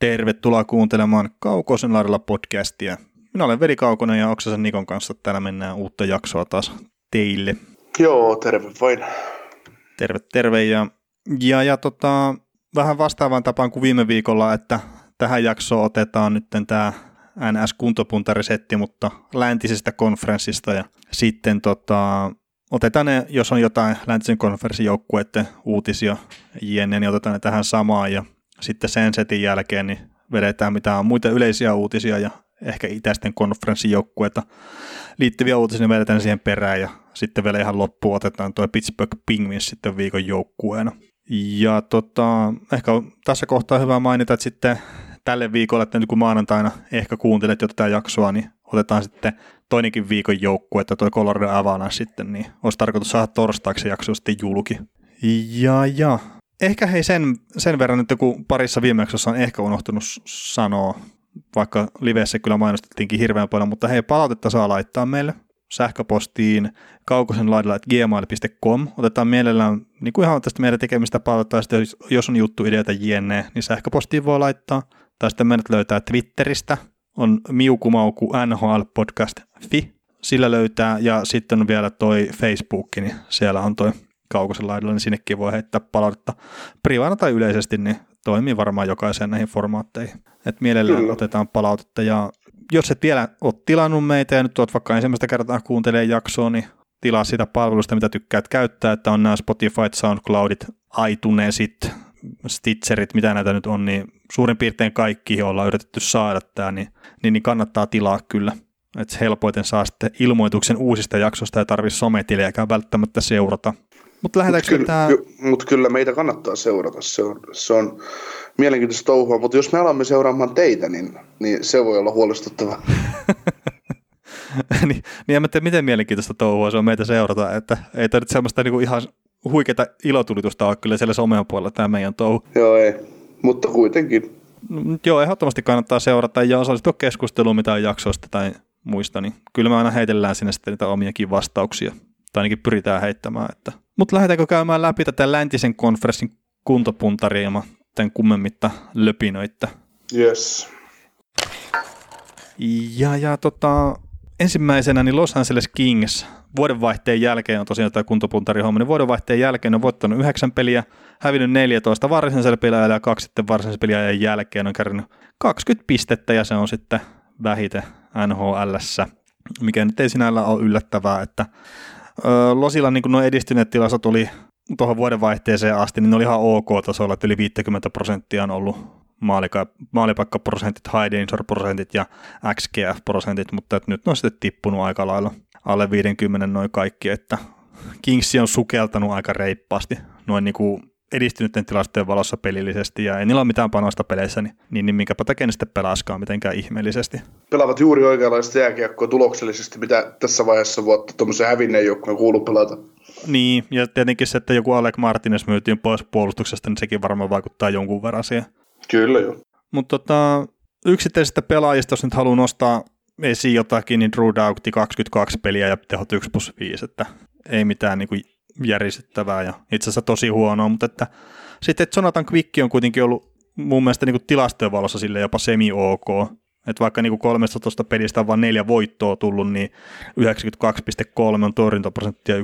Tervetuloa kuuntelemaan Kaukosen laidalla podcastia. Minä olen Veli Kaukonen ja Oksasen Nikon kanssa täällä mennään uutta jaksoa taas teille. Joo, terve vain. Terve, terve. Ja, ja, ja tota, vähän vastaavaan tapaan kuin viime viikolla, että tähän jaksoon otetaan nyt tämä NS-kuntopuntarisetti, mutta läntisestä konferenssista ja sitten tota, otetaan ne, jos on jotain läntisen konferenssin joukkueiden uutisia jne, niin otetaan ne tähän samaan ja sitten sen setin jälkeen niin vedetään mitään muita yleisiä uutisia ja ehkä itäisten konferenssijoukkueita liittyviä uutisia, niin vedetään siihen perään ja sitten vielä ihan loppuun otetaan tuo Pittsburgh Penguins sitten viikon joukkueena. Ja tota, ehkä tässä kohtaa hyvä mainita, että sitten tälle viikolle, että nyt kun maanantaina ehkä kuuntelet jo tätä jaksoa, niin otetaan sitten toinenkin viikon joukkue, että tuo Colorado Avalanche sitten, niin olisi tarkoitus saada torstaiksi jakso sitten julki. Ja, ja ehkä hei sen, sen verran, että kun parissa viime on ehkä unohtunut sanoa, vaikka livessä kyllä mainostettiinkin hirveän paljon, mutta hei, palautetta saa laittaa meille sähköpostiin kaukosen laidalla gmail.com. Otetaan mielellään niin kuin ihan tästä meidän tekemistä palautetta, jos, jos on juttu, ideoita jne, niin sähköpostiin voi laittaa. Tai sitten meidät löytää Twitteristä, on miukumauku NHL podcast.fi, sillä löytää, ja sitten on vielä toi Facebook, niin siellä on toi kaukosen laidalla, niin sinnekin voi heittää palautetta privana tai yleisesti, niin toimii varmaan jokaiseen näihin formaatteihin. Et mielellään Kyllä. otetaan palautetta, ja jos et vielä ole tilannut meitä, ja nyt olet vaikka ensimmäistä kertaa kuuntelee jaksoa, niin tilaa sitä palvelusta, mitä tykkäät käyttää, että on nämä Spotify, SoundCloudit, iTunesit, Stitcherit, mitä näitä nyt on, niin suurin piirtein kaikki ollaan yritetty saada tämä, niin, niin, niin kannattaa tilaa kyllä. Että helpoiten saa sitten ilmoituksen uusista jaksoista ja tarvitse sometilejäkään välttämättä seurata. Mutta lähdetäänkö Mut tämä... Ky- Mutta kyllä meitä kannattaa seurata, se on, se on mielenkiintoista touhua, mutta jos me alamme seuraamaan teitä, niin, niin se voi olla huolestuttava. niin, niin en mä tiedä, miten mielenkiintoista touhua se on meitä seurata, että ei tämä nyt semmoista niinku ihan huikeita ilotulitusta ole kyllä siellä somen puolella tämä meidän touhu. Joo, ei, mutta kuitenkin. No, joo, ehdottomasti kannattaa seurata ja osallistua keskusteluun mitään jaksoista tai muista, niin kyllä me aina heitellään sinne sitten niitä omiakin vastauksia, tai ainakin pyritään heittämään. Että. Mutta lähdetäänkö käymään läpi tätä läntisen konferenssin kuntopuntaria tämän kummemmitta löpinoitta? Yes. Ja, ja tota, ensimmäisenä niin Los Angeles Kings vuodenvaihteen jälkeen on tosiaan tämä kuntopuntari homma, niin vuodenvaihteen jälkeen on voittanut yhdeksän peliä, hävinnyt 14 varsinaisella peliajalla ja kaksi sitten varsinaisella peliajan jälkeen on kärrynyt 20 pistettä ja se on sitten vähite nhl mikä nyt ei sinällä ole yllättävää, että Losilla niin nuo edistyneet tilastot oli tuohon vuodenvaihteeseen asti, niin ne oli ihan ok-tasolla, että yli 50 prosenttia on ollut maalipaikkaprosentit, high danger prosentit ja XGF-prosentit, mutta että nyt ne on sitten tippunut aika lailla alle 50 noin kaikki, että Kingsi on sukeltanut aika reippaasti. Noin niin kuin edistyneiden tilastojen valossa pelillisesti ja ei niillä ole mitään panosta peleissä, niin, niin, niin minkäpä takia ne sitten pelaskaan mitenkään ihmeellisesti. Pelaavat juuri oikeanlaista jääkiekkoa tuloksellisesti, mitä tässä vaiheessa vuotta tuommoisen hävinneen joukkueen kuuluu pelata. Niin, ja tietenkin se, että joku Alec Martinez myytiin pois puolustuksesta, niin sekin varmaan vaikuttaa jonkun verran siihen. Kyllä joo. Mutta tota, yksittäisistä pelaajista, jos nyt haluaa nostaa esiin jotakin, niin Drew Doughty 22 peliä ja tehot 1 plus 5, että ei mitään niin kuin järisyttävää ja itse asiassa tosi huonoa, mutta että sitten että Jonathan Quick on kuitenkin ollut mun mielestä niin kuin tilastojen valossa sille jopa semi-ok, että vaikka niin 13 pelistä on vain neljä voittoa tullut, niin 92,3 on torjuntaprosenttia 1-0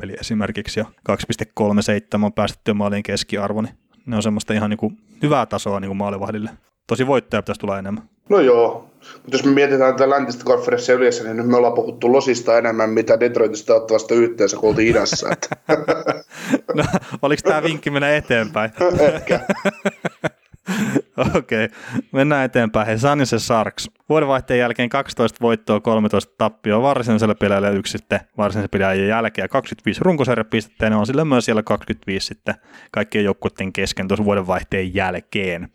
peli esimerkiksi ja 2,37 on päästettyä maalien keskiarvo, niin ne on semmoista ihan niin kuin hyvää tasoa niin kuin maalivahdille. Tosi voittoja pitäisi tulla enemmän. No joo, mutta jos me mietitään tätä läntistä konferenssia yleensä, niin nyt me ollaan puhuttu Losista enemmän, mitä Detroitista ottavasta yhteensä, kun oltiin idässä. No, oliko tämä vinkki mennä eteenpäin? Ehkä. Okei, okay. mennään eteenpäin. Hei, San Jose Sharks. Vuodenvaihteen jälkeen 12 voittoa, 13 tappioa varsinaisella pelillä yksi sitten varsinaisen pelaajan jälkeen 25 runkosarjapistettä ja ne on sillä myös siellä 25 sitten kaikkien joukkueiden kesken tuossa vuodenvaihteen jälkeen.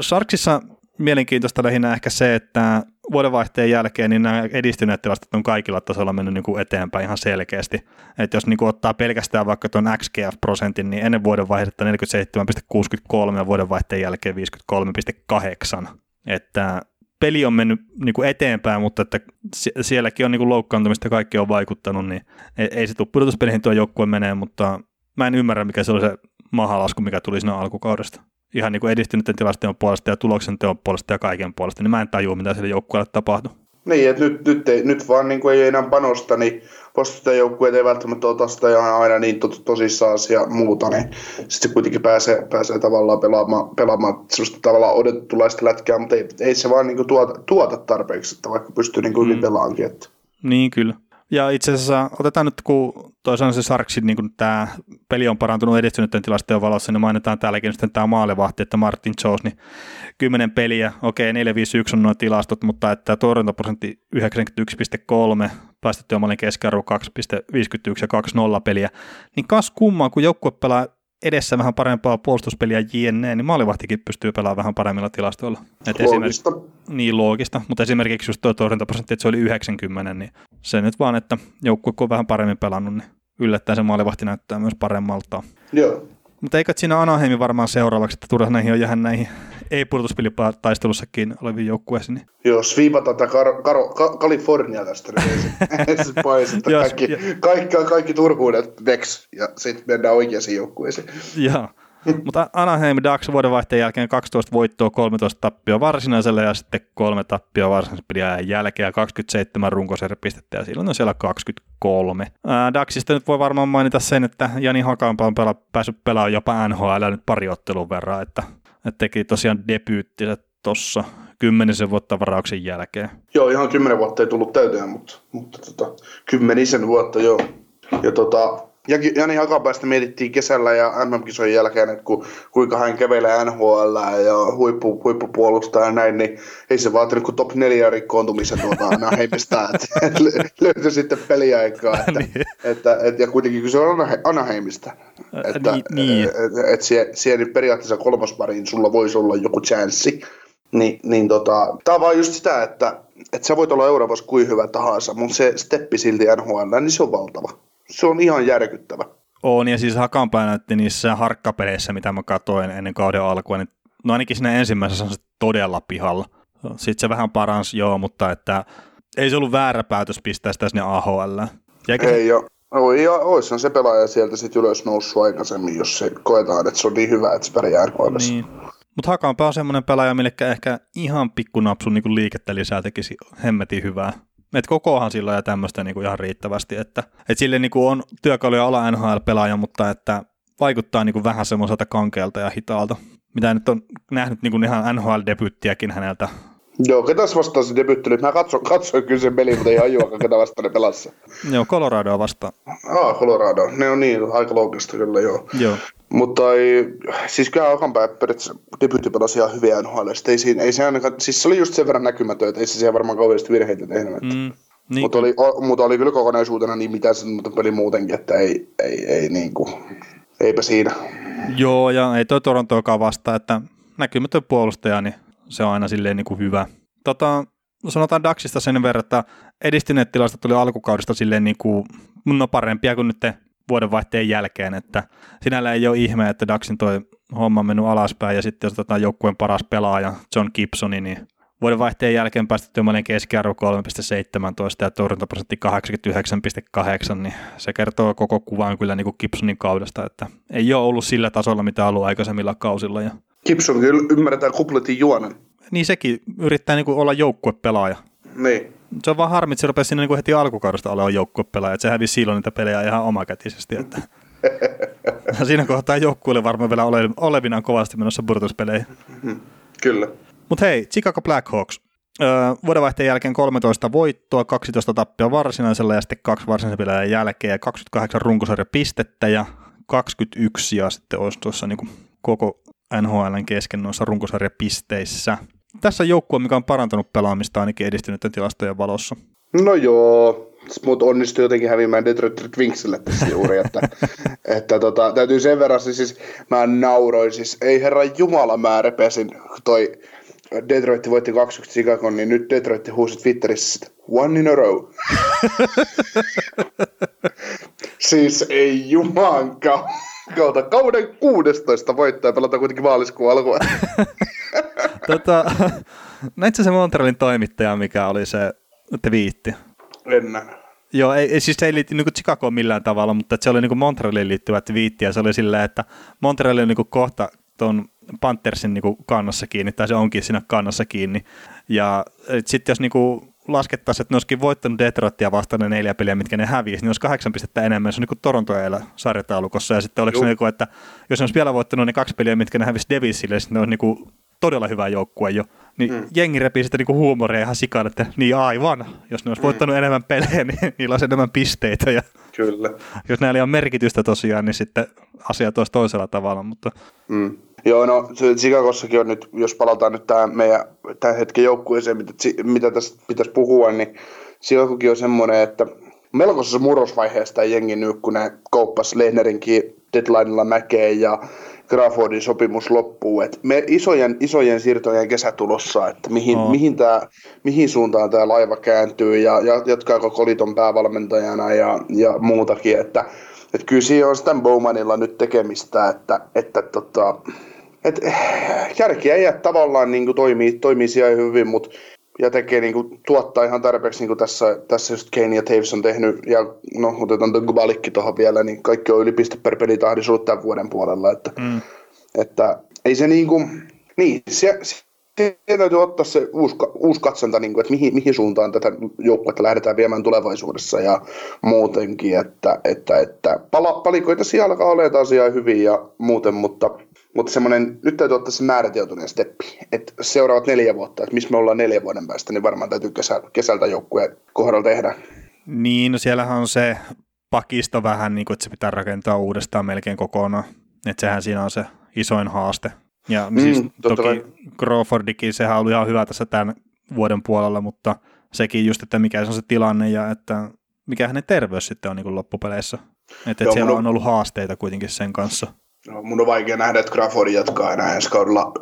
Sharksissa mielenkiintoista lähinnä ehkä se, että vuodenvaihteen jälkeen niin nämä edistyneet tilastot on kaikilla tasolla mennyt niin kuin eteenpäin ihan selkeästi. Että jos niin kuin ottaa pelkästään vaikka tuon XGF-prosentin, niin ennen vuodenvaihdetta 47,63 ja vuodenvaihteen jälkeen 53,8. Että peli on mennyt niin kuin eteenpäin, mutta että sielläkin on niin kuin loukkaantumista ja kaikki on vaikuttanut, niin ei se tule pudotuspelihin tuo joukkue menee, mutta mä en ymmärrä, mikä se oli se mahalasku, mikä tuli siinä alkukaudesta ihan niin kuin edistyneiden tilastojen puolesta ja tuloksen teon puolesta ja kaiken puolesta, niin mä en tajua, mitä sille joukkueelle tapahtuu. Niin, että nyt, nyt, ei, nyt vaan niin kuin ei enää panosta, niin vastustajajoukkueet ei välttämättä ota sitä aina niin to, tosissaan ja muuta, niin sitten se kuitenkin pääsee, pääsee tavallaan pelaamaan, pelaamaan sellaista tavallaan odotettulaista lätkää, mutta ei, ei se vaan niin kuin tuota, tuota tarpeeksi, että vaikka pystyy niin kuin mm. pelaankin. Että. Niin, kyllä. Ja itse asiassa otetaan nyt, kun toisaalta se Sarksin niin tämä peli on parantunut edistyneiden tilastojen valossa, niin mainitaan täälläkin sitten tämä maalivahti, että Martin Jones, niin 10 peliä, okei 451 on nuo tilastot, mutta että torjuntaprosentti 91,3, päästettyä maalin keskiarvo 2,51 ja 2-0 peliä, niin kas kummaa, kun joukkue pelaa edessä vähän parempaa puolustuspeliä JNE, niin maalivahtikin pystyy pelaamaan vähän paremmilla tilastoilla. Et loogista. Niin, loogista, mutta esimerkiksi just tuo torjuntaprosentti, että se oli 90, niin se nyt vaan, että joukkue kun on vähän paremmin pelannut, niin yllättäen se maalivahti näyttää myös paremmalta. Joo. Mutta eikö siinä Anaheimi varmaan seuraavaksi, että turha näihin on jäädä näihin ei-pudotuspelitaistelussakin oleviin joukkueisiin. Niin. Joo, sviipata tätä Kar- Kar- Ka- Kalifornia tästä nyt pois, että kaikki, kaikki, kaikki turhuudet veks ja sitten mennään oikeisiin joukkueisiin. Joo. Mutta Anaheim Ducks vuodenvaihteen jälkeen 12 voittoa, 13 tappioa varsinaisella ja sitten kolme tappioa varsinaisen jälkeen ja 27 runkosarjapistettä ja silloin on siellä 23. Ää, Ducksista nyt voi varmaan mainita sen, että Jani Hakanpää on pela, päässyt pelaamaan jopa NHL nyt pari ottelun verran, että, että teki tosiaan debyyttinsä tuossa kymmenisen vuotta varauksen jälkeen. Joo, ihan kymmenen vuotta ei tullut täyteen, mutta, mutta tota, kymmenisen vuotta joo. Ja tota, Jani Hakapäästä mietittiin kesällä ja MM-kisojen jälkeen, että ku, kuinka hän kävelee NHL ja huippu, huippupuolustaa ja näin, niin ei se vaatinut kuin top 4 rikkoontumisen tuota Anaheimista, että et löytyi sitten peliaikaa. Että, niin. että, et, ja kuitenkin kyse on Anaheimista. Että, niin, niin. Et, et, siellä, siellä periaatteessa kolmospariin sulla voisi olla joku chanssi. Niin, niin tota, tämä on vaan just sitä, että, että sä voit olla Euroopassa kuin hyvä tahansa, mutta se steppi silti NHL, niin se on valtava se on ihan järkyttävä. On, ja siis Hakanpää näytti niissä harkkapeleissä, mitä mä katsoin ennen kauden alkua, niin no ainakin siinä ensimmäisessä on se todella pihalla. Sitten se vähän paransi, joo, mutta että ei se ollut väärä päätös pistää sitä sinne AHL. Jäikö ei se... joo. Oi, ja oishan se pelaaja sieltä sitten ylös noussut aikaisemmin, jos se koetaan, että se on niin hyvä, että se pärjää Niin. Mutta Hakanpää on semmoinen pelaaja, mille ehkä ihan pikkunapsun niin liikettä lisää tekisi hemmetin hyvää. Et kokoahan sillä ja tämmöistä niinku ihan riittävästi, että et sille niinku on työkaluja olla NHL-pelaaja, mutta että vaikuttaa niinku vähän semmoiselta kankealta ja hitaalta, mitä nyt on nähnyt niinku ihan NHL-debyttiäkin häneltä. Joo, ketäs vastaan se debytti oli? Mä katsoin, katsoin kyllä sen pelin, mutta ei hajua, ketä vastaan ne pelassa. Joo, Coloradoa vastaan. Ah, Colorado. Ne on niin, aika loogista kyllä, joo. Joo. Mutta ei, siis kyllä Okanpää periaatteessa debyytti pelasi ihan hyviä NHL. Ei, siinä, ei se ainakaan, siis se oli just sen verran näkymätön, että ei se siellä varmaan kauheasti virheitä tehnyt. Mm, niin mutta, oli, o, mutta oli kyllä kokonaisuutena niin mitä se mutta peli muutenkin, että ei, ei, ei niin kuin, eipä siinä. Joo, ja ei toi Torontoakaan vasta, että näkymätön puolustaja, niin se on aina silleen niin kuin hyvä. Tota, sanotaan Daxista sen verran, että edistyneet tilastot tuli alkukaudesta silleen niin kuin, no parempia kuin nyt vuodenvaihteen jälkeen, että sinällä ei ole ihme, että Daxin toi homma on mennyt alaspäin, ja sitten jos otetaan joukkueen paras pelaaja John Gibsoni, niin vuodenvaihteen jälkeen päästetty monen keskiarvo 3,17 ja torjuntaprosentti 89,8, niin se kertoo koko kuvan kyllä niin kuin Gibsonin kaudesta, että ei ole ollut sillä tasolla, mitä ollut aikaisemmilla kausilla. Ja... Gibson kyllä ymmärretään kupletin juonen. Niin sekin yrittää niin kuin olla joukkuepelaaja. Niin se on vaan harmi, että se rupesi siinä niin heti alkukaudesta olemaan joukkuepelaaja, se hävisi silloin niitä pelejä ihan omakätisesti. Että. siinä kohtaa joukkueelle varmaan vielä ole, olevinaan kovasti menossa burtuspeleihin. Kyllä. Mutta hei, Chicago Blackhawks. Öö, vuodenvaihteen jälkeen 13 voittoa, 12 tappia varsinaisella ja sitten kaksi varsinaisen pelaajan jälkeen ja 28 runkosarjapistettä ja 21 ja sitten olisi tuossa niin koko NHLn kesken noissa runkosarjapisteissä tässä joukkue, mikä on parantanut pelaamista ainakin edistyneiden tilastojen valossa. No joo, mutta onnistui jotenkin häviämään Detroit Red Wingsille tässä juuri, että, että tota, täytyy sen verran, siis mä nauroin, siis ei herra Jumala mä repesin, toi Detroit voitti 21 Chicago, niin nyt Detroit huusi Twitterissä, one in a row. siis ei jumankaan kautta. Kauden 16 voittaja pelataan kuitenkin maaliskuun alkuun. tota, näitkö se Montrealin toimittaja, mikä oli se twiitti? En Joo, ei, siis se ei liitty niin Chicagoon millään tavalla, mutta se oli niin Montrealiin liittyvä twiitti, ja se oli silleen, että Montreal on niin kohta tuon Panthersin niin kannassa kiinni, tai se onkin siinä kannassa kiinni. Ja sitten jos niin kuin laskettaisiin, että ne olisikin voittanut Detroitia vastaan ne neljä peliä, mitkä ne hävisi, niin olisi kahdeksan pistettä enemmän. Se on niin kuin Toronto sarjataulukossa. Ja sitten oliko se niin kuin, että jos ne olisi vielä voittanut ne kaksi peliä, mitkä ne hävisi Devisille, niin ne olisi niin kuin todella hyvä joukkue jo. Niin mm. jengi repii sitä niinku huumoria ihan sikaan, että niin aivan, jos ne olisi mm. voittanut enemmän pelejä, niin niillä olisi enemmän pisteitä. Ja Kyllä. Jos näillä on merkitystä tosiaan, niin sitten asiat olisi toisella tavalla. Mutta... Mm. Joo, no Chicagossakin on nyt, jos palataan nyt tähän meidän tämän hetken joukkueeseen, mitä, mitä tässä pitäisi puhua, niin Chicagokin on semmoinen, että melkoisessa murrosvaiheessa jengi nyt, kun ne kouppas Lehnerinkin deadlinella mäkeen ja Crawfordin sopimus loppuu. Et me isojen, isojen siirtojen kesä tulossa, että mihin, oh. mihin, tää, mihin suuntaan tämä laiva kääntyy ja, ja jatkaako Koliton päävalmentajana ja, ja muutakin. Että, et kyllä siinä on Stan Bowmanilla nyt tekemistä, että, että tota, et, järkiä ei tavallaan niin toimii, toimii siellä hyvin, mutta ja tekee niin kuin, tuottaa ihan tarpeeksi niin kuin tässä, tässä just Kane ja Taves on tehnyt, ja no otetaan tuon Gubalikki tuohon vielä, niin kaikki on yli piste per pelitahdissa ollut tämän vuoden puolella, että, mm. että ei se niin kuin, niin, se, se täytyy ottaa se uusi, uusi katsonta, niin kuin, että mihin, mihin suuntaan tätä joukkuetta lähdetään viemään tulevaisuudessa ja muutenkin, että, että, että pala, palikoita siellä alkaa olemaan asiaa hyvin ja muuten, mutta mutta semmoinen, nyt täytyy ottaa se määrätietoinen steppi, että seuraavat neljä vuotta, että missä me ollaan neljä vuoden päästä, niin varmaan täytyy kesä, kesältä joukkueen kohdalla tehdä. Niin, no siellähän on se pakisto vähän, niin kuin, että se pitää rakentaa uudestaan melkein kokonaan. Että sehän siinä on se isoin haaste. Ja mm, siis toki vai. Crawfordikin, sehän oli ihan hyvä tässä tämän vuoden puolella, mutta sekin just, että mikä se on se tilanne ja että mikä hänen terveys sitten on niin kuin loppupeleissä. Että, että siellä on ollut haasteita kuitenkin sen kanssa. No, mun on vaikea nähdä, että Crawford jatkaa enää ensi kaudella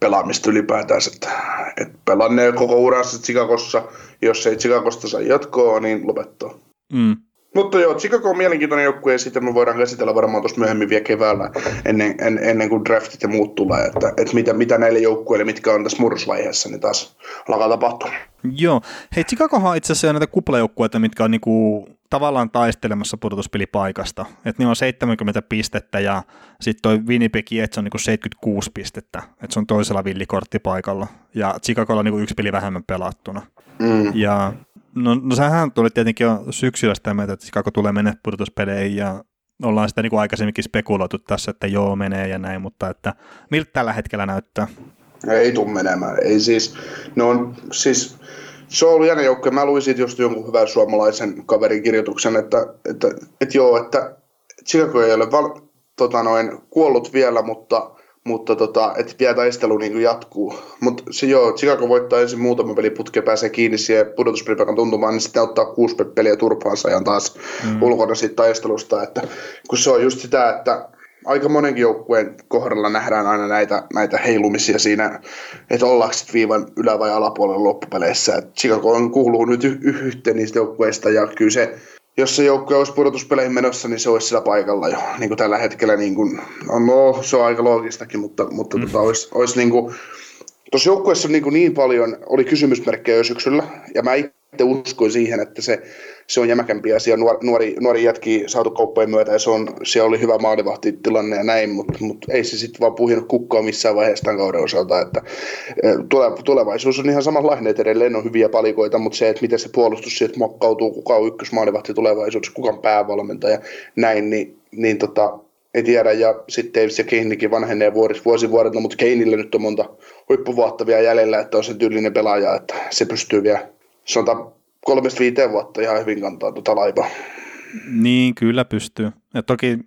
pelaamista ylipäätään. Että, että pelannee koko uransa Chicagossa. Jos ei Chicagosta saa jatkoa, niin lopettaa. Mm. Mutta joo, Chicago on mielenkiintoinen joukkue ja sitä me voidaan käsitellä varmaan tuossa myöhemmin vielä keväällä ennen, en, ennen kuin draftit ja muut tulee, että, että mitä, mitä näille joukkueille, mitkä on tässä murrosvaiheessa, niin taas alkaa tapahtua. Joo, hei Chicagohan itse asiassa on näitä kuplajoukkueita, mitkä on niinku tavallaan taistelemassa pudotuspelipaikasta. Et niillä on 70 pistettä ja sitten toi Winnipeg Jets on niinku 76 pistettä. Et se on toisella villikorttipaikalla. Ja Chicago on niinku yksi peli vähemmän pelattuna. Mm. Ja no, no sähän tuli tietenkin jo syksyllä sitä mieltä, että Chicago tulee mennä pudotuspeleihin ja ollaan sitä niin kuin aikaisemminkin spekuloitu tässä, että joo menee ja näin, mutta että miltä tällä hetkellä näyttää? Ei tule menemään. Ei siis, no on siis se on ollut jännä joukko. Mä luin siitä just jonkun hyvän suomalaisen kaverin kirjoituksen, että, että, että, että joo, että Chicago ei ole val, tota noin, kuollut vielä, mutta, mutta tota, että vielä taistelu niin jatkuu. Mutta se joo, Chicago voittaa ensin muutama peli putke, pääsee kiinni siihen pudotuspelipaikan tuntumaan, niin sitten ottaa kuusi peliä turpaansa ja taas mm. ulkona siitä taistelusta. Että, kun se on just sitä, että aika monenkin joukkueen kohdalla nähdään aina näitä, näitä heilumisia siinä, että ollaanko sitten viivan ylä- vai alapuolella loppupeleissä. Et Chicago on kuuluu nyt y- yhteen niistä joukkueista ja kyllä se, jos se joukkue olisi pudotuspeleihin menossa, niin se olisi sillä paikalla jo. Niin kuin tällä hetkellä, niin kuin, no, se on aika loogistakin, mutta, mutta mm. tota, olisi, olisi niin kuin, Tuossa joukkueessa niin, niin paljon, oli kysymysmerkkejä jo syksyllä, ja mä itse uskoin siihen, että se, se on jämäkämpi asia. Nuori, nuori, nuori jätki saatu kauppojen myötä ja se on, siellä oli hyvä maalivahtitilanne ja näin, mutta, mutta ei se sitten vaan puhinut kukkaa missään vaiheessa tämän kauden osalta. Että, tulevaisuus on ihan samanlainen, että edelleen on hyviä palikoita, mutta se, että miten se puolustus sieltä mokkautuu, kuka on ykkösmaalivahti tulevaisuudessa, kuka on päävalmentaja, näin, niin, niin tota, ei tiedä, ja sitten Davis ja Keininkin vanhenee vuosi, vuosi vuodelta, mutta Keinille nyt on monta huippuvuotta vielä jäljellä, että on se tyylinen pelaaja, että se pystyy vielä sanotaan kolmesta viiteen vuotta ihan hyvin kantaa tuota laivaa. Niin, kyllä pystyy. Ja toki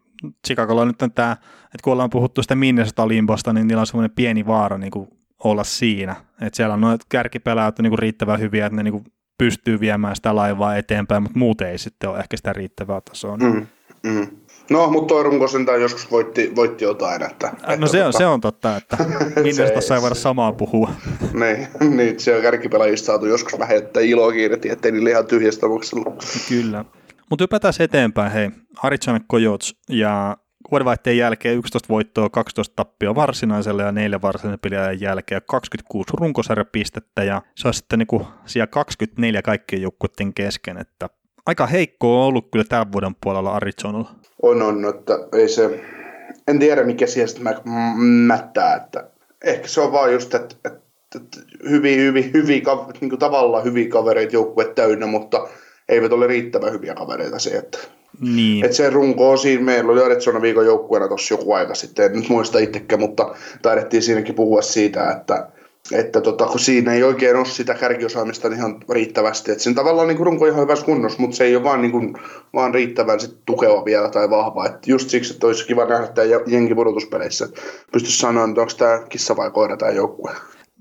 Chicagolla on nyt tämä, että kun ollaan puhuttu sitä Minnesota limposta, niin niillä on semmoinen pieni vaara niin kuin olla siinä. Että siellä on noin kärkipelaajat niin kuin riittävän hyviä, että ne niin kuin pystyy viemään sitä laivaa eteenpäin, mutta muuten ei sitten ole ehkä sitä riittävää tasoa. Mm, mm. No, mutta toi runko sentään joskus voitti, voitti jotain. Että, että no se on, tota... se on totta, että Minnesotassa ei voida samaa puhua. niin, niin, se on kärkipelaajista saatu joskus vähän että iloa kiinni, ettei niillä ihan tyhjästä Kyllä. Mutta hypätään eteenpäin, hei. Arizona Coyotes ja vuodenvaihteen jälkeen 11 voittoa, 12 tappia varsinaiselle ja neljä varsinaisen pelin jälkeen 26 runkosarjapistettä ja se on sitten niin siellä 24 kaikkien joukkueiden kesken, että aika heikko on ollut kyllä tämän vuoden puolella Arizonalla. On, on, että ei se, en tiedä mikä sitten mä, mättää, että ehkä se on vaan just, että, että, että hyvin, hyvin, hyvin, niin kuin tavallaan hyviä kavereita joukkue täynnä, mutta eivät ole riittävän hyviä kavereita se, että niin. Et se runko on siinä, meillä oli Arizona viikon joukkueena tuossa joku aika sitten, en nyt muista itsekään, mutta taidettiin siinäkin puhua siitä, että että tota, kun siinä ei oikein ole sitä kärkiosaamista niin ihan riittävästi. Että sen tavallaan niin runko on ihan hyvässä kunnossa, mutta se ei ole vaan, niin kuin, vaan riittävän sit tukeva vielä tai vahva. Et just siksi, että olisi kiva nähdä tämä jengi pudotuspeleissä. Pystyisi sanoa, että onko tämä kissa vai koira tämä joukkue.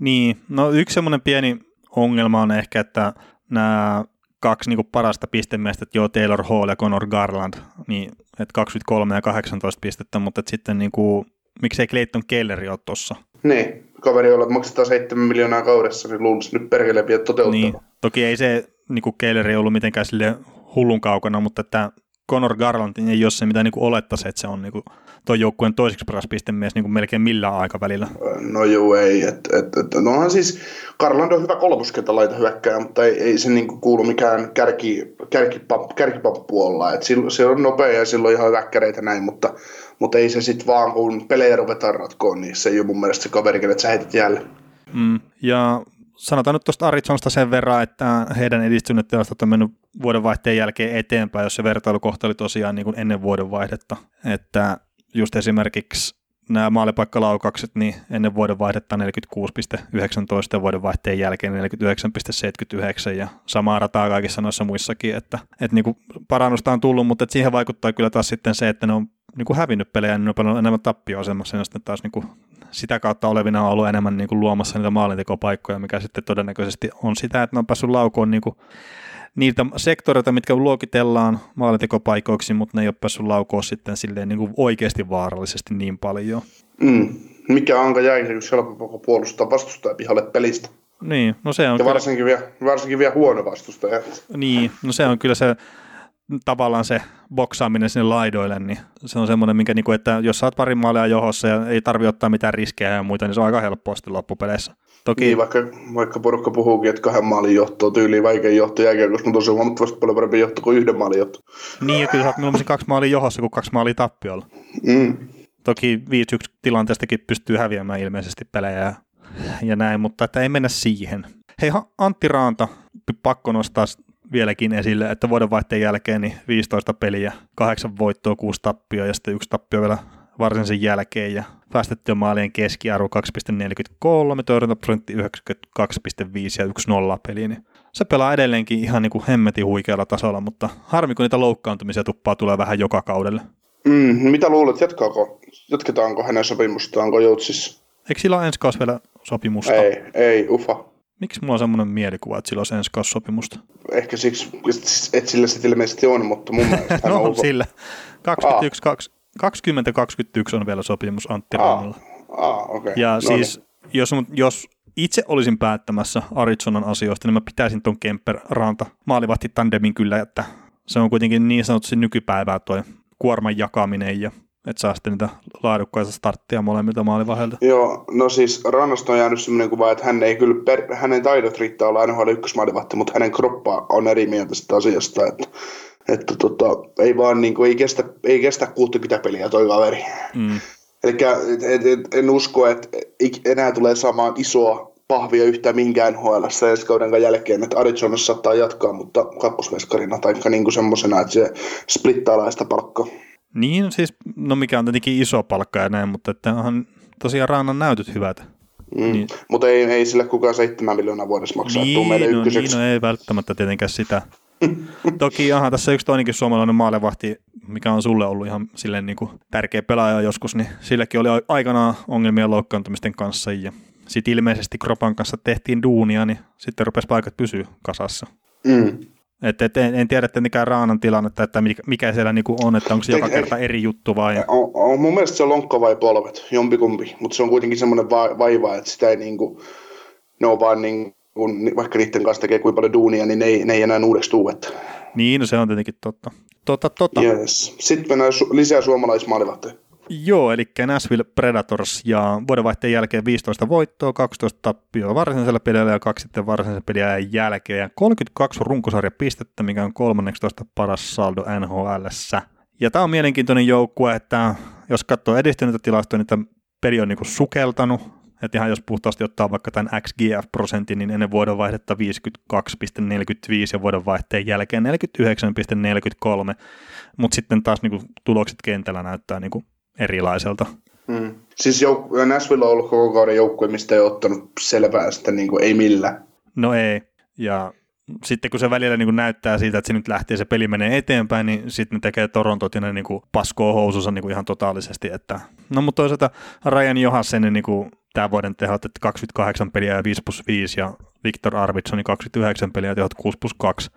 Niin, no yksi semmoinen pieni ongelma on ehkä, että nämä kaksi niin parasta pistemiestä, että joo, Taylor Hall ja Conor Garland, niin että 23 ja 18 pistettä, mutta että sitten niin kuin, miksei Clayton Kelleri ole tuossa. Niin, kaveri, jolla maksetaan 7 miljoonaa kaudessa, niin luulisi nyt perkele vielä toteuttaa. Niin, toki ei se niin kuin Kelleri ollut mitenkään sille hullun kaukana, mutta että Conor Garland ei ole se, mitä niin olettaisi, että se on niin kuin tuon joukkueen toiseksi paras pistemies niin kuin melkein millään aikavälillä. No joo, ei. Et, et, et, no siis Garland on hyvä kolmoskenttä laita hyökkääjä, mutta ei, ei se niin kuin kuulu mikään kärki, kärkipap, kärkipappu olla. Et sillä, se on nopea ja sillä on ihan väkkäreitä näin, mutta, mutta ei se sitten vaan kun pelejä ruvetaan ratkoon, niin se ei ole mun mielestä se kaveri, kenet sä heität jälleen. Mm, ja sanotaan nyt tuosta Arizonasta sen verran, että heidän edistyneet teostot on mennyt vuodenvaihteen jälkeen eteenpäin, jos se vertailukohta oli tosiaan niin kuin ennen vuodenvaihdetta. Että just esimerkiksi nämä maalipaikkalaukaukset, niin ennen vuodenvaihdetta 46,19 ja vuodenvaihteen jälkeen 49,79 ja samaa rataa kaikissa noissa muissakin, että, että niin kuin parannusta on tullut, mutta että siihen vaikuttaa kyllä taas sitten se, että ne on niin kuin hävinnyt pelejä, niin ne on paljon enemmän tappioasemassa, ja sitten taas niin kuin sitä kautta olevina on ollut enemmän niin kuin luomassa niitä maalintekopaikkoja, mikä sitten todennäköisesti on sitä, että ne on päässyt laukoon niin kuin niitä sektoreita, mitkä luokitellaan maalintekopaikoiksi, mutta ne ei ole päässyt laukoon sitten silleen niin kuin oikeasti vaarallisesti niin paljon. Mm. Mikä Anka jäi, kun helppo puolustaa vastustaja pihalle pelistä. Niin, no se on ja varsinkin, kyllä... vielä, varsinkin vielä huono vastustaja. Niin, no se on kyllä se tavallaan se boksaaminen sinne laidoille, niin se on semmoinen, minkä, niin kuin, että jos saat pari maalia johossa ja ei tarvitse ottaa mitään riskejä ja muita, niin se on aika helppoa sitten loppupeleissä. Toki... Niin, vaikka, vaikka porukka puhuukin, että kahden maalin johto on tyyliin vaikea johto jääkiekossa, mutta on se huomattavasti paljon parempi johto kuin yhden maalin johto. Niin, ja kyllä sä oot kaksi maalia johossa kuin kaksi maalia tappiolla. Mm. Toki 5-1 tilanteestakin pystyy häviämään ilmeisesti pelejä ja, ja näin, mutta että ei mennä siihen. Hei Antti Raanta, pakko nostaa vieläkin esille, että vuodenvaihteen jälkeen niin 15 peliä, kahdeksan voittoa, kuusi tappioa ja sitten yksi tappio vielä varsinaisen jälkeen ja päästettyä maalien keskiarvo 2,43, torjuntaprosentti 92,5 ja 1-0 peli, niin se pelaa edelleenkin ihan niin kuin hemmetin huikealla tasolla, mutta harmi kun niitä loukkaantumisia tuppaa tulee vähän joka kaudelle. Mm, mitä luulet, jatkaako, jatketaanko hänen sopimustaan, onko Joutsissa? Eikö sillä ole ensi vielä sopimusta? Ei, ei, ufa. Miksi mulla on semmoinen mielikuva, että sillä olisi ensi sopimusta? Ehkä siksi, että sillä se ilmeisesti on, mutta mun mielestä no, on sillä. 21, 2021 on vielä sopimus Antti Rannalla. Ah, okay. Ja no siis, niin. jos, jos itse olisin päättämässä Arizonan asioista, niin mä pitäisin ton Kemper Ranta maalivahti tandemin kyllä, että se on kuitenkin niin sanotusti nykypäivää toi kuorman jakaminen ja että saa sitten niitä laadukkaita starttia molemmilta maalivahdilta. Joo, no siis Rannasta on jäänyt sellainen kuva, että hän ei kyllä, per, hänen taidot riittää olla NHL ykkösmaalivahti, mutta hänen kroppa on eri mieltä sitä asiasta, että, että tota, ei vaan niin kuin, ei, kestä, ei kestä 60 peliä toi kaveri. Mm. Eli en usko, että enää tulee saamaan isoa pahvia yhtään mihinkään nhl ensi kauden jälkeen, että Arizonassa saattaa jatkaa, mutta kakkosveskarina tai niin kuin semmoisena, että se splittaa laista palkkaa. Niin, siis, no mikä on tietenkin iso palkka ja näin, mutta että onhan tosiaan Raanan näytöt hyvät. Mm. Niin. Mutta ei, ei sille kukaan 7 miljoonaa vuodessa maksaa, niin, meille no, niin, no ei välttämättä tietenkään sitä. Toki aha, tässä yksi toinenkin suomalainen maalevahti, mikä on sulle ollut ihan silleen niin kuin tärkeä pelaaja joskus, niin silläkin oli aikanaan ongelmia loukkaantumisten kanssa ja sitten ilmeisesti Kropan kanssa tehtiin duunia, niin sitten rupesi paikat pysyä kasassa. Mm. Et, et, en, en tiedä, että mikä Raanan tilannetta, että mikä, mikä siellä niinku on, että onko se joka kerta eri juttu vai? On, on, mun mielestä se on lonkka vai polvet, jompikumpi, mutta se on kuitenkin semmoinen va- vaiva, että sitä ei niinku, ne on vaan niin, kun, vaikka niiden kanssa tekee kuinka paljon duunia, niin ne ei, ne ei enää uudeksi tuu. Että. Niin, no se on tietenkin totta. Totta, totta. Yes. Sitten mennään su- lisää suomalaismaalivahteja. Joo, eli Nashville Predators ja vuodenvaihteen jälkeen 15 voittoa, 12 tappioa varsinaisella pelillä ja kaksi sitten varsinaisella pelillä jälkeen. Ja 32 runkosarjapistettä, mikä on 13 paras saldo nhl Ja tämä on mielenkiintoinen joukkue, että jos katsoo edistyneitä tilastoja, niin tämä peli on niinku sukeltanut, että ihan jos puhtaasti ottaa vaikka tämän XGF-prosentin, niin ennen vuodenvaihdetta 52,45 ja vuodenvaihteen jälkeen 49,43, mutta sitten taas niinku tulokset kentällä näyttää niinku erilaiselta. Mm. Siis jouk- Nashville on ollut koko kauden joukkue, mistä ei ottanut selvää sitä niin kuin ei millään. No ei, ja sitten kun se välillä niin kuin näyttää siitä, että se nyt lähtee, se peli menee eteenpäin, niin sitten ne tekee Torontot ja ne niin kuin paskoo housunsa niin kuin ihan totaalisesti. Että... No mutta toisaalta Ryan Johanssonin niin kuin tämän vuoden tehot, että 28 peliä ja 5 plus 5 ja Viktor Arvidssonin 29 peliä ja tehot 6 plus 2,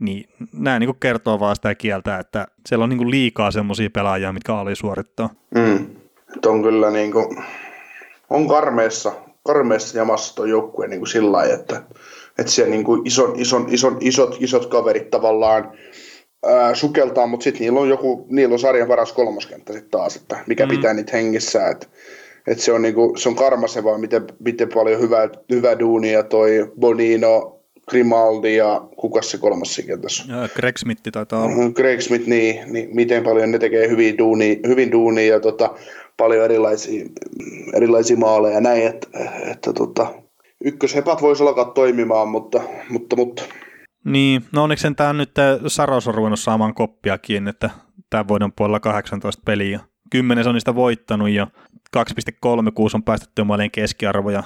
niin nämä niin kertoo vaan sitä kieltä, että siellä on niin kuin liikaa semmoisia pelaajia, mitkä ali suorittaa. Mm. on kyllä niin kuin, on karmeessa, karmeessa jamassa tuo joukkue niin sillä lailla, että, että siellä niin kuin ison, ison, ison, isot, isot kaverit tavallaan ää, sukeltaa, mutta sitten niillä on joku, niillä on sarjan paras kolmoskenttä sitten taas, että mikä mm. pitää niitä hengissä, että et se on, niinku, se on karmasevaa, miten, miten paljon hyvää, hyvää duunia toi Bonino, Grimaldi ja kuka se kolmas tässä? Greg Smith taitaa olla. Mm-hmm, Greg Smith, niin, niin, miten paljon ne tekee hyvin duunia, hyvin duunia ja tota, paljon erilaisia, erilaisia maaleja ja näin, että, että tota, ykköshepat voisi alkaa toimimaan, mutta, mutta, mutta. Niin, no onneksi tämä nyt Saros on ruvennut saamaan koppiakin, että tämän vuoden puolella 18 peliä. Kymmenen on niistä voittanut ja 2,36 on päästetty maalien keskiarvo ja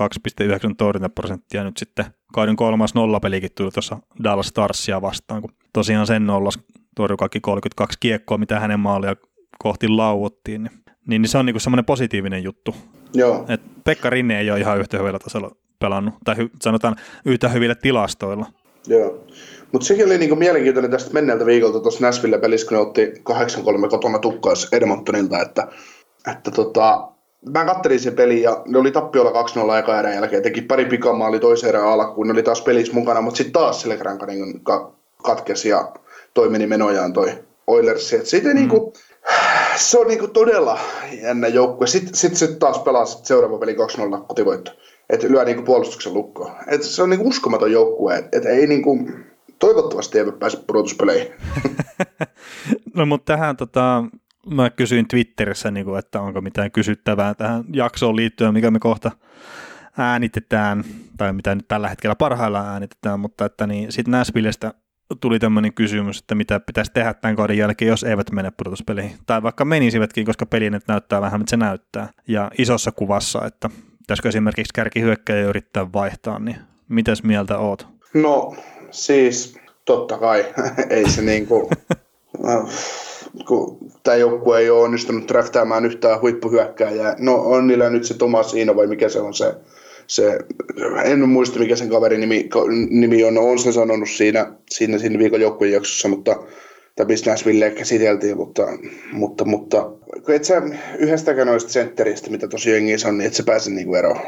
92,9 torjuntaprosenttia nyt sitten kauden kolmas nollapelikin tuli tuossa Dallas Starsia vastaan, kun tosiaan sen nollas torjui kaikki 32 kiekkoa, mitä hänen maalia kohti lauottiin, niin, niin, niin se on niinku semmoinen positiivinen juttu. Joo. Et Pekka Rinne ei ole ihan yhtä hyvällä tasolla pelannut, tai hy, sanotaan yhtä hyvillä tilastoilla. Joo. Mutta sekin oli niinku mielenkiintoinen tästä menneeltä viikolta tuossa Nashville-pelissä, kun ne otti 8-3 kotona tukkaas Edmontonilta, että että tota, mä kattelin sen pelin ja ne oli tappiolla 2-0 eka erän jälkeen, teki pari pikamaali toisen erän alkuun, ne oli taas pelissä mukana, mutta sitten taas Selkäranka niin katkesi ja toi meni menojaan toi Oilers. Sitten mm. niinku, se on niinku todella jännä joukkue. Sitten sit se taas pelaa sit seuraava peli 2-0 kotivoitto. Että lyö niinku puolustuksen lukkoon. Et se on niinku uskomaton joukkue. Että et ei niinku, toivottavasti ei pääse pudotuspeleihin. no mutta tähän tota, mä kysyin Twitterissä, niin kuin, että onko mitään kysyttävää tähän jaksoon liittyen, mikä me kohta äänitetään, tai mitä nyt tällä hetkellä parhaillaan äänitetään, mutta että niin sitten Näsvillestä tuli tämmöinen kysymys, että mitä pitäisi tehdä tämän kauden jälkeen, jos eivät mene pudotuspeleihin. Tai vaikka menisivätkin, koska peli näyttää vähän, mitä se näyttää. Ja isossa kuvassa, että pitäisikö esimerkiksi kärkihyökkäjä yrittää vaihtaa, niin mitäs mieltä oot? No siis totta kai, ei se niin kuin, kun tämä joukkue ei ole onnistunut draftaamaan yhtään huippuhyökkääjää. No on niillä nyt se Tomas Iino vai mikä se on se, se en muista mikä sen kaverin nimi, nimi on, on se sanonut siinä, siinä, siinä viikon joukkueen jaksossa, mutta tai Nashville käsiteltiin, mutta, mutta, mutta et sä yhdestäkään noista sentteristä, mitä tosi jengissä on, niin et sä pääse niinku eroon.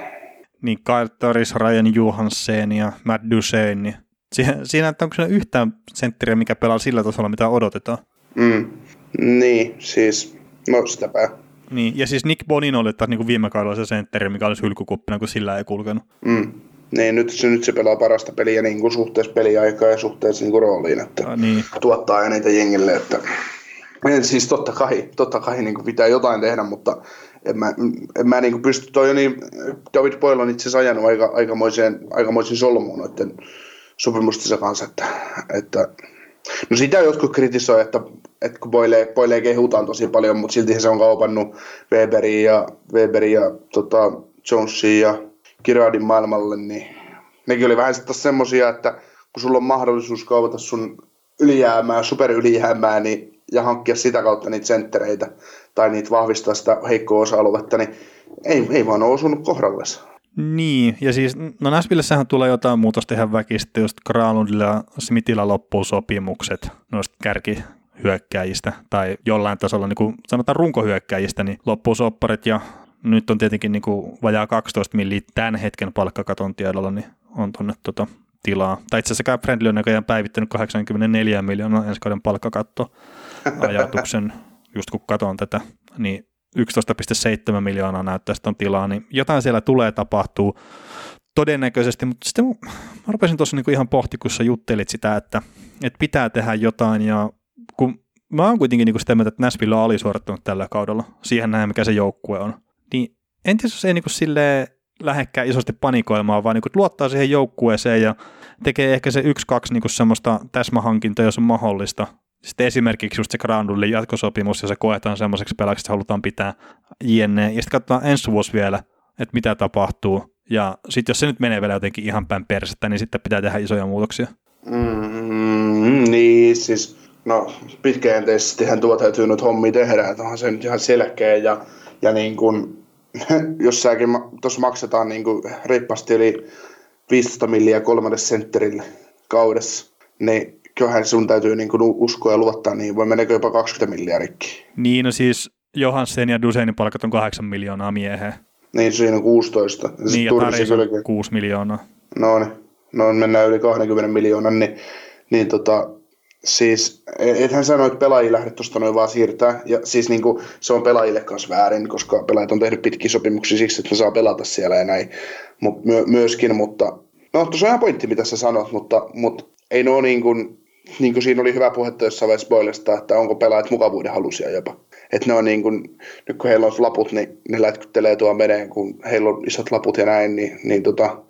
Niin Kyle Torres, Ryan Johansen ja Matt Duchesne, niin siinä, siinä onko se yhtään sentteriä, mikä pelaa sillä tasolla, mitä odotetaan? Mm. Niin, siis, no sitäpä. Niin, ja siis Nick Bonin oli taas niin kuin viime kaudella se sentteri, mikä olisi hylkykuppina, kun sillä ei kulkenut. Mm. Niin, nyt se, nyt se pelaa parasta peliä niin kuin suhteessa peliaikaa ja suhteessa niin kuin rooliin, että ah, niin. tuottaa eniten jengille, että en, siis totta kai, totta kai niin kuin pitää jotain tehdä, mutta en mä, en mä niin kuin pysty, toi niin, David Boyle on itse asiassa ajanut aika, aikamoiseen, aikamoisen solmuun noiden sopimustensa kanssa, että, että No sitä jotkut kritisoi, että, että kun Boyle, Boyle kehutaan tosi paljon, mutta silti se on kaupannut Weberin ja, Weberin ja tota, Jonesin ja Kiradin maailmalle, niin nekin oli vähän sitten semmosia, että kun sulla on mahdollisuus kaupata sun ylijäämää, superylijäämää, niin, ja hankkia sitä kautta niitä senttereitä tai niitä vahvistaa sitä heikkoa osa-aluetta, niin ei, ei vaan ole osunut kohdallessa. Niin, ja siis, no Näsvillessähän tulee jotain muutosta ihan väkistä, just Kralundilla ja Smithillä loppuu sopimukset noista kärkihyökkäjistä, tai jollain tasolla niin kuin sanotaan runkohyökkäjistä, niin loppuu sopparit, ja nyt on tietenkin niin kuin vajaa 12 milliä tämän hetken palkkakaton tiedolla, niin on tuonne tota tilaa. Tai itse asiassa Friendly on näköjään päivittänyt 84 miljoonaa ensi kauden palkkakatto ajatuksen, just kun katon tätä, niin 11,7 miljoonaa näyttää on tilaa, niin jotain siellä tulee tapahtuu todennäköisesti, mutta sitten mä rupesin tuossa niinku ihan pohti, kun sä juttelit sitä, että, että pitää tehdä jotain ja kun mä oon kuitenkin niin sitä mieltä, että Nashville on alisuorittanut tällä kaudella. Siihen näin, mikä se joukkue on. En tiedä, jos ei niin silleen lähekkää isosti panikoimaan, vaan niin luottaa siihen joukkueeseen ja tekee ehkä se yksi-kaksi niin semmoista täsmähankintoa, jos on mahdollista. Sitten esimerkiksi just se Grandullin jatkosopimus, ja se koetaan semmoiseksi pelaajaksi, että halutaan pitää jne. Ja sitten katsotaan ensi vuosi vielä, että mitä tapahtuu. Ja sitten jos se nyt menee vielä jotenkin ihan päin persettä, niin sitten pitää tehdä isoja muutoksia. Mm, niin, siis no pitkäjänteisestihän tuo täytyy nyt hommi tehdä, että onhan se nyt ihan selkeä ja, ja niin kuin, jos säkin tuossa maksetaan niin kuin reippaasti yli 15 milliä kolmannelle sentterille kaudessa, niin kyllähän sun täytyy niin kuin uskoa ja luottaa, niin voi mennä jopa 20 miljarikki. Niin, no siis Johansen ja Duseinin palkat on 8 miljoonaa mieheen. Niin, siinä on 16. Niin, ja Taris on 6 miljoonaa. No niin, no mennään yli 20 miljoonan, niin, niin tota, siis e- ethän sano, että pelaajia lähde tuosta noin vaan siirtää. Ja siis niin kuin, se on pelaajille kanssa väärin, koska pelaajat on tehnyt pitkiä sopimuksia siksi, että ne saa pelata siellä ja näin. Mut, myö, myöskin, mutta no tuossa on ihan pointti, mitä sä sanot, mutta, mutta ei ole niin kuin, niin kuin siinä oli hyvä puhetta jossain vaiheessa Boilesta, että onko pelaajat mukavuuden halusia jopa. Että ne on niin kuin, nyt kun heillä on laput, niin ne lätkyttelee tuon meneen, kun heillä on isot laput ja näin, niin, niin tota,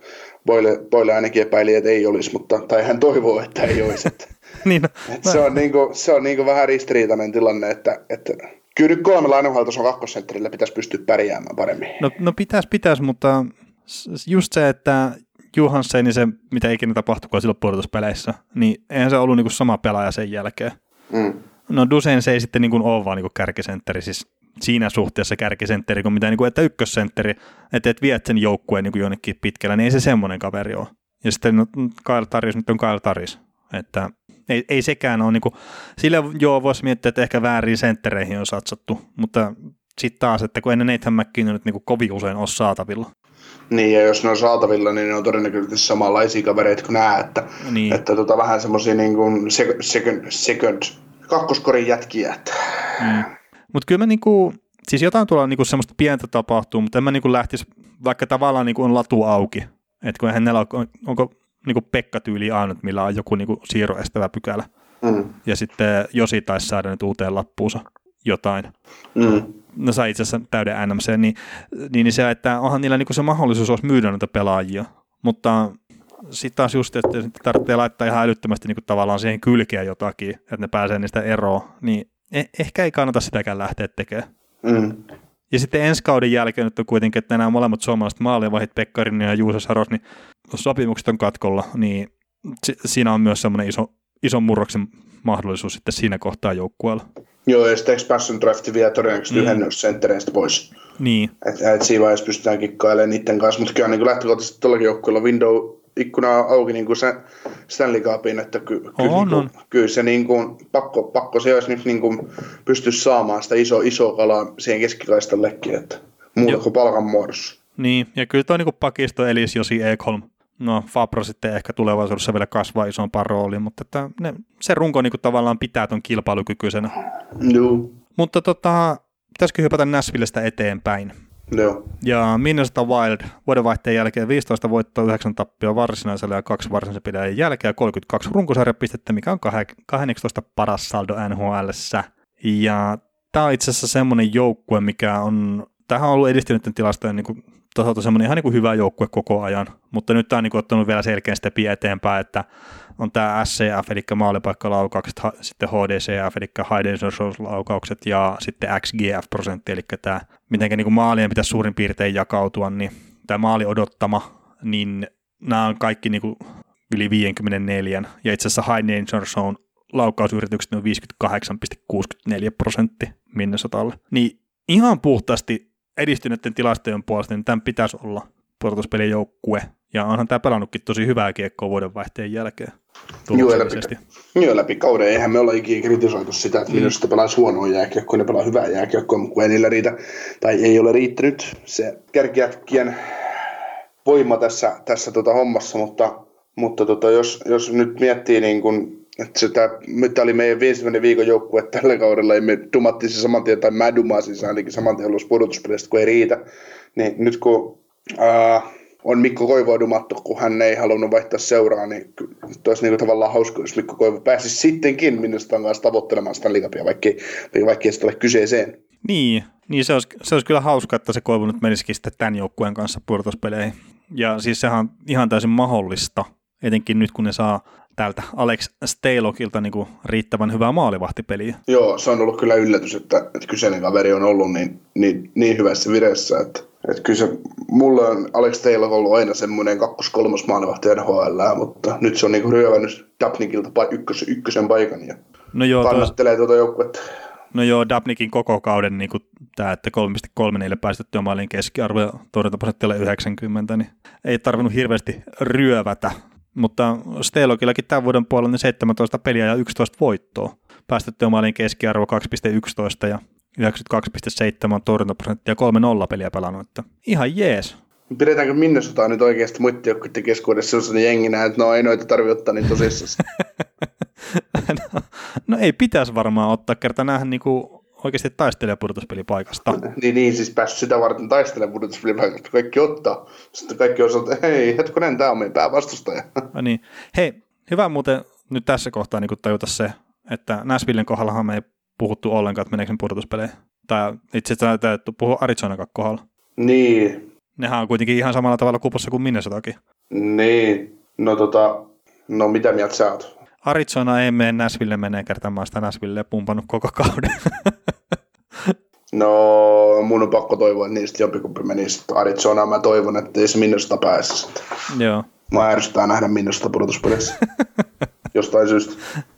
Boile, Boile ainakin epäili, että ei olisi, mutta, tai hän toivoo, että ei olisi. Että, niin, no, että se on, niin kuin, se on niin kuin vähän ristiriitainen tilanne, että, että kyllä nyt kolmella on kakkosentterillä pitäisi pystyä pärjäämään paremmin. No, no pitäisi, pitäisi, mutta just se, että Johansen, niin se mitä ikinä tapahtukaan silloin pudotuspeleissä, niin eihän se ollut niin kuin sama pelaaja sen jälkeen. Mm. No Dusen se ei sitten niin kuin ole vaan niin kuin kärkisentteri, siis siinä suhteessa kärkisentteri kuin mitä, niin kuin, että ykkössentteri, että et viet sen joukkueen niin kuin jonnekin pitkällä, niin ei se semmoinen kaveri ole. Ja sitten no, Kyle Taris nyt on Kyle Taris, että ei, ei sekään ole, niin kuin, sillä joo voisi miettiä, että ehkä väärin senttereihin on satsattu, mutta sitten taas, että kun ennen Nathan McKinnon nyt niin kuin kovin usein ole saatavilla. Niin, ja jos ne on saatavilla, niin ne on todennäköisesti samanlaisia kavereita kuin nämä, että, niin. että tota, vähän semmoisia niin kuin second, second, kakkoskorin jätkiä. Että. Mm. Mutta kyllä mä niinku, siis jotain tuolla niinku semmoista pientä tapahtuu, mutta en mä niinku lähtisi, vaikka tavallaan niinku on latu auki, että kun eihän on, onko niinku Pekka-tyyli ainut, millä on joku niinku siirroestävä pykälä. Mm. Ja sitten Josi taisi saada nyt uuteen lappuunsa jotain. Mm. No sai itse asiassa täyden NMC, niin, niin, niin se, että onhan niillä niinku se mahdollisuus olisi myydä noita pelaajia, mutta sitten taas just, että tarvitsee laittaa ihan älyttömästi niinku tavallaan siihen kylkeä jotakin, että ne pääsee niistä eroon, niin eh- ehkä ei kannata sitäkään lähteä tekemään. Mm. Ja sitten ensi kauden jälkeen nyt on kuitenkin, että nämä molemmat suomalaiset maalivahit, Pekkarin ja Juuso Saros, niin sopimukset on katkolla, niin siinä on myös semmoinen iso, iso murroksen mahdollisuus sitten siinä kohtaa joukkueella. Joo, ja sitten expansion drafti vie todennäköisesti mm. yhden senttereistä pois. Niin. Että et siinä vaiheessa pystytään kikkailemaan niiden kanssa, mutta kyllä niin lähtökohtaisesti tuollakin joukkueella window ikkuna auki niin kuin se Stanley Cupin, että ky, ky, on, niin kuin, kyllä se niin kuin, pakko, pakko se olisi nyt niin kuin, pysty saamaan sitä iso, iso kalaa siihen keskikaistallekin, että muuta kuin palkan muodossa. Niin, ja kyllä tuo niin pakisto Elis Josi Ekholm, no Fabro sitten ehkä tulevaisuudessa vielä kasvaa isompaan rooliin, mutta että ne, se runko niin kuin tavallaan pitää tuon kilpailukykyisenä. Joo. Mutta tota, pitäisikö hypätä Näsvillestä eteenpäin? Joo. Ja Minnesota Wild vuodenvaihteen jälkeen 15 voittoa, 9 tappia varsinaisella ja kaksi varsinaisen pidäjän jälkeen ja 32 runkosarjapistettä, mikä on 18 paras saldo nhl Ja tämä on itse asiassa semmoinen joukkue, mikä on, tähän on ollut edistynyt tilastojen niin kuin, semmoinen ihan niin kuin hyvä joukkue koko ajan, mutta nyt tämä on niin kuin, ottanut vielä selkeän stepi eteenpäin, että on tämä SCF, eli maalipaikkalaukaukset, sitten HDCF, eli high laukaukset ja sitten XGF-prosentti, eli tämä, miten niin maalien pitäisi suurin piirtein jakautua, niin tämä maali odottama, niin nämä on kaikki niin kuin yli 54, ja itse asiassa high danger zone laukausyritykset on 58,64 prosentti Minnesotalle. Niin ihan puhtaasti edistyneiden tilastojen puolesta, niin tämän pitäisi olla pudotuspelijoukkue, ja onhan tämä pelannutkin tosi hyvää kiekkoa vuodenvaihteen jälkeen. Joo läpi, joo, läpi kauden. Eihän me olla ikinä kritisoitu sitä, että mm. minusta pelaisi huonoa jääkiekkoa, ne pelaa hyvää jääkiekkoa, mutta kun ei niillä riitä, tai ei ole riittänyt se kärkijätkien voima tässä, tässä tota hommassa, mutta, mutta tota, jos, jos nyt miettii niin kun, että se, tämä, tämä oli meidän ensimmäinen viikon joukkue tällä kaudella, ja me dumattiin se saman tien, tai mä dumasin se ainakin saman tien pudotuspelistä, kun ei riitä, niin nyt kun ää, on Mikko Koivoa dumattu, kun hän ei halunnut vaihtaa seuraa, niin olisi niin tavallaan hauska, jos Mikko Koivu pääsisi sittenkin Minnesotan kanssa tavoittelemaan sitä liikapia, vaikka, vaikka ei sitä ole kyseeseen. Niin, niin se, olisi, se olisi kyllä hauska, että se Koivu nyt menisikin sitten tämän joukkueen kanssa pudotuspeleihin. Ja siis sehän on ihan täysin mahdollista, etenkin nyt kun ne saa täältä Alex Stalokilta niin riittävän hyvää maalivahtipeliä. Joo, se on ollut kyllä yllätys, että, että kyseinen kaveri on ollut niin, niin, niin hyvässä vireessä, että, että kyllä se, mulle on Alex Taylor ollut aina semmoinen kakkos-kolmos maalivahti NHL, mutta nyt se on niin ryövännyt Dapnikilta ykkös, ykkösen paikan ja no joo, kannattelee tuota joukkuetta. No joo, Dapnikin koko kauden niin tämä, että 3,34 päästettyä maalin keskiarvo ja torjuntaprosentilla 90, niin ei tarvinnut hirveästi ryövätä mutta Stelokillakin tämän vuoden puolella niin 17 peliä ja 11 voittoa. Päästettyä maalin keskiarvo 2,11 ja 92,7 torjuntaprosenttia 3-0 peliä pelannut. Että ihan jees. Pidetäänkö Minnesotaa nyt oikeasti muiden keskuudessa sellaisena jenginä, että no ei noita tarvitse ottaa niin tosissaan? no, no, ei pitäisi varmaan ottaa, kerta näähän niinku oikeasti taistelee pudotuspelipaikasta. Niin, niin siis päässyt sitä varten taistelemaan pudotuspelipaikasta, kaikki ottaa. Sitten kaikki on että hei, hetkonen, tämä on meidän päävastustaja. No niin. Hei, hyvä muuten nyt tässä kohtaa niin tajuta se, että Nashvillen kohdallahan me ei puhuttu ollenkaan, että meneekö pudotuspeleihin. Tai itse asiassa täytyy puhua Arizonan kohdalla. Niin. Nehän on kuitenkin ihan samalla tavalla kupossa kuin Minnesotakin. Niin. No tota, no mitä mieltä sä oot? Arizona ei mene Nashville menee kertamaan sitä Nashville pumpannut koko kauden. no, mun on pakko toivoa, että niistä jompikumpi menisi. Arizona mä toivon, että ei se Minnosta pääsisi. Joo. Mä ärsyttää nähdä Minnosta pudotuspelissä. Jostain syystä.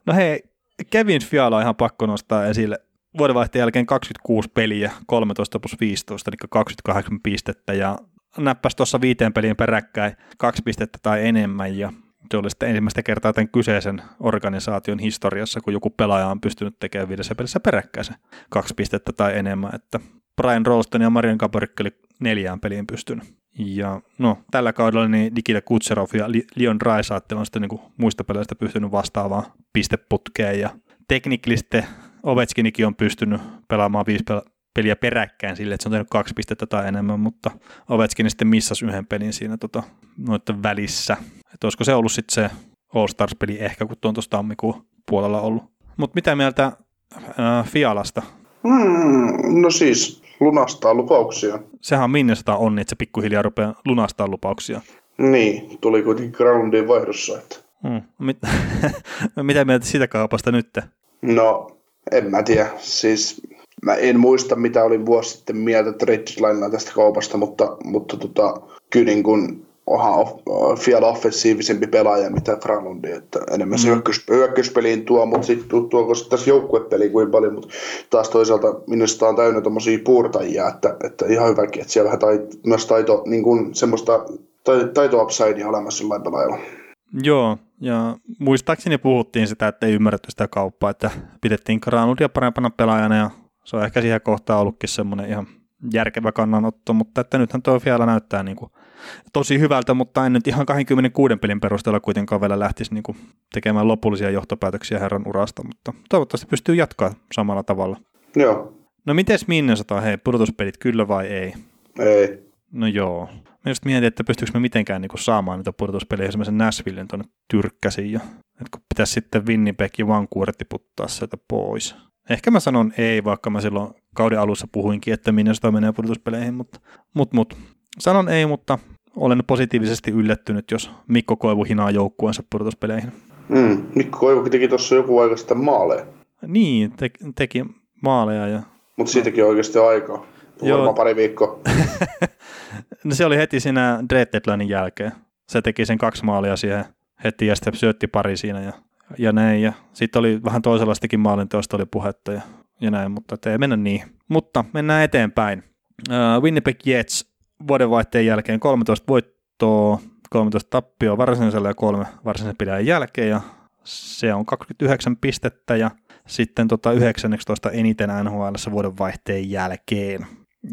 No hei, Kevin Fiala on ihan pakko nostaa esille. Vuodenvaihteen jälkeen 26 peliä, 13 plus 15, eli 28 pistettä ja näppäsi tuossa viiteen peliin peräkkäin kaksi pistettä tai enemmän ja se oli sitten ensimmäistä kertaa tämän kyseisen organisaation historiassa, kun joku pelaaja on pystynyt tekemään viidessä pelissä peräkkäisen kaksi pistettä tai enemmän, että Brian Rolston ja Marian Kabarikki oli neljään peliin pystynyt. Ja no, tällä kaudella niin Dikile Kutserov ja Leon Raisaatte on sitten niin muista peleistä pystynyt vastaavaan pisteputkeen ja tekniklisesti Ovechkinikin on pystynyt pelaamaan viisi peliä peräkkäin sille, että se on tehnyt kaksi pistettä tai enemmän, mutta Ovechkin sitten missasi yhden pelin siinä tota, noiden välissä. Että olisiko se ollut sitten se All-Stars-peli ehkä, kun tuon tuossa tammikuun puolella ollut. Mutta mitä mieltä äh, Fialasta? Hmm, no siis lunastaa lupauksia. Sehän on minne sitä onni, että se pikkuhiljaa rupeaa lunastaa lupauksia. Niin, tuli kuitenkin Groundin vaihdossa. Että. Hmm. Mit, mitä mieltä sitä kaupasta nyt? No, en mä tiedä. Siis Mä en muista, mitä olin vuosi sitten mieltä trade tästä kaupasta, mutta, mutta tota, kyllä niin kuin onhan vielä offensiivisempi pelaaja, mitä Granundi, että enemmän mm. se hyökkäys, hyökkäyspeliin tuo, mutta sitten tuoko sitten tässä joukkuepeliin kuin paljon, mutta taas toisaalta minusta on täynnä tommosia puurtajia, että, että ihan hyväkin, että siellä vähän tait, myös taito, niin kuin semmoista taito upsidea olemassa jollain pelaajalla. Joo, ja muistaakseni puhuttiin sitä, että ei ymmärretty sitä kauppaa, että pidettiin Granuldia parempana pelaajana ja se on ehkä siihen kohtaan ollutkin semmoinen ihan järkevä kannanotto, mutta että nythän tuo vielä näyttää niin kuin tosi hyvältä, mutta en nyt ihan 26 pelin perusteella kuitenkaan vielä lähtisi niin kuin tekemään lopullisia johtopäätöksiä herran urasta, mutta toivottavasti pystyy jatkaa samalla tavalla. Joo. No mites Minnesota, hei, pudotuspelit kyllä vai ei? Ei. No joo. Mä just mietin, että pystyykö me mitenkään niin kuin saamaan niitä pudotuspelejä esimerkiksi Nashvillen tuonne tyrkkäsiin ja että kun pitäisi sitten Winnipeg ja Vancouver tiputtaa sieltä pois. Ehkä mä sanon ei, vaikka mä silloin kauden alussa puhuinkin, että minne sitä menee pudotuspeleihin, mutta mut, mut. Sanon ei, mutta olen positiivisesti yllättynyt, jos Mikko Koivu hinaa joukkueensa pudotuspeleihin. Mm, Mikko Koivu teki tuossa joku aika sitten maaleja. Niin, te- teki maaleja. Ja... Mutta siitäkin oikeasti aikaa. Varmaan pari viikkoa. no se oli heti siinä Dread jälkeen. Se teki sen kaksi maalia siihen heti ja sitten syötti pari siinä ja ja näin. Ja sitten oli vähän toisenlaistakin maalinteosta oli puhetta ja, ja näin, mutta ei mennä niin. Mutta mennään eteenpäin. Uh, Winnipeg Jets vuodenvaihteen jälkeen 13 voittoa, 13 tappioa varsinaisella ja kolme varsinaisen pidän jälkeen ja se on 29 pistettä ja sitten tota 19 eniten NHL vuodenvaihteen jälkeen.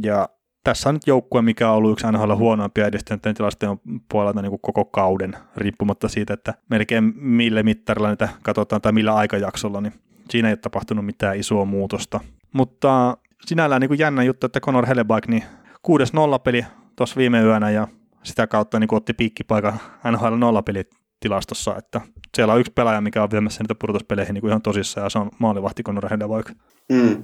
Ja tässä on nyt joukkue, mikä on ollut yksi NHL huonoimpia edistyneiden tilastojen puolelta niin kuin koko kauden, riippumatta siitä, että melkein millä mittarilla niitä katsotaan tai millä aikajaksolla, niin siinä ei ole tapahtunut mitään isoa muutosta. Mutta sinällään niin kuin jännä juttu, että Conor Hellebuck, niin 6-0 peli tuossa viime yönä ja sitä kautta niin otti piikkipaikan NHL nollapelitilastossa, että siellä on yksi pelaaja, mikä on viemässä niitä pudotuspeleihin niin kuin ihan tosissaan, ja se on maalivahti Conor Hellebuck. Mm.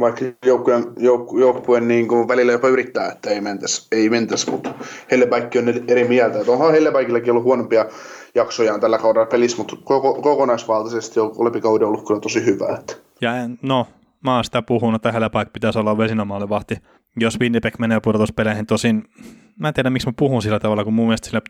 Vaikka joukkueen, joukku, joukkueen niin kuin välillä jopa yrittää, että ei mentäisi, ei mentäisi mutta Hellebaikki on eri mieltä. Että onhan Hellebaikillakin ollut huonompia jaksojaan tällä kaudella pelissä, mutta koko, kokonaisvaltaisesti on lepikauden ollut kyllä tosi hyvä. Että. Ja no, mä oon sitä puhunut, että Hellebaik pitäisi olla vesinämaalivahti. Jos Winnipeg menee pudotuspeleihin, tosin mä en tiedä, miksi mä puhun sillä tavalla, kun mun mielestä sillä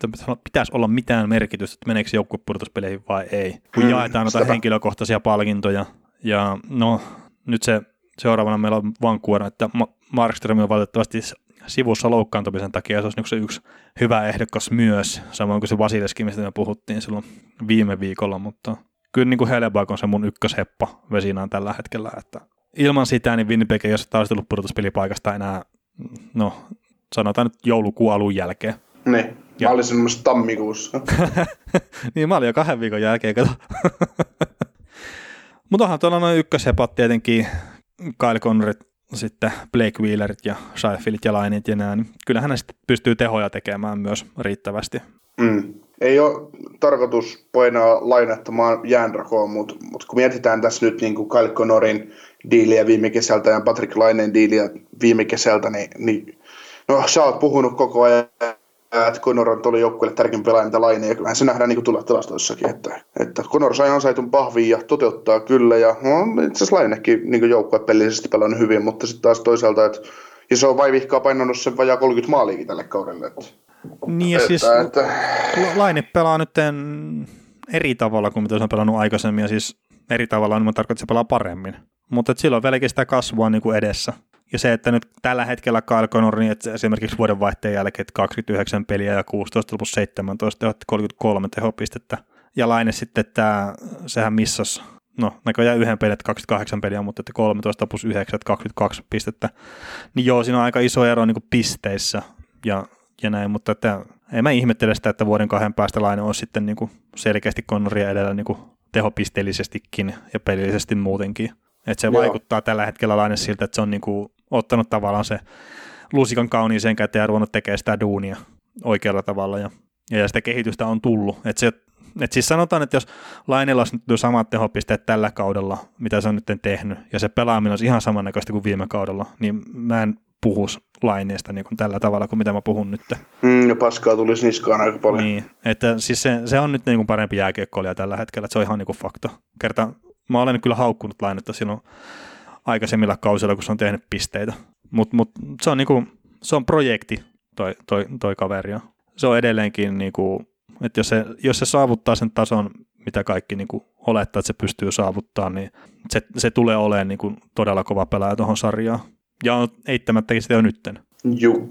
pitäisi olla mitään merkitystä, että meneekö joukkue pudotuspeleihin vai ei. Kun hmm, jaetaan noita henkilökohtaisia palkintoja. Ja no, nyt se seuraavana meillä on Vancouver, että Markström on valitettavasti sivussa loukkaantumisen takia, se olisi niin se yksi hyvä ehdokas myös, samoin kuin se Vasileski, mistä me puhuttiin silloin viime viikolla, mutta kyllä niin kuin Helebak on se mun ykkösheppa vesinään tällä hetkellä, että ilman sitä niin Winnipeg ei olisi taistellut pudotuspelipaikasta enää, no sanotaan nyt joulukuun alun jälkeen. Niin, ja. mä olin semmoista tammikuussa. niin, mä olin jo kahden viikon jälkeen, kato. Mutta onhan tuolla noin ykköshepat tietenkin, Kyle Connerit, sitten Blake Wheelerit ja Sheffield ja Lainit ja nää, niin kyllähän ne sitten pystyy tehoja tekemään myös riittävästi. Mm. Ei ole tarkoitus painaa lainattamaan jäänrakoon, mutta, mutta kun mietitään tässä nyt niin kuin Kyle Connorin diiliä viime kesältä ja Patrick Laineen diiliä viime kesältä, niin, niin no sä oot puhunut koko ajan että Conor on tuolle joukkueelle tärkein pelaaja mitä Laine, ja kyllähän se nähdään niin tulla tilastoissakin, että, että Conor sai ansaitun pahviin ja toteuttaa kyllä, ja no, itse asiassa Lainekin niin joukkuepellisesti pelannut hyvin, mutta sitten taas toisaalta, että ja se on vaivihkaa painanut sen vajaa 30 maaliikin tälle kaudelle. Että, niin ja että, siis että, Laine pelaa nyt eri tavalla kuin mitä se on pelannut aikaisemmin, ja siis eri tavalla, niin mä tarkoitan, että se pelaa paremmin. Mutta silloin vieläkin sitä kasvua niin kuin edessä. Ja se, että nyt tällä hetkellä Kyle Connor, niin että esimerkiksi vuodenvaihteen jälkeen 29 peliä ja 16 plus 17 tehot 33 tehopistettä. Ja Laine sitten, että sehän missasi, no näköjään yhden pelin, 28 peliä, mutta että 13 plus 9, 22 pistettä. Niin joo, siinä on aika iso ero niin kuin pisteissä ja, ja näin, mutta että en mä ihmettele sitä, että vuoden kahden päästä Laine on sitten niin kuin selkeästi Connoria edellä niin kuin tehopisteellisestikin ja pelillisesti muutenkin. Että se Joo. vaikuttaa tällä hetkellä Laine siltä, että se on niin kuin ottanut tavallaan se lusikan kauniiseen käteen ja ruvennut tekemään sitä duunia oikealla tavalla ja, ja sitä kehitystä on tullut. Et se, et siis sanotaan, että jos Lainilla olisi nyt samat tehopisteet tällä kaudella, mitä se on nyt tehnyt, ja se pelaaminen olisi ihan samannäköistä kuin viime kaudella, niin mä en puhus Laineesta niin kuin tällä tavalla kuin mitä mä puhun nyt. Mm, ja paskaa tulisi niskaan aika paljon. Niin, että siis se, se on nyt niin kuin parempi jääkiekkoilija tällä hetkellä, että se on ihan niin kuin fakta. Kerta mä olen kyllä haukkunut Lainetta silloin aikaisemmilla kausilla, kun se on tehnyt pisteitä. Mutta mut, se, on niinku, se on projekti, toi, toi, toi kaveri. Ja se on edelleenkin, niinku, että jos se, jos se saavuttaa sen tason, mitä kaikki niinku olettaa, että se pystyy saavuttaa, niin se, se tulee olemaan niinku todella kova pelaaja tuohon sarjaan. Ja on eittämättäkin sitä jo nytten. Joo.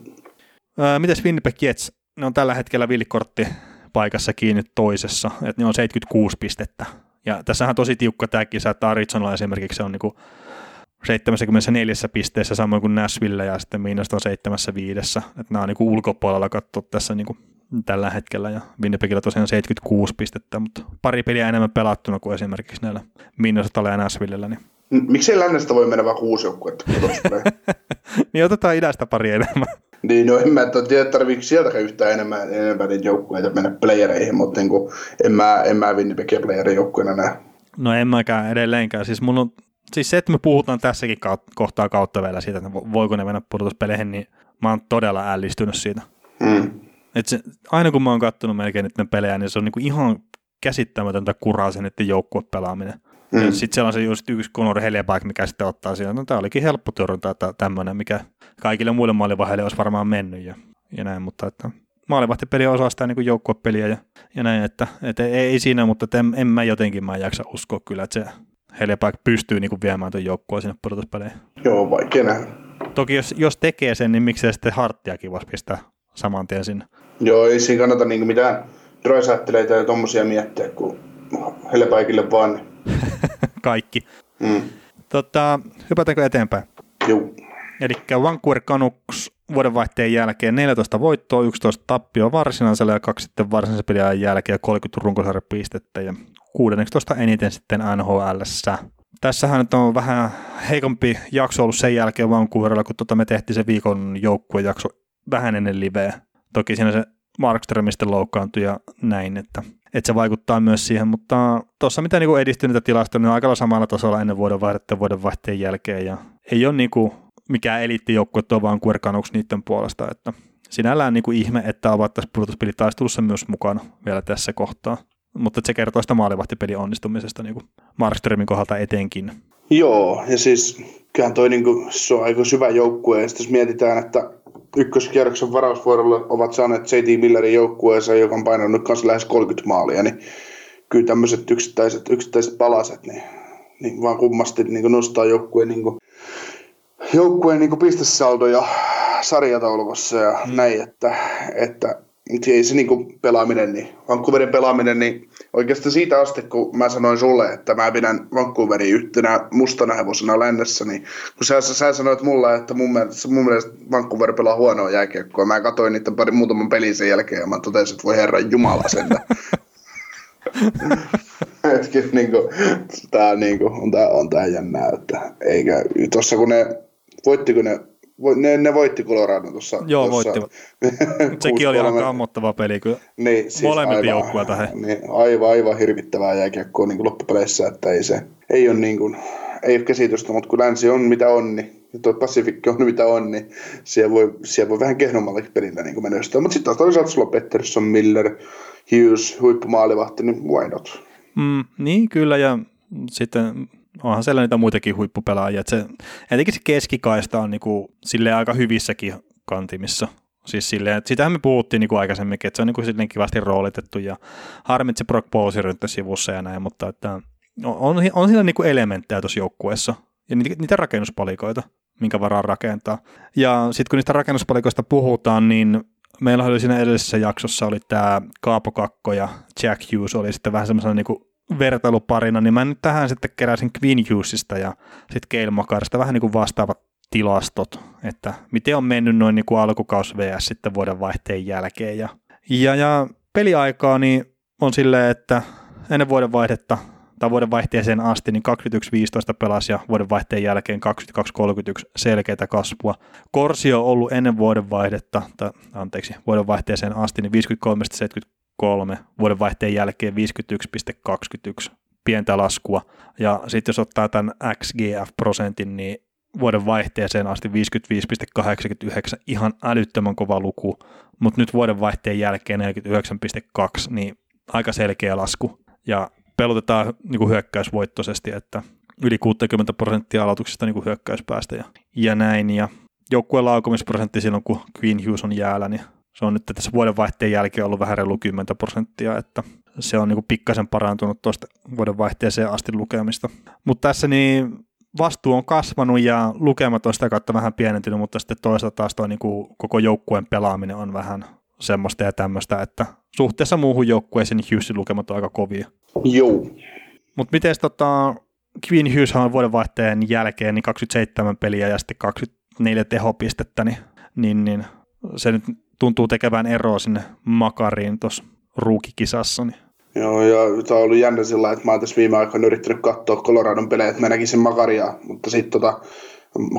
mites Winnipeg Jets? Ne on tällä hetkellä villikortti paikassa kiinni toisessa, että ne on 76 pistettä. Ja tässähän on tosi tiukka tämä kisa, että Arizonalla esimerkiksi se on niinku 74 pisteessä samoin kuin Nashville ja sitten Miinasta on 75. Että nämä on niin ulkopuolella katsoa tässä niin tällä hetkellä ja Winnipegillä tosiaan 76 pistettä, mutta pari peliä enemmän pelattuna kuin esimerkiksi näillä Minnesotalla ja Nashvillellä. Niin. Miksei lännestä voi mennä vain kuusi joukkuetta? niin otetaan idästä pari enemmän. Niin, no en mä tiedä, tarviiko sieltäkään yhtään enemmän, enemmän niitä joukkueita mennä playereihin, mutta niin kuin, en mä, en mä Winnipegia playerin joukkueena näe. No en mäkään edelleenkään. Siis mun on siis se, että me puhutaan tässäkin kohtaa kautta vielä siitä, että voiko ne mennä pudotuspeleihin, niin mä oon todella ällistynyt siitä. Mm. Et se, aina kun mä oon kattonut melkein niiden pelejä, niin se on niinku ihan käsittämätöntä kuraa se niiden joukkuepelaaminen. Mm. Sitten siellä on se just yksi Conor Helleback, mikä sitten ottaa siihen, no tämä olikin helppo torjunta, että tämmöinen, mikä kaikille muille maalivahdeille olisi varmaan mennyt ja, ja näin, mutta että maalivahtipeli osaa sitä niin joukkuepeliä ja, ja näin, että, että ei, ei, siinä, mutta en, en mä jotenkin mä jaksa uskoa kyllä, että se Helleback pystyy niin kuin viemään tuon joukkoon sinne pudotuspeleihin. Joo, vaikea nähdä. Toki jos, jos tekee sen, niin miksei sitten Harttiakin voisi pistää saman tien sinne. Joo, ei siinä kannata niin mitään drösätteleitä ja tommosia miettiä, kun Hellebackille vaan. Kaikki. Mm. Tota, hypätäänkö eteenpäin? Joo. Eli Vancouver Canucks vuodenvaihteen jälkeen 14 voittoa, 11 tappioa varsinaisella ja kaksi sitten varsinaisen pelin jälkeen 30 runkosarjapistettä ja 16 eniten sitten nhl Tässähän nyt on vähän heikompi jakso ollut sen jälkeen Vancouverilla, kun tota me tehtiin se viikon joukkuejakso vähän ennen liveä. Toki siinä se Markströmistä loukkaantui ja näin, että, että se vaikuttaa myös siihen, mutta tuossa mitä niin edistyneitä tilastoja, niin on aika samalla tasolla ennen vuodenvaihdetta vuodenvaihteen jälkeen ja ei ole niin kuin mikään eliittijoukkue tuo vaan kuerkanuksi niiden puolesta, että sinällään niin kuin ihme, että ovat tässä pudotuspelitaistelussa myös mukana vielä tässä kohtaa. Mutta se kertoo sitä maalivahtipelin onnistumisesta niin kuin Markströmin kohdalta etenkin. Joo, ja siis kyllähän toi niin kuin, se on aika syvä joukkue, ja sitten jos mietitään, että ykköskierroksen varausvuorolla ovat saaneet J.T. Millerin joukkueeseen, joka on painanut kanssa lähes 30 maalia, niin kyllä tämmöiset yksittäiset, yksittäiset palaset, niin, niin vaan kummasti niin nostaa joukkueen, niin kuin, joukkueen niin pistesaldoja sarjataulukossa ja mm. näin, että, että ei se niinku pelaaminen, niin Vancouverin pelaaminen, niin oikeastaan siitä asti, kun mä sanoin sulle, että mä pidän Vancouverin yhtenä mustana hevosena lännessä, niin kun sä, sä sanoit mulle, että mun mielestä, mun mielestä Vancouver pelaa huonoa jääkiekkoa, mä katsoin niitä pari muutaman pelin sen jälkeen ja mä totesin, että voi herra jumala sentä. Hetki, niin kuin, tää, niin kuin, on, tää, on tää jännää, että eikä, tossa kun ne, voittiko ne ne, ne voitti Colorado tuossa. Joo, voittivat. Sekin oli ihan kammottava peli kyllä. Niin, siis Molemmilta joukkueilta he. Niin, aivan, aivan hirvittävää jääkiekkoa niin loppupeleissä, että ei se, ei ole niin kuin, ei ole käsitystä, mutta kun länsi on mitä on, niin ja tuo Pacifikki on mitä on, niin siellä voi, siellä voi vähän kehnommallakin pelillä niin menestyä. Mutta sitten taas toisaalta sulla on Pettersson, Miller, Hughes, huippumaalivahti, niin why not? Mm, niin, kyllä, ja sitten onhan siellä niitä muitakin huippupelaajia. Että se, etenkin se keskikaista on niinku, silleen aika hyvissäkin kantimissa. Siis silleen, että sitähän me puhuttiin niinku aikaisemminkin, että se on niinku silleen kivasti roolitettu ja harmitsi Brock Bowser sivussa ja näin, mutta että on, on siinä niinku elementtejä tuossa joukkueessa ja niitä, niitä rakennuspalikoita, minkä varaan rakentaa. Ja sitten kun niistä rakennuspalikoista puhutaan, niin meillä oli siinä edellisessä jaksossa oli tämä Kaapo Kakko ja Jack Hughes oli sitten vähän semmoisena niinku vertailuparina, niin mä nyt tähän sitten keräsin Queen Hughesista ja sitten Gail Makarista vähän niin kuin vastaavat tilastot, että miten on mennyt noin niin kuin alkukaus VS sitten vuoden vaihteen jälkeen. Ja, ja, ja peliaikaa niin on silleen, että ennen vuoden vaihdetta tai vuoden vaihteeseen asti, niin 21-15 pelasi ja vuoden vaihteen jälkeen 22-31 selkeitä kasvua. Korsi on ollut ennen vuoden vaihdetta, tai anteeksi, vuoden vaihteeseen asti, niin 53 vuoden vuodenvaihteen jälkeen 51,21 pientä laskua. Ja sitten jos ottaa tämän XGF-prosentin, niin vuoden vaihteeseen asti 55,89, ihan älyttömän kova luku, mutta nyt vuoden vaihteen jälkeen 49,2, niin aika selkeä lasku. Ja pelotetaan niin kuin hyökkäysvoittoisesti, että yli 60 prosenttia aloituksista niin kuin hyökkäyspäästä ja, ja näin. Ja joukkueen laukomisprosentti silloin, kun Queen Hughes on jäällä, niin se on nyt tässä vuodenvaihteen jälkeen ollut vähän reilu 10 prosenttia, että se on niin pikkasen parantunut tuosta vuodenvaihteeseen asti lukemista. Mutta tässä niin vastuu on kasvanut ja lukemat on sitä kautta vähän pienentynyt, mutta sitten toisaalta taas tuo niin koko joukkueen pelaaminen on vähän semmoista ja tämmöistä, että suhteessa muuhun joukkueeseen niin Hughesin lukemat on aika kovia. Joo. Mutta miten tota, Queen Hughes on vuodenvaihteen jälkeen niin 27 peliä ja sitten 24 tehopistettä, niin, niin, niin se nyt tuntuu tekevän eroa sinne makariin tuossa ruukikisassa. Niin. Joo, ja tämä on ollut jännä sillä että mä oon tässä viime aikoina yrittänyt katsoa Coloradon pelejä, että mä näkisin makaria, mutta sitten tota,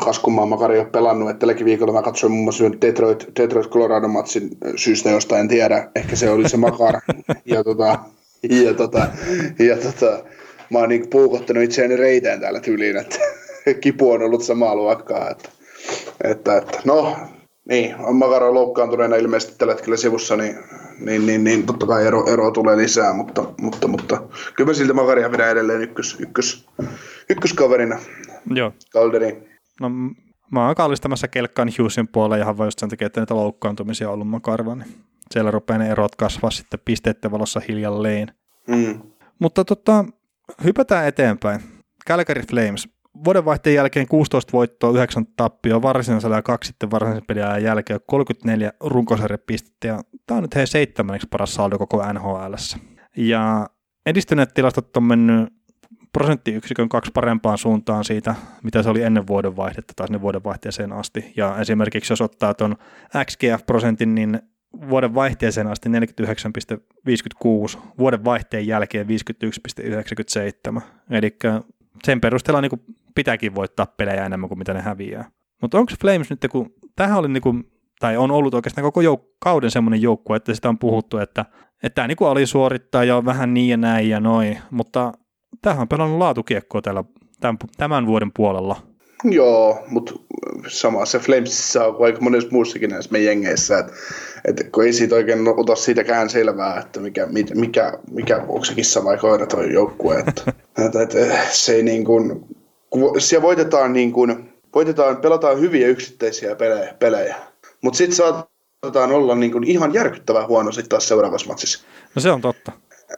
kas kun mä oon makaria pelannut, että tälläkin viikolla mä katsoin muun muassa Detroit, Detroit Colorado matsin syystä, josta en tiedä, ehkä se oli se makar, ja tota, ja tota, ja tota, mä oon niinku puukottanut itseäni reiteen täällä tyyliin, että kipu on ollut samaa luokkaa, että, että, että no, niin, on Makaro loukkaantuneena ilmeisesti tällä hetkellä sivussa, niin, niin, niin, niin totta kai ero, ero tulee lisää, mutta, mutta, mutta kyllä mä siltä Makaria pidän edelleen ykkös, ykkös, ykköskaverina Joo. Kalderi. No, mä oon kallistamassa kelkkaan Hughesin puolelle ihan vain just sen takia, että näitä loukkaantumisia on ollut Makarva, niin siellä rupeaa ne erot kasvaa sitten pisteiden valossa hiljalleen. Mm. Mutta tota, hypätään eteenpäin. Calgary Flames vuodenvaihteen jälkeen 16 voittoa, 9 tappioa, varsinaisella ja kaksi sitten varsinaisen pelin jälkeen 34 runkosarjapistettä ja tämä on nyt heidän seitsemänneksi paras saldo koko NHL. Ja edistyneet tilastot on mennyt prosenttiyksikön kaksi parempaan suuntaan siitä, mitä se oli ennen vuodenvaihdetta tai sinne vuodenvaihteeseen asti. Ja esimerkiksi jos ottaa tuon XGF-prosentin, niin vuoden vaihteeseen asti 49,56, vuoden vaihteen jälkeen 51,97. Eli sen perusteella niin pitääkin voittaa pelejä enemmän kuin mitä ne häviää. Mutta onko Flames nyt, kun tähän oli niin kuin, tai on ollut oikeastaan koko jouk- kauden semmoinen joukkue, että sitä on puhuttu, että, että tämä niin oli suorittaa ja on vähän niin ja näin ja noin, mutta tämähän on pelannut laatukiekkoa tällä, tämän, tämän vuoden puolella. Joo, mutta sama se Flamesissa on kuin aika monessa muussakin näissä meidän jengeissä, että, että kun ei siitä oikein ota siitäkään selvää, että mikä, mikä, mikä onko se kissa vai koira toi joukkue, että, että, että se ei niin kuin, kun siellä voitetaan niin kuin, voitetaan, pelataan hyviä yksittäisiä pelejä, pelejä. mutta sitten saatetaan olla niin kuin ihan järkyttävän huono sitten taas seuraavassa matsissa. No se on totta.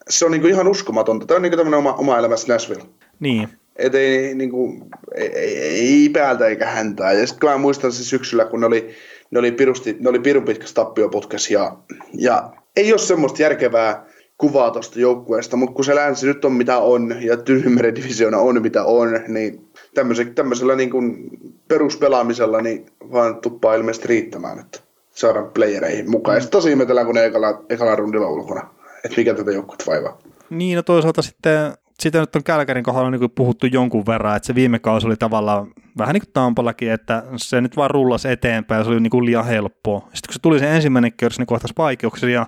Se on niin kuin ihan uskomatonta. Tämä on niin kuin tämmöinen oma, oma elämässä Nashville. Niin. Et ei, niin kuin, ei, ei, ei, päältä eikä häntää. Ja sitten mä muistan se syksyllä, kun ne oli, ne oli, pirusti, ne oli pirun pitkässä tappioputkessa ja, ja ei ole semmoista järkevää kuvaa tuosta joukkueesta, mutta kun se länsi nyt on mitä on ja Tyynymeren divisioona on mitä on, niin tämmöisellä, tämmöisellä niin kuin peruspelaamisella niin vaan tuppaa ilmeisesti riittämään, että saadaan playereihin mukaan. Ja sitten tosi ihmetellään, kun ne ekalla, ekalla rundilla ulkona, että mikä tätä joukkuetta vaivaa. Niin, no toisaalta sitten sitä nyt on Kälkärin kohdalla niin puhuttu jonkun verran, että se viime kausi oli tavallaan vähän niin kuin Tampallakin, että se nyt vaan rullasi eteenpäin ja se oli niin kuin liian helppoa. Sitten kun se tuli se ensimmäinen kierros, niin kohtasi vaikeuksia,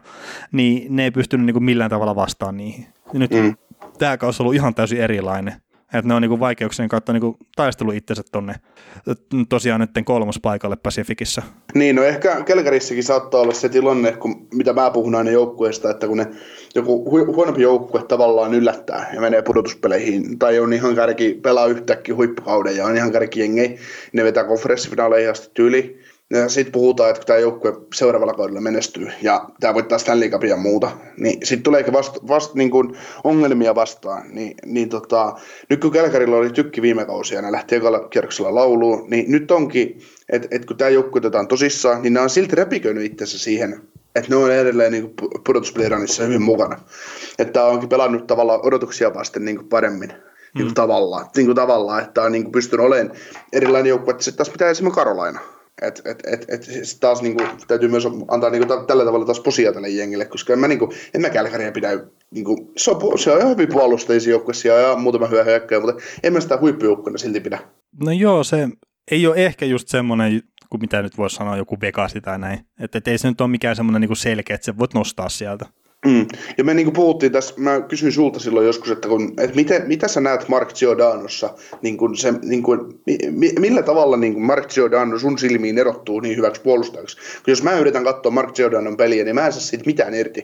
niin ne ei pystynyt niin kuin millään tavalla vastaan niihin. Ja nyt mm. tämä kausi on ollut ihan täysin erilainen. Että ne on niinku vaikeuksien kautta niinku taistelu itsensä tonne tosiaan nyt kolmospaikalle Pacificissa. Niin, no ehkä Kelkarissakin saattaa olla se tilanne, kun, mitä mä puhun aina joukkueesta, että kun ne joku hu- huonompi joukkue tavallaan yllättää ja menee pudotuspeleihin, tai on ihan kärki, pelaa yhtäkkiä huippukauden ja on ihan kärki jengi, ne vetää konferenssifinaaleihin asti tyyli, ja sitten puhutaan, että kun tämä joukkue seuraavalla kaudella menestyy ja tämä voittaa Stanley Cupia ja muuta, niin sitten tulee vasta, vasta niin kuin ongelmia vastaan. Niin, niin tota, nyt kun Kälkärillä oli tykki viime kausia ja ne lähti ekalla kierroksella lauluun, niin nyt onkin, että et kun tämä joukkue otetaan tosissaan, niin ne on silti repiköinyt itsensä siihen, että ne on edelleen niin pudotuspeliranissa hyvin mukana. Että onkin pelannut tavallaan odotuksia vasten niin paremmin. Niin kuin mm. tavallaan, niin kuin tavallaan, että on niin kuin pystynyt olemaan erilainen joukkue, että sitten taas pitää esimerkiksi Karolaina et, et, et, et, taas niinku, täytyy myös antaa niinku, tällä tavalla taas posia tälle jengille, koska en mä, niinku, en mä Kälkäriä pidä, niinku, se, on, se on ihan hyvin puolustajisia joukkueessa ja muutama hyvä hyökkäjä, mutta en mä sitä huippujoukkuna silti pidä. No joo, se ei ole ehkä just semmoinen, kuin mitä nyt voisi sanoa joku Vegas tai näin. Että et ei se nyt ole mikään semmoinen niinku selkeä, että se voit nostaa sieltä. Mm. Ja me niin puhuttiin tässä, mä kysyin sulta silloin joskus, että, kun, että miten, mitä sä näet Mark Giordanossa, niin kuin se, niin kuin, mi, millä tavalla niin kuin Mark Giordano sun silmiin erottuu niin hyväksi puolustajaksi? Kun jos mä yritän katsoa Mark Giordanon peliä, niin mä en saa siitä mitään irti,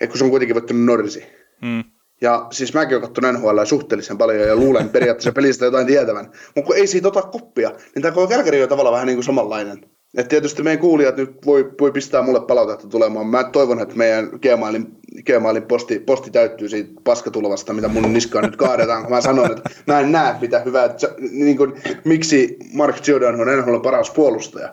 että kun se on kuitenkin voittanut Norrisi. Mm. Ja siis mäkin olen katsonut NHL suhteellisen paljon ja luulen periaatteessa pelistä jotain tietävän. Mutta kun ei siitä ota koppia, niin tämä Kälkäri on tavallaan vähän niin kuin samanlainen. Et tietysti meidän kuulijat nyt voi, voi pistää mulle palautetta tulemaan. Mä toivon, että meidän Gmailin, Gmailin posti, posti täyttyy siitä paskatulvasta, mitä mun niskaan nyt kaadetaan, kun mä sanon, että mä en näe mitä hyvää, niin kuin, miksi Mark Jordan on NHL paras puolustaja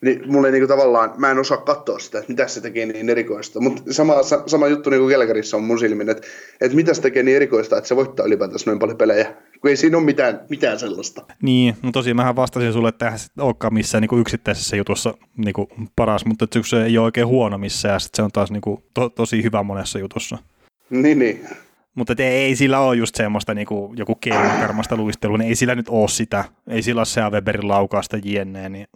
niin mulle niinku tavallaan, mä en osaa katsoa sitä, että mitä se tekee niin erikoista. Mutta sama, sama juttu niin kuin on mun silmin, että, että mitä se tekee niin erikoista, että se voittaa ylipäätään noin paljon pelejä. Kun ei siinä ole mitään, mitään sellaista. Niin, no tosiaan mähän vastasin sulle, että eihän olekaan missään niin kuin yksittäisessä jutussa niin kuin paras, mutta että se ei ole oikein huono missään ja se on taas niin kuin to, tosi hyvä monessa jutussa. Niin, niin. Mutta ei, ei sillä ole just semmoista niin kuin joku keinokarmasta luistelua, niin ei sillä nyt ole sitä. Ei sillä ole se Weberin laukausta jenneen, niin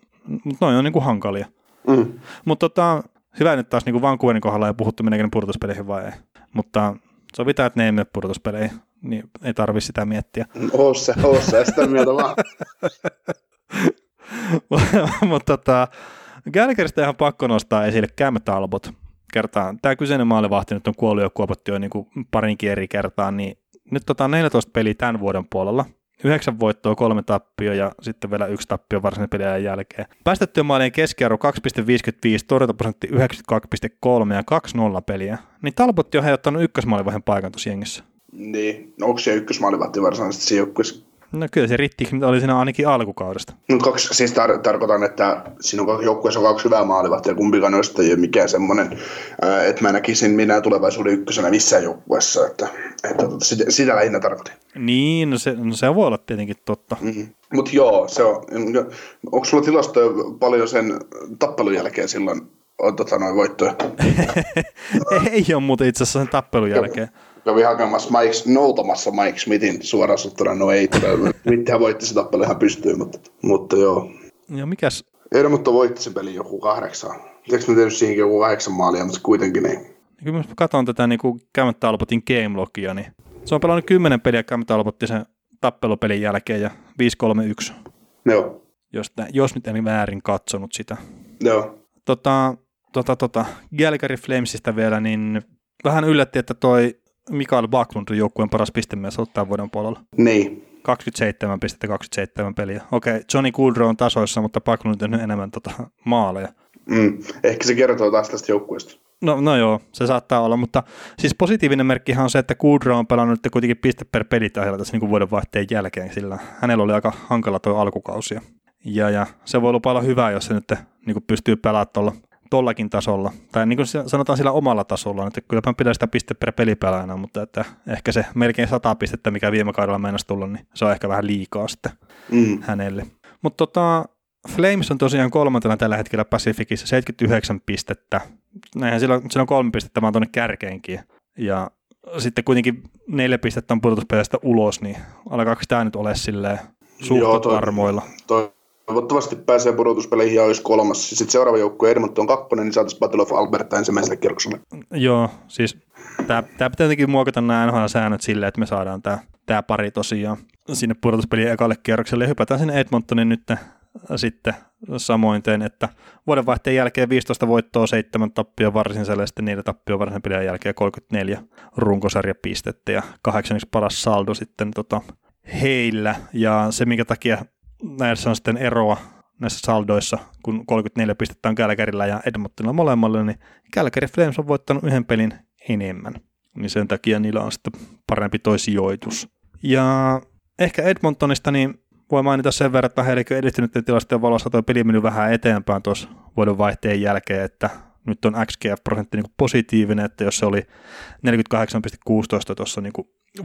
mutta noin on niin kuin hankalia. Mm. Mutta tota, hyvä nyt taas niin kuin Vancouverin kohdalla ei puhuttu meneekö pudotuspeleihin vai ei. Mutta sovitaan, että ne ei mene pudotuspeleihin, niin ei tarvi sitä miettiä. Oo se, oo se, sitä mieltä vaan. Mutta tota, Gallagherista ihan pakko nostaa esille Cam Talbot. Kertaan. Tämä kyseinen maalivahti nyt on kuollut jo kuopattu jo niin kuin parinkin eri kertaa, niin nyt tota 14 peliä tämän vuoden puolella – Yhdeksän voittoa, kolme tappio ja sitten vielä yksi tappio varsinaisen pelin jälkeen. Päästettyä maalien keskiarvo 2,55, torjuntaprosentti 92,3 ja 2-0 peliä. Niin Talbot on ottanut ykkösmaalivahin paikan tuossa jengissä. Niin, no onko se ykkösmaalivahti varsinaisesti siinä joukkueessa? No kyllä se ritti oli siinä ainakin alkukaudesta. No kaksi, siis tar- tarkoitan, että sinun joukkueessa on kaksi hyvää maalivahtia, kumpikaan noista ei ole mikään semmoinen, että mä näkisin minä tulevaisuuden ykkösenä missään joukkueessa, että, että tota, sitä, sitä lähinnä tarkoitin. Niin, no se, no se voi olla tietenkin totta. Mm-hmm. Mutta joo, se on, onko sulla tilastoja paljon sen tappelun jälkeen silloin on tota, noin voittoja? ei ole muuten itse asiassa sen tappelun jälkeen kävi hakemassa Mike, noutamassa Mike Smithin suoraan suttuna, no ei todella. Mittihän voitti se tappelu ihan pystyyn, mutta, mutta joo. Ja mikäs, Edmonton voitti sen pelin joku kahdeksan. Tiedätkö mä tehnyt siihenkin joku kahdeksan maalia, mutta kuitenkin niin. Kun mä katson tätä niin kuin Kämmentä Albotin game logia, niin se on pelannut kymmenen peliä Kämmentä Albotti sen tappelupelin jälkeen ja 5-3-1. Joo. Jos, jos nyt en väärin katsonut sitä. Joo. Tota, tota, tota, Galgary Flamesista vielä, niin vähän yllätti, että toi Mikael Backlund on joukkueen paras pistemies ollut tämän vuoden puolella. Niin. 27 pistettä, 27 peliä. Okei, Johnny Goodrow on tasoissa, mutta Backlund on tehnyt enemmän tota, maaleja. Mm. Ehkä se kertoo taas tästä joukkueesta. No, no joo, se saattaa olla, mutta siis positiivinen merkkihan on se, että Goodrow on pelannut kuitenkin piste per peli tässä niin vuoden vaihteen jälkeen, sillä hänellä oli aika hankala tuo alkukausi. Ja, ja se voi lupailla hyvää, jos se nyt niin pystyy pelaamaan tuolla tollakin tasolla, tai niin kuin sanotaan sillä omalla tasolla, että kylläpä pidän sitä piste per pelipelaajana, mutta että ehkä se melkein sata pistettä, mikä viime kaudella meinasi tulla, niin se on ehkä vähän liikaa sitten mm. hänelle. Mutta tota, Flames on tosiaan kolmantena tällä hetkellä Pacificissa, 79 pistettä. Näinhän sillä, sillä on kolme pistettä vaan tuonne kärkeenkin. Ja sitten kuitenkin neljä pistettä on pudotuspeleistä ulos, niin alkaako tämä nyt ole silleen suht varmoilla? Toi, Toivottavasti pääsee pudotuspeleihin ja olisi kolmas. Sitten seuraava joukkue Edmonton on kakkonen, niin saataisiin Battle of Alberta ensimmäiselle kierrokselle. Joo, siis tämä, pitää jotenkin muokata nämä NHL-säännöt silleen, että me saadaan tämä, tämä pari tosiaan sinne pudotuspelien ekalle kierrokselle ja hypätään sinne Edmontonin nyt sitten samoin teen, että vuodenvaihteen jälkeen 15 voittoa, 7 tappia varsin sitten niitä tappia varsin pelin jälkeen 34 runkosarjapistettä ja kahdeksanneksi paras saldo sitten tota, heillä. Ja se, minkä takia näissä on sitten eroa näissä saldoissa, kun 34 pistettä on Kälkärillä ja Edmontonilla molemmalle, niin Kälkäri Flames on voittanut yhden pelin enemmän. Niin sen takia niillä on sitten parempi toi sijoitus. Ja ehkä Edmontonista niin voi mainita sen verran, että heillekin edistynyt tilastojen valossa tuo peli mennyt vähän eteenpäin tuossa vuoden vaihteen jälkeen, että nyt on XGF-prosentti niin positiivinen, että jos se oli 48,16 tuossa niin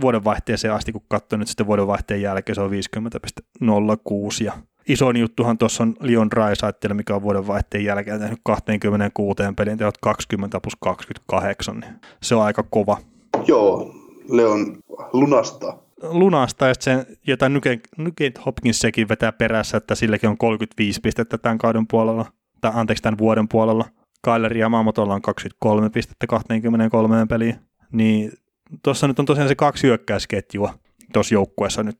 vuodenvaihteeseen asti, kun katsoin nyt sitten vuodenvaihteen jälkeen, se on 50,06 ja isoin juttuhan tuossa on Leon Draisaitl, mikä on vuodenvaihteen jälkeen tehnyt 26 pelin teot 20 plus 28, niin se on aika kova. Joo, Leon lunasta. Lunasta, ja sen jotain Nugent Hopkins sekin vetää perässä, että silläkin on 35 pistettä tämän kauden puolella, tai anteeksi tämän vuoden puolella. Kyler Yamamotolla on 23 pistettä 23 peliin, niin tuossa nyt on tosiaan se kaksi hyökkäysketjua tuossa joukkueessa nyt,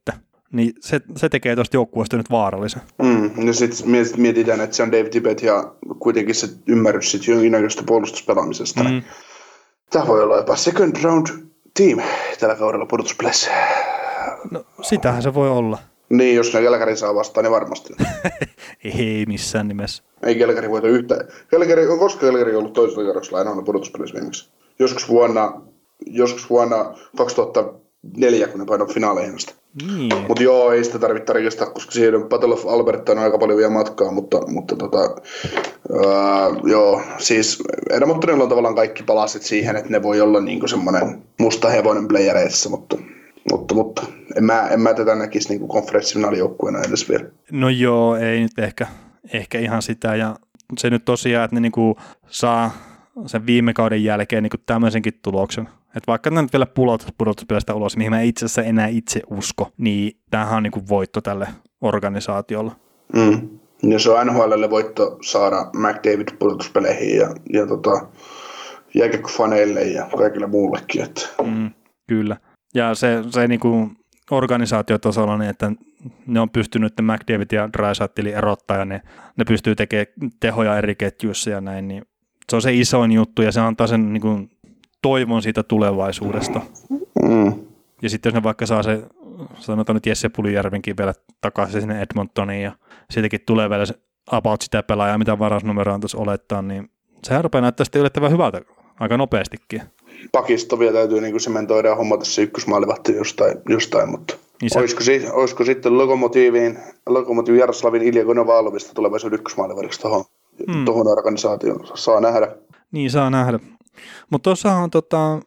niin se, se tekee tuosta joukkueesta nyt vaarallisen. Mm, ja sitten mietitään, että se on David Tibet ja kuitenkin se ymmärrys sitten jonkinnäköistä puolustuspelaamisesta. Mm. Tämä voi olla jopa second round team tällä kaudella pudotuspeleissä. No, sitähän se voi olla. Niin, jos ne Kelkäri saa vastaan, niin varmasti. Ei missään nimessä. Ei Kelkäri voita yhtään. Kelkäri, on koska Kelkäri ollut toisella kerroksella aina pudotuspeleissä viimeksi? Joskus vuonna, joskus vuonna 2004, kun ne painoivat finaaleihin asti. Niin. Mutta joo, ei sitä tarvitse tarkistaa, koska siihen Battle of Alberta on aika paljon vielä matkaa, mutta, mutta tota, ää, joo, siis Edmontonilla on tavallaan kaikki palasit siihen, että ne voi olla niinku semmoinen musta hevonen playereissa, mutta mutta, mutta en, mä, en mä tätä näkisi niin konferenssifinaalijoukkueena edes vielä. No joo, ei nyt ehkä, ehkä ihan sitä. Ja se nyt tosiaan, että ne niin kuin saa sen viime kauden jälkeen niin kuin tämmöisenkin tuloksen. Että vaikka ne nyt vielä pulot pudotuspeleistä ulos, mihin mä itse asiassa enää itse usko, niin tämähän on niin kuin voitto tälle organisaatiolle. Mm. Ja se on NHLlle voitto saada McDavid pudotuspeleihin ja, ja tota, jääkäkköfaneille ja kaikille muullekin. Että. Mm, kyllä. Ja se, se niin kuin organisaatiotasolla, niin että ne on pystynyt McDavid ja Drysaitlin erottaa ja ne, ne pystyy tekemään tehoja eri ketjuissa ja näin, niin se on se isoin juttu ja se antaa sen niin kuin, toivon siitä tulevaisuudesta. Mm. Ja sitten jos ne vaikka saa se, sanotaan nyt Jesse Pulijärvenkin vielä takaisin sinne Edmontoniin ja siitäkin tulee vielä se about sitä pelaajaa, mitä varausnumeroa tuossa olettaa, niin sehän rupeaa näyttää sitten yllättävän hyvältä aika nopeastikin pakisto vielä täytyy niin sementoida ja hommata se ykkösmaalivahti jostain, jostain mutta niin se... olisiko, si- olisiko, sitten Lokomotiiviin, Lokomotiivin Jaroslavin Ilja Konovalovista tulevaisuuden ykkösmaalivahdiksi tuohon hmm. tohon organisaatioon. Saa nähdä. Niin, saa nähdä. Mutta tuossahan tota,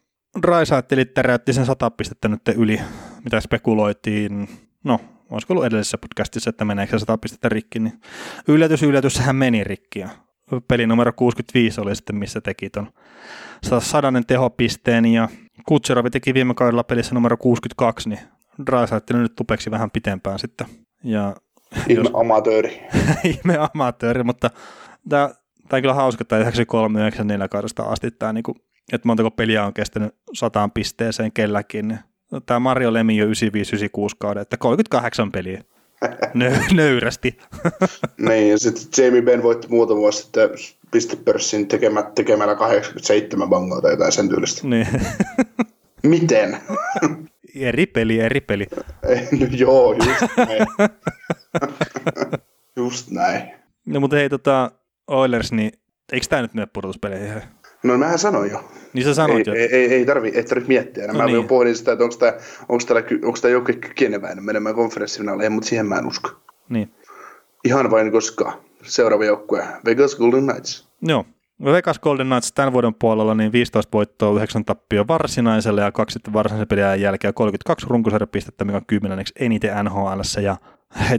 Raisaattelit täräytti sen sata pistettä nyt yli, mitä spekuloitiin, no olisiko ollut edellisessä podcastissa, että meneekö se sata pistettä rikki, niin yllätys, yllätys, sehän meni rikki. Peli numero 65 oli sitten, missä teki ton sadannen tehopisteen ja Kutserovi teki viime kaudella pelissä numero 62, niin Drysaitel nyt tupeksi vähän pitempään sitten. Ja Ihme amatööri. Ihme amatööri, mutta tämä, tämä on kyllä hauska, että 93-94 kaudesta asti tämä, niin kuin, että montako peliä on kestänyt sataan pisteeseen kelläkin. Niin tämä Mario Lemi jo 95-96 kauden, että 38 peliä. Nö- nöyrästi. niin, ja sitten Jamie Benn voitti muutama vuosi sitten pistepörssin tekemä, tekemällä 87 bangoa tai jotain sen tyylistä. Niin. Miten? eri peli, eri peli. no joo, just näin. just näin. No mutta hei, tota, Oilers, niin eikö tämä nyt mene pudotuspeleihin? No mähän sanoin jo. Niin sä sanoit ei, jo. Ei, ei, ei tarvi, ei tarvi miettiä. No, mä niin. pohdin sitä, että onko tämä, onko onko tämä joku kykeneväinen menemään konferenssifinaaleihin, mutta siihen mä en usko. Niin. Ihan vain koska seuraava joukkue, Vegas Golden Knights. Joo. Vegas Golden Knights tämän vuoden puolella niin 15 voittoa, 9 tappio varsinaiselle ja kaksi sitten varsinaisen pelin jälkeen 32 runkosarjapistettä, mikä on kymmenenneksi eniten NHL. Ja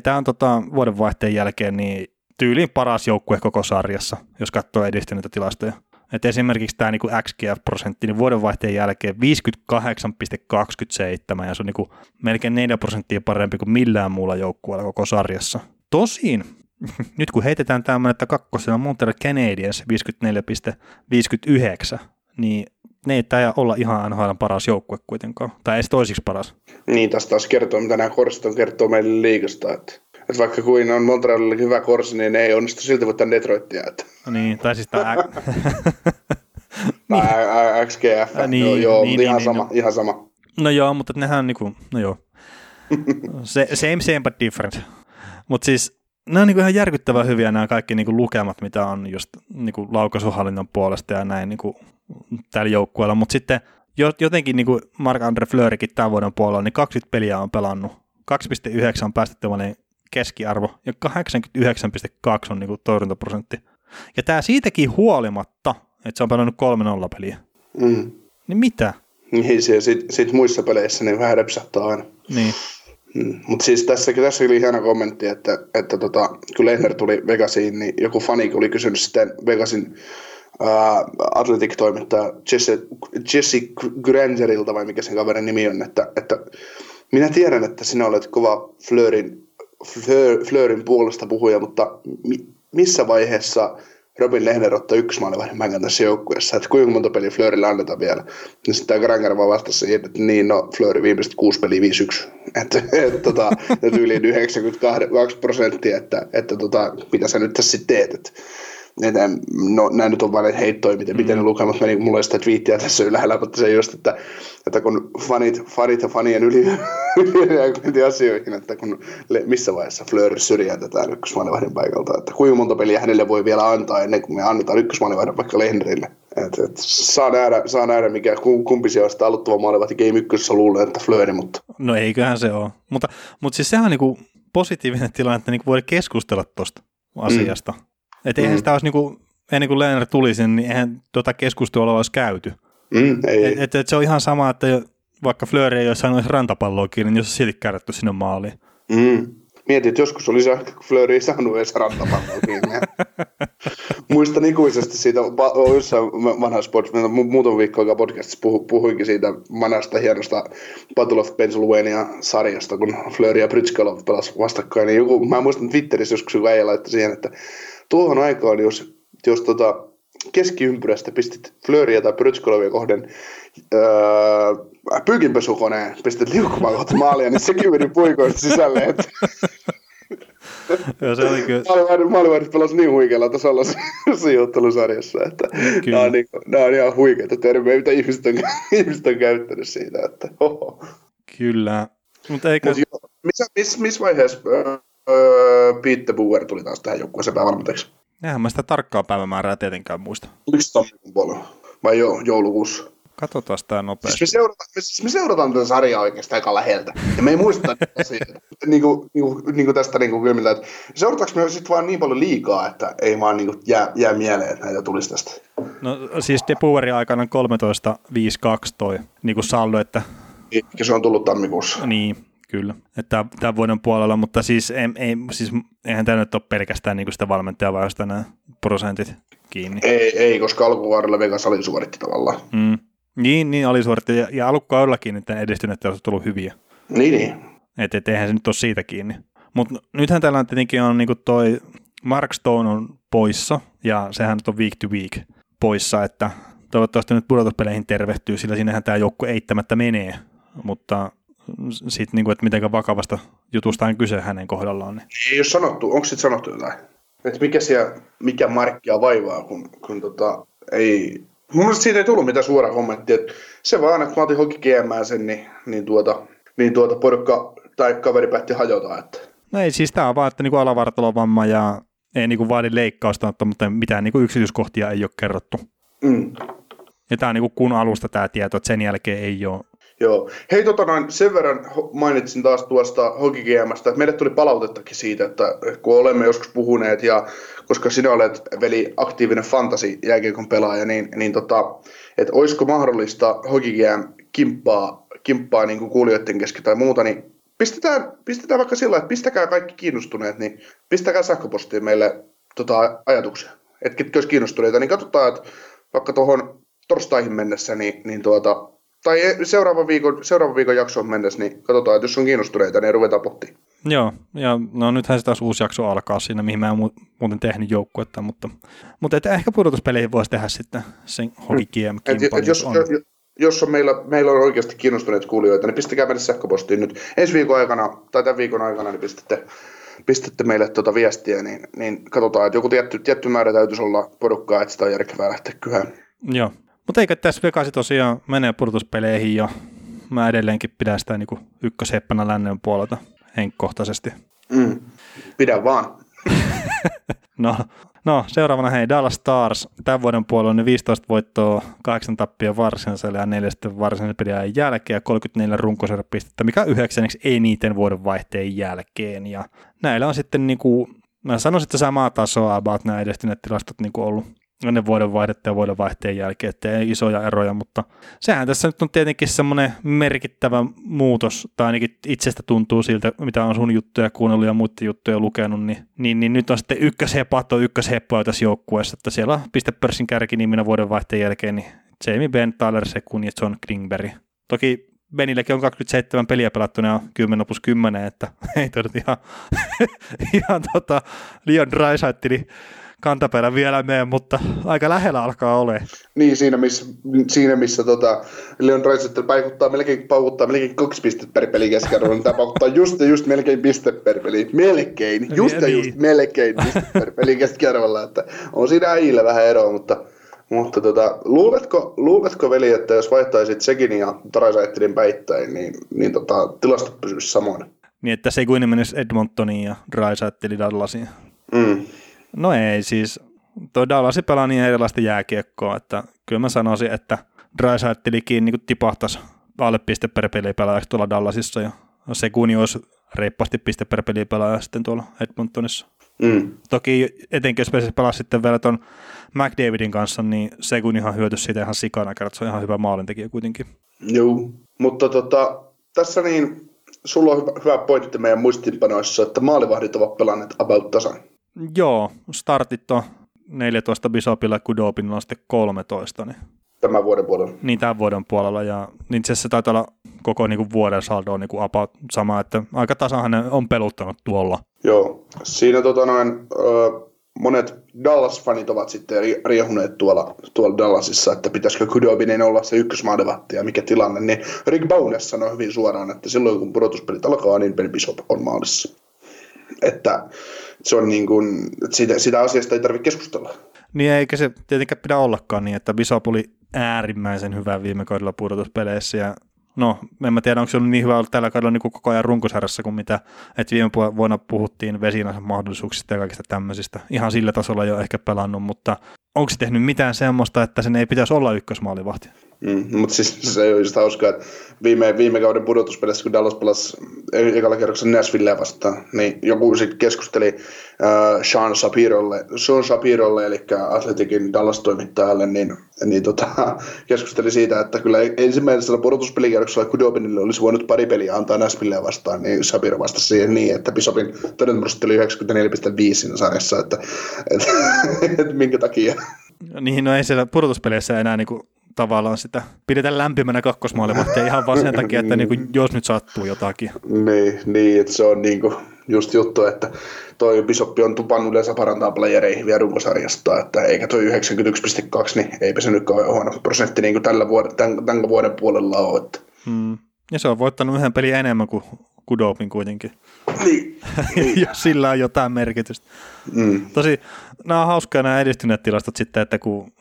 tämä on tota, vuodenvaihteen jälkeen niin tyyliin paras joukkue koko sarjassa, jos katsoo edistyneitä tilastoja. Et esimerkiksi tämä niinku XGF-prosentti niin vuodenvaihteen jälkeen 58,27 ja se on niinku melkein 4 prosenttia parempi kuin millään muulla joukkueella koko sarjassa. Tosin, nyt kun heitetään tämmöinen, että kakkosena Montreal Canadiens 54,59, niin ne ei tämä olla ihan NHL paras joukkue kuitenkaan, tai edes toisiksi paras. Niin, tästä taas kertoo, mitä nämä korsit on kertoo meille liikasta, että että vaikka kuin on Montrealille hyvä korsi, niin ne ei onnistu silti voittaa Detroitia. Että. No niin, tai siis tämä... niin. XGF, niin, joo, joo niin, ihan, niin, sama, no. ihan sama. No joo, mutta nehän niinku, no joo. Se, same, same but different. Mutta siis nämä on niinku ihan järkyttävän hyviä nämä kaikki niinku lukemat, mitä on just niinku laukaisuhallinnon puolesta ja näin niinku tällä joukkueella. Mutta sitten jotenkin niinku Mark-Andre Fleurikin tämän vuoden puolella, niin 20 peliä on pelannut. 2,9 on päästetty keskiarvo ja 89,2 on niinku torjuntaprosentti. Ja tämä siitäkin huolimatta, että se on pelannut 3-0 peliä. Mm. Niin mitä? Niin, se sit, sit muissa peleissä niin vähän repsahtaa aina. Niin. Mm. Mutta siis tässäkin, tässä oli hieno kommentti, että, että tota, kun Lehner tuli Vegasiin, niin joku fani oli kysynyt sitten Vegasin Athletic-toimittaja Jesse, Jesse Grangerilta, vai mikä sen kaverin nimi on, että, että minä tiedän, että sinä olet kova Fleurin Fleur, Fleurin puolesta puhuja, mutta mi, missä vaiheessa Robin Lehner ottaa yksi maalivahdin mängän tässä joukkueessa, että kuinka monta peliä Fleurille annetaan vielä. Niin sitten tämä Granger vaan vastasi siihen, että niin, no Fleury viimeiset kuusi peliä 5-1. Että et, tota, yli 92 prosenttia, että, että tota, mitä sä nyt tässä sitten teet. Että, että, no, nämä nyt on vain heittoja, miten, mm. miten ne lukemat meni, mulla ei sitä twiittiä tässä ylhäällä, mutta se just, että, että kun fanit, fanit ja fanien yli, yli asioihin, että kun missä vaiheessa Fleur syrjäytetään ykkösmaalivahdin paikalta, että kuinka monta peliä hänelle voi vielä antaa ennen kuin me annetaan ykkösmaalivahdin vaikka Lehnerille. Et, et, saa, nähdä, saa nähdä, mikä kumpi sitä aloittava maalivahti Game 1 luulee, että Fleur, mutta... No eiköhän se ole. Mutta, mutta siis sehän on niinku positiivinen tilanne, että niinku voi keskustella tuosta asiasta. Mm. Että eihän mm. sitä olisi niinku, ennen kuin Lehner tuli sen, niin eihän tuota keskustelua olisi käyty. Mm, ei. Et, et, et se on ihan sama, että vaikka Fleur ei olisi saanut rantapalloa kiinni, niin jos silti kärrätty sinne maaliin. Mm. Mietin, että joskus olisi ehkä, kun Fleur ei saanut edes rantapalloa kiinni. Muistan ikuisesti siitä, jossain vanhassa muutama viikko aikaa podcastissa puhu, puhuinkin siitä vanhasta hienosta Battle of Pennsylvania sarjasta, kun Fleur ja Bridgekalov pelasivat vastakkain. Niin joku, mä muistan Twitterissä joskus joku äijä laittoi siihen, että tuohon aikaan, jos, jos tota, keskiympyrästä pistit Fleuria tai Brytskolovia kohden öö, pyykinpesukoneen, pistit liukkumaan kohta maalia, niin sekin meni puikoista sisälle. Että Joo, se oli kyllä. Maalivahdit pelasi niin huikealla tasolla sijoittelusarjassa, että nämä on, niin, nämä on ihan huikeita termejä, mitä ihmiset on, ihmiset on käyttänyt siitä. Että, oho. Kyllä. Mutta eikö... Mut jo, missä, miss, miss vaiheessa öö, Pete Bauer tuli taas tähän joukkueeseen päävalmentajaksi? Eihän mä sitä tarkkaa päivämäärää tietenkään muista. Yksi tammikuun puolella, vai joo, joulukuussa. Katsotaan sitä nopeasti. Siis me, seurataan, me, siis me seurataan tätä sarjaa oikeastaan aika läheltä. Ja me ei muista asioita. niin kuin, niin kuin, niin kuin tästä niin kuin kylmiltä, että seurataanko me sitten vaan niin paljon liikaa, että ei vaan niin kuin jää, jää mieleen, että näitä tulisi tästä. No siis De Boerin aikana 13.52 toi niin kuin saldo, että... Ja se on tullut tammikuussa. Niin, kyllä. Että tämän vuoden puolella, mutta siis, ei, ei, siis eihän tämä nyt ole pelkästään niin sitä valmentajaa, vaan nämä prosentit kiinni. Ei, ei koska alkuvuodella Vegas alisuoritti tavallaan. Mm. Niin, niin alisuoritti, ja, ja alkukaudellakin että edistyneet on tullut hyviä. Niin, niin. Että et, eihän se nyt ole siitä kiinni. Mutta nythän tällä tietenkin on niinku toi Mark Stone on poissa, ja sehän nyt on week to week poissa, että toivottavasti nyt pudotuspeleihin tervehtyy, sillä sinnehän tämä joukku eittämättä menee, mutta sitten, niinku, että miten vakavasta jutusta on kyse hänen kohdallaan. Niin. Ei ole sanottu, onko sitten sanottu jotain? Että mikä, siellä, mikä markkia vaivaa, kun, kun tota, ei... Mun mielestä siitä ei tullut mitään suoraa kommenttia. Se vaan, että mä otin hoki sen, niin, niin, tuota, niin tuota porukka tai kaveri päätti hajota. Että. No ei, siis tämä on vaan, että niinku alavartalovamma ja ei niinku vaadi leikkausta, mutta mitään niinku yksityiskohtia ei ole kerrottu. Mm. Ja tämä on niinku kun alusta tämä tieto, että sen jälkeen ei ole Joo. Hei, tota noin, sen verran mainitsin taas tuosta HokiGMstä, että meille tuli palautettakin siitä, että kun olemme joskus puhuneet, ja koska sinä olet veli aktiivinen fantasy jääkiekon pelaaja, niin, niin tota, että olisiko mahdollista HokiGM kimppaa, kimppaa niin kuin kuulijoiden kesken tai muuta, niin pistetään, pistetään vaikka sillä, että pistäkää kaikki kiinnostuneet, niin pistäkää sähköpostiin meille tota, ajatuksia. Että ketkä olisi kiinnostuneita, niin katsotaan, että vaikka tuohon torstaihin mennessä, niin, niin tuota, tai seuraavan viikon, seuraavan viikon jaksoon mennessä, niin katsotaan, että jos on kiinnostuneita, niin ruvetaan pohtimaan. Joo, ja no nythän se taas uusi jakso alkaa siinä, mihin mä en muuten tehnyt joukkuetta, mutta, mutta että ehkä pudotuspeleihin voisi tehdä sitten sen Hockey GM et, et jos, on. jos on meillä, meillä on oikeasti kiinnostuneita kuulijoita, niin pistäkää meille sähköpostiin nyt ensi viikon aikana, tai tämän viikon aikana, niin pistätte, pistätte meille tuota viestiä, niin, niin katsotaan, että joku tietty, tietty määrä täytyisi olla porukkaa, että sitä on järkevää lähteä kyhään. Joo, mutta eikä tässä Vegasi tosiaan menee pudotuspeleihin ja mä edelleenkin pidän sitä niin ykköseppänä lännen puolelta henkkohtaisesti. Mm. Pidä vaan. no, no, seuraavana hei Dallas Stars. Tämän vuoden puolella on 15 voittoa, 8 tappia varsinaisella ja 4 varsinaisen pelin jälkeen ja 34 runkosarjapistettä, mikä yhdeksänneksi eniten vuoden vaihteen jälkeen. Ja näillä on sitten niin kuin, mä sanoisin, että samaa tasoa about nämä edestyneet tilastot niin kuin ollut ennen vuoden vaihdetta ja vuoden vaihteen jälkeen, ettei isoja eroja, mutta sehän tässä nyt on tietenkin semmoinen merkittävä muutos, tai ainakin itsestä tuntuu siltä, mitä on sun juttuja kuunnellut ja muiden juttuja lukenut, niin, niin, niin nyt on sitten ykköshepatto, ykkösheppoa tässä joukkueessa, että siellä on pistepörssin kärkiniminä vuoden vaihteen jälkeen, niin Jamie Benn, Tyler Sekun ja John Klingberg. Toki Benillekin on 27 peliä pelattuna ja 10 plus 10, että ei todeta ihan, ihan tota, Leon Dreisaittili kantapäällä vielä mene, mutta aika lähellä alkaa ole. Niin, siinä missä, siinä missä tota, Leon Draisaitl paikuttaa melkein, paukuttaa melkein kaksi pistettä per peli keskiarvolla, niin tämä paukuttaa just ja just melkein piste per peli. Melkein, just ja, ja just niin. melkein piste per peli keskiarvolla, että on siinä äijillä vähän eroa, mutta mutta tota, luuletko, luuletko, veli, että jos vaihtaisit Segin ja Draisaitlin päittäin, niin, niin tota, tilastot pysyisi samoin? Niin, että Seguin menisi Edmontoniin ja Draisaitlin Dallasiin. Mm. No ei siis, tuo Dallasi pelaa niin erilaista jääkiekkoa, että kyllä mä sanoisin, että Drysaittelikin niin tipahtaisi alle piste per peli pelaajaksi tuolla Dallasissa ja se kuni olisi reippaasti piste per peli pelaaja sitten tuolla Edmontonissa. Mm. Toki etenkin jos pelaa sitten vielä tuon McDavidin kanssa, niin se kun ihan hyöty siitä ihan sikana, kerran se on ihan hyvä maalintekijä kuitenkin. Joo, mutta tota, tässä niin, sulla on hyvä, hyvä pointti meidän muistinpanoissa, että maalivahdit ovat pelanneet about tasan. Joo, startit on 14 Bisopilla ja Kudopinilla on sitten 13. Niin. Tämän vuoden puolella. Niin, tämän vuoden puolella. Ja niin se taitaa olla koko niin kuin vuoden saldo on niin kuin about sama, että aika tasahan ne on peluttanut tuolla. Joo, siinä tota noin, ö, monet Dallas-fanit ovat sitten riehuneet tuolla, tuolla Dallasissa, että pitäisikö Kudobinen olla se ykkösmaadevatti ja mikä tilanne, niin Rick Bowness sanoi hyvin suoraan, että silloin kun pudotuspelit alkaa, niin Ben Bishop on maalissa. Että se on niin kuin, siitä, sitä asiasta ei tarvitse keskustella. Niin eikä se tietenkään pidä ollakaan niin, että Bisop oli äärimmäisen hyvä viime kaudella pudotuspeleissä ja no, en mä tiedä, onko se ollut niin hyvä ollut tällä kaudella niin kuin koko ajan runkosarjassa kuin mitä, että viime vuonna puhuttiin vesinänsä mahdollisuuksista ja kaikista tämmöisistä. Ihan sillä tasolla jo ehkä pelannut, mutta onko se tehnyt mitään semmoista, että sen ei pitäisi olla ykkösmaalivahti? Mm, mutta siis se on just hauskaa, että viime, viime kauden pudotuspelissä, kun Dallas pelasi ekalla kerroksella Nashville vastaan, niin joku sitten keskusteli äh, Sean Shapirolle, Sean Shapirolle, eli Atletikin Dallas-toimittajalle, niin, niin tota, keskusteli siitä, että kyllä ensimmäisellä pudotuspelikierroksella Kudobinille olisi voinut pari peliä antaa Nashville vastaan, niin Shapiro vastasi siihen niin, että Bisopin todennäköisesti oli 94,5 siinä sarjassa, että, että, että, että minkä takia. Niin, no ei siellä pudotuspeleissä enää niinku tavallaan sitä pidetään lämpimänä kakkosmaalivahtia ihan vaan sen takia, että niin kuin, jos nyt sattuu jotakin. Niin, niin että se on niin kuin, just juttu, että toi Bisoppi on tupannut yleensä parantaa playereihin vielä runkosarjasta, että eikä toi 91,2, niin eipä se nyt kauhean huono prosentti niin kuin tällä vuoden, tämän, tämän vuoden puolella ole. Että. Mm. Ja se on voittanut yhden pelin enemmän kuin Kudopin kuitenkin. Niin. niin. Jos sillä on jotain merkitystä. Mm. Tosi, nämä on hauskaa nämä edistyneet tilastot sitten, että kun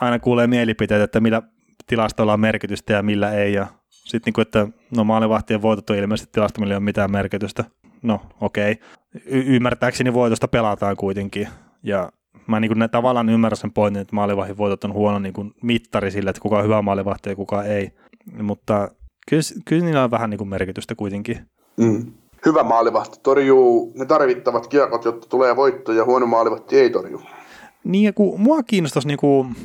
aina kuulee mielipiteitä, että millä tilastoilla on merkitystä ja millä ei. Ja sitten, niin kuin, että no maalivahtien voitot on ilmeisesti tilasto, millä ei ole mitään merkitystä. No okei. Okay. Y- ymmärtääkseni voitosta pelataan kuitenkin. Ja mä niin kuin, tavallaan ymmärrän sen pointin, että maalivahdin voitot on huono niin kuin mittari sille, että kuka on hyvä maalivahti ja kuka ei. Mutta kyllä, kyllä niillä on vähän niin kuin merkitystä kuitenkin. Mm. Hyvä maalivahti torjuu ne tarvittavat kiekot, jotta tulee voitto, ja huono maalivahti ei torju. Niin, ja kun mua kiinnostaisi, niin kuin,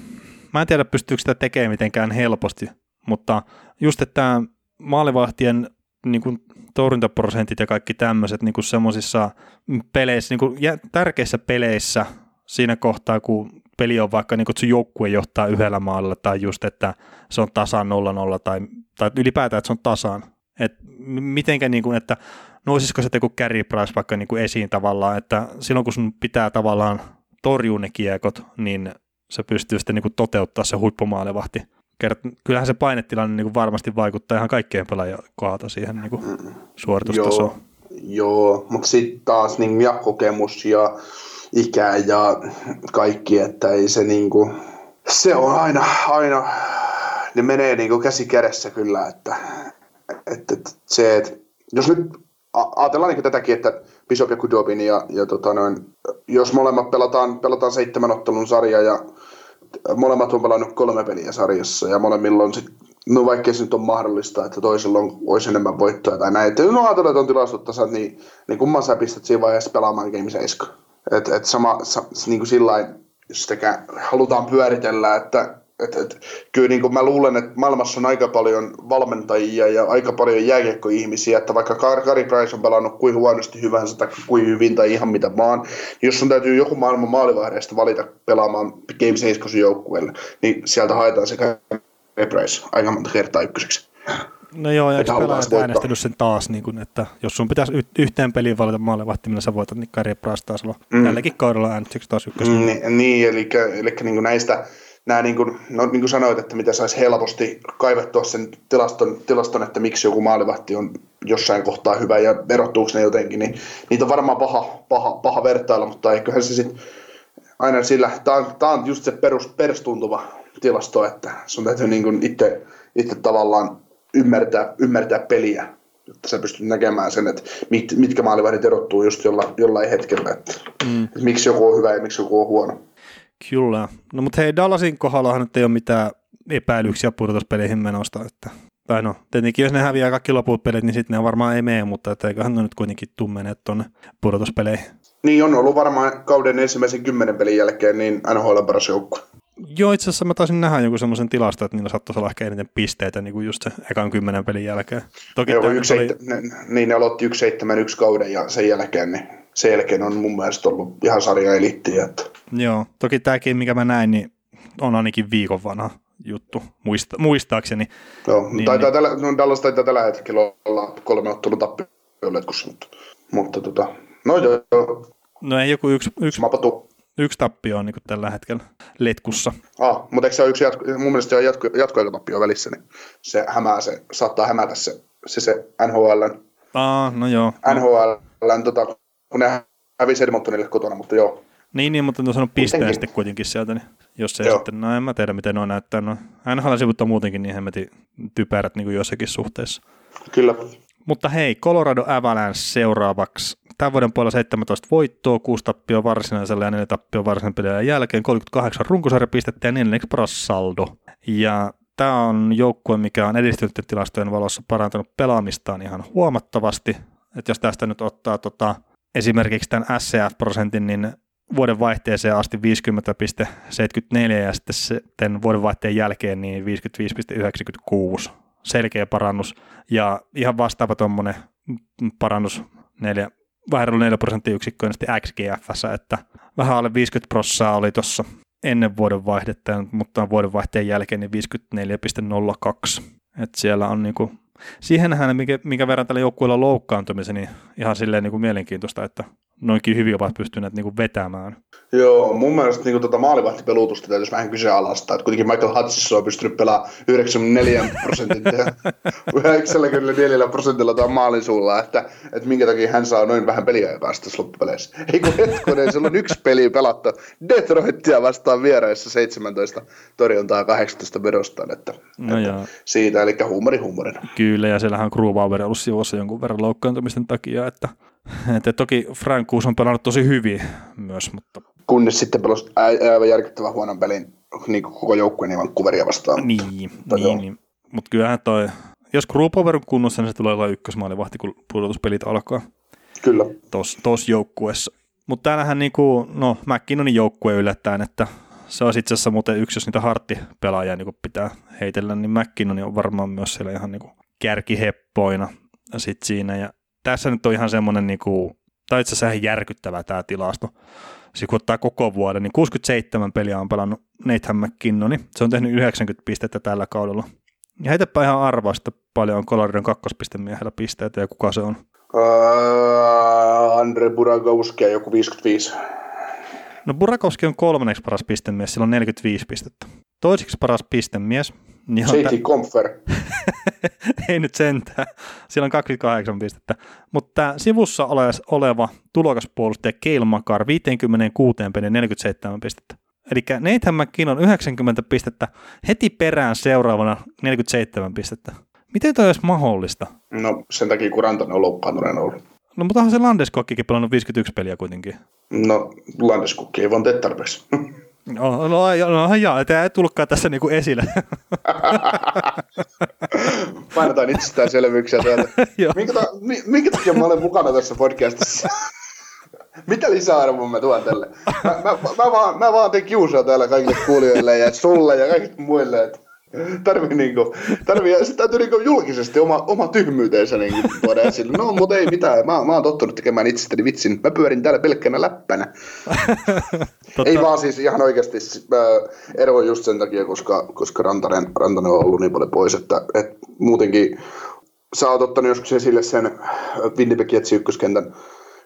mä en tiedä pystyykö sitä tekemään mitenkään helposti, mutta just, että maalivahtien niin kuin, torjuntaprosentit ja kaikki tämmöiset niin semmoisissa peleissä, niin kuin, tärkeissä peleissä siinä kohtaa, kun peli on vaikka niin kuin, että sun joukkue johtaa yhdellä maalilla tai just, että se on tasan 0-0 tai, tai ylipäätään, että se on tasan. Et mitenkä, niin kuin, että nousisiko se joku carry price vaikka niin kuin esiin tavallaan, että silloin kun sun pitää tavallaan torjua ne kiekot, niin se pystyy sitten niin kuin toteuttaa se huippumaalivahti. Kyllähän se painetilanne niin kuin varmasti vaikuttaa ihan kaikkien pelaajien kohdalta siihen niin kuin suoritustasoon. Joo, joo mutta sitten taas niin ja kokemus ja ikä ja kaikki, että ei se niin kuin, se on aina, aina ne menee niin kuin käsi kädessä kyllä, että, että, että se, että jos nyt ajatellaan niin tätäkin, että Bishop ja Kudobin ja, ja tota noin, jos molemmat pelataan, pelataan seitsemän ottelun sarja ja molemmat on pelannut kolme peliä sarjassa ja molemmilla on sitten, no vaikkei se nyt on mahdollista, että toisella on, olisi enemmän voittoja tai näin, että no ajatellaan, että on tilastot tasan, niin, niin kumman sä pistät siinä vaiheessa pelaamaan Game 7. Että et sama, sa, niin kuin sillä jos sitä halutaan pyöritellä, että et, et, kyllä niin kuin mä luulen, että maailmassa on aika paljon valmentajia ja aika paljon jääkiekkoihmisiä, että vaikka Kari Price on pelannut kuin huonosti hyvänsä tai kuin hyvin tai ihan mitä vaan, niin jos sun täytyy joku maailman maalivahdeista valita pelaamaan Game 7 joukkueelle, niin sieltä haetaan se Kari Price aika monta kertaa ykköseksi. No joo, ja pelaajat äänestänyt sen taas, niin kuin, että jos sun pitäisi y- yhteen peliin valita maalivahti, millä sä voitat, niin Kari Price taas olla mm. tälläkin kaudella äänestyksi taas ykkösen. Mm, niin, eli, eli niin kuin näistä nämä niin kuin, no, niin kuin sanoit, että mitä saisi helposti kaivettua sen tilaston, tilaston, että miksi joku maalivahti on jossain kohtaa hyvä ja verottuuko ne jotenkin, niin niitä on varmaan paha, paha, paha vertailla, mutta eiköhän se sitten aina sillä, tämä on, tämä on just se perus, perustuntuva tilasto, että sun täytyy niin kuin itse, itse tavallaan ymmärtää, ymmärtää peliä, jotta sä pystyt näkemään sen, että mit, mitkä maalivahdit erottuu just jolla, jollain hetkellä, että, mm. että miksi joku on hyvä ja miksi joku on huono. Kyllä. No mutta hei, Dallasin kohdallahan nyt ei ole mitään epäilyksiä pudotuspeleihin menosta. Että, tai no, tietenkin jos ne häviää kaikki loput pelit, niin sitten ne varmaan ei mene, mutta että eiköhän ne nyt kuitenkin tuu menee tuonne pudotuspeleihin. Niin on ollut varmaan kauden ensimmäisen kymmenen pelin jälkeen niin NHL paras joukkue. Joo, itse asiassa mä taisin nähdä joku semmoisen tilasta, että niillä saattaisi olla ehkä eniten pisteitä niin kuin just se ekan kymmenen pelin jälkeen. Toki Joo, yksi oli... ne, niin ne aloitti yksi seitsemän yksi kauden ja sen jälkeen niin sen jälkeen on mun mielestä ollut ihan sarja elittiä. Että... Joo, toki tämäkin, mikä mä näin, niin on ainakin viikon vanha juttu, muista, muistaakseni. Joo, niin, taitaa niin... Tällä, no Dallas taitaa tällä hetkellä olla kolme ottelun tappioon letkussa, mutta, mutta tota, no joo. No ei joku yksi, yksi, yksi tappio on niin tällä hetkellä letkussa. Ah, mutta eikö se ole yksi jatko, mun mielestä se on jatko, jatkoaikatappio välissä, niin se hämää se, saattaa hämätä se, se, se NHL. Ah, no joo. NHL, tota, kun ne hävisi Edmontonille kotona, mutta joo. Niin, niin mutta on sanonut pisteen sitten kuitenkin sieltä, niin jos Joo. sitten, no en mä tiedä miten ne on näyttää. No, NHL-sivut on muutenkin niin hemmetin typerät niin kuin jossakin suhteessa. Kyllä. Mutta hei, Colorado Avalanche seuraavaksi. Tämän vuoden puolella 17 voittoa, 6 tappio varsinaisella ja 4 tappio varsinaisen jälkeen, 38 runkosarjapistettä ja 4 paras saldo. Ja tämä on joukkue, mikä on edistynyt tilastojen valossa parantanut pelaamistaan ihan huomattavasti. Että jos tästä nyt ottaa tota, esimerkiksi tämän SCF-prosentin, niin vuoden vaihteeseen asti 50,74 ja sitten, sitten vuoden vaihteen jälkeen niin 55,96. Selkeä parannus ja ihan vastaava tuommoinen parannus neljä, vähän 4 prosenttiyksikköä XGF, että vähän alle 50 prossaa oli tuossa ennen vuoden vaihdetta, mutta vuoden vaihteen jälkeen niin 54,02. Et siellä on niinku siihenhän, mikä, mikä verran tällä joukkueella loukkaantumisen, niin ihan silleen niin kuin mielenkiintoista, että noinkin hyvin ovat pystyneet niin kuin vetämään. Joo, mun mielestä niin tota maalivahtipelutusta täytyisi vähän kyseenalaistaa, että kuitenkin Michael Hutchison on pystynyt pelaamaan 94 prosentin 94 prosentilla tuon maalin suulla, että, että minkä takia hän saa noin vähän peliä päästä loppupeleissä. Ei kun hetkonen, sillä on yksi peli pelattu Detroitia vastaan vieraissa 17 torjuntaa 18 vedostaan, että, no että siitä, eli huumori huumorina. Kyllä, ja siellähän on Grubauer ollut sivussa jonkun verran loukkaantumisten takia, että että toki Frankuus on pelannut tosi hyvin myös, mutta... Kunnes sitten pelasi aivan järkyttävän huonon pelin niin koko joukkueen niin Vancouveria vastaan. Niin, niin, niin. mutta kyllähän toi, jos Grupover on kunnossa, niin se tulee olla ykkösmaalivahti, kun pudotuspelit alkaa. Kyllä. Tos, tos joukkueessa. Mutta täällähän niinku, no McKinnonin joukkue yllättäen, että se on itse asiassa muuten yksi, jos niitä harttipelaajia niin pitää heitellä, niin McKinnon on varmaan myös siellä ihan niin kärkiheppoina sit siinä. Ja tässä nyt on ihan semmoinen, niin kuin, tai itse asiassa ihan järkyttävä tämä tilasto. Siis kun ottaa koko vuoden, niin 67 peliä on pelannut Nathan McKinnoni. Se on tehnyt 90 pistettä tällä kaudella. Ja heitäpä ihan arvaa, että paljon on Coloradon kakkospistemiehellä pisteitä ja kuka se on? Uh, Andre Burakovski joku 55. No Burakovski on kolmanneksi paras pistemies, sillä on 45 pistettä. Toiseksi paras pistemies niin JT Comfer. Ei nyt sentään. Siellä on 28 pistettä. Mutta sivussa oleva tulokaspuolustaja Keil Makar 56 peliä 47 pistettä. Eli Nathan McKinnon 90 pistettä, heti perään seuraavana 47 pistettä. Miten toi olisi mahdollista? No sen takia, kun Rantanen on loukkaantuneen ollut. No mutta onhan se Landeskokkikin pelannut 51 peliä kuitenkin. No Landeskokki ei vaan tee tarpeeksi. No, no, no, no joo, tämä ei tullutkaan tässä niinku esille. Painetaan itsestäänselvyyksiä täältä. minkä, ta- minkä takia mä olen mukana tässä podcastissa? Mitä lisäarvoa mä tuon tälle? Mä, mä, mä, vaan, mä vaan teen kiusaa täällä kaikille kuulijoille ja sulle ja kaikille muille. Että tarvii, niinku, tarvii, se täytyy niinku julkisesti oma, oma tyhmyyteensä niinku tuoda esille. No, mutta ei mitään. Mä, mä oon tottunut tekemään itsestäni vitsin. Mä pyörin täällä pelkkänä läppänä. ei vaan siis ihan oikeasti äh, ero just sen takia, koska, koska Rantanen, Rantanen on ollut niin paljon pois, että, että muutenkin sä oot ottanut joskus esille sen Winnipeg Jetsin ykköskentän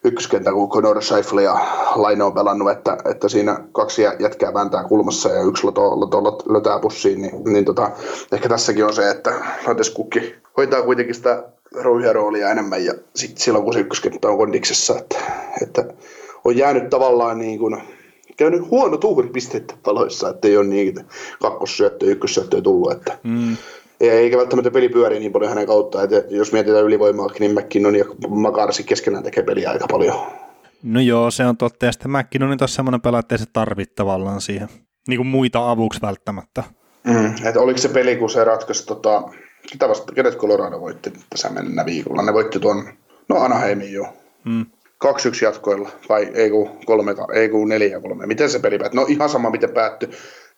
ykköskentä, kun Conor Scheifele ja Laine on pelannut, että, että siinä kaksi jätkää vääntää kulmassa ja yksi loto, loto lötää pussiin, niin, niin tota, ehkä tässäkin on se, että Landeskukki hoitaa kuitenkin sitä rouhia roolia enemmän ja sitten silloin kun se ykköskenttä on kondiksessa, että, että on jäänyt tavallaan niin kuin, käynyt huono tuuri pisteitä paloissa, että ei ole niin kakkossyöttöä, ykkössyöttöä tullut, että mm eikä välttämättä peli pyöri niin paljon hänen kautta, että jos mietitään ylivoimaa, niin McKinnon ja Makarsi keskenään tekee peliä aika paljon. No joo, se on totta, ja sitten McKinnon on taas semmoinen pelaaja, että se tarvitse tavallaan siihen niin kuin muita avuksi välttämättä. Mm, että oliko se peli, kun se ratkaisi, tota, ketä vasta, kenet Colorado voitti tässä mennä viikolla? Ne voitti tuon, no Anaheimin jo. Mm. 2-1 jatkoilla, vai ei kun, kolme, ei kun neljä kolme. Miten se peli päättyi? No ihan sama, miten päättyi.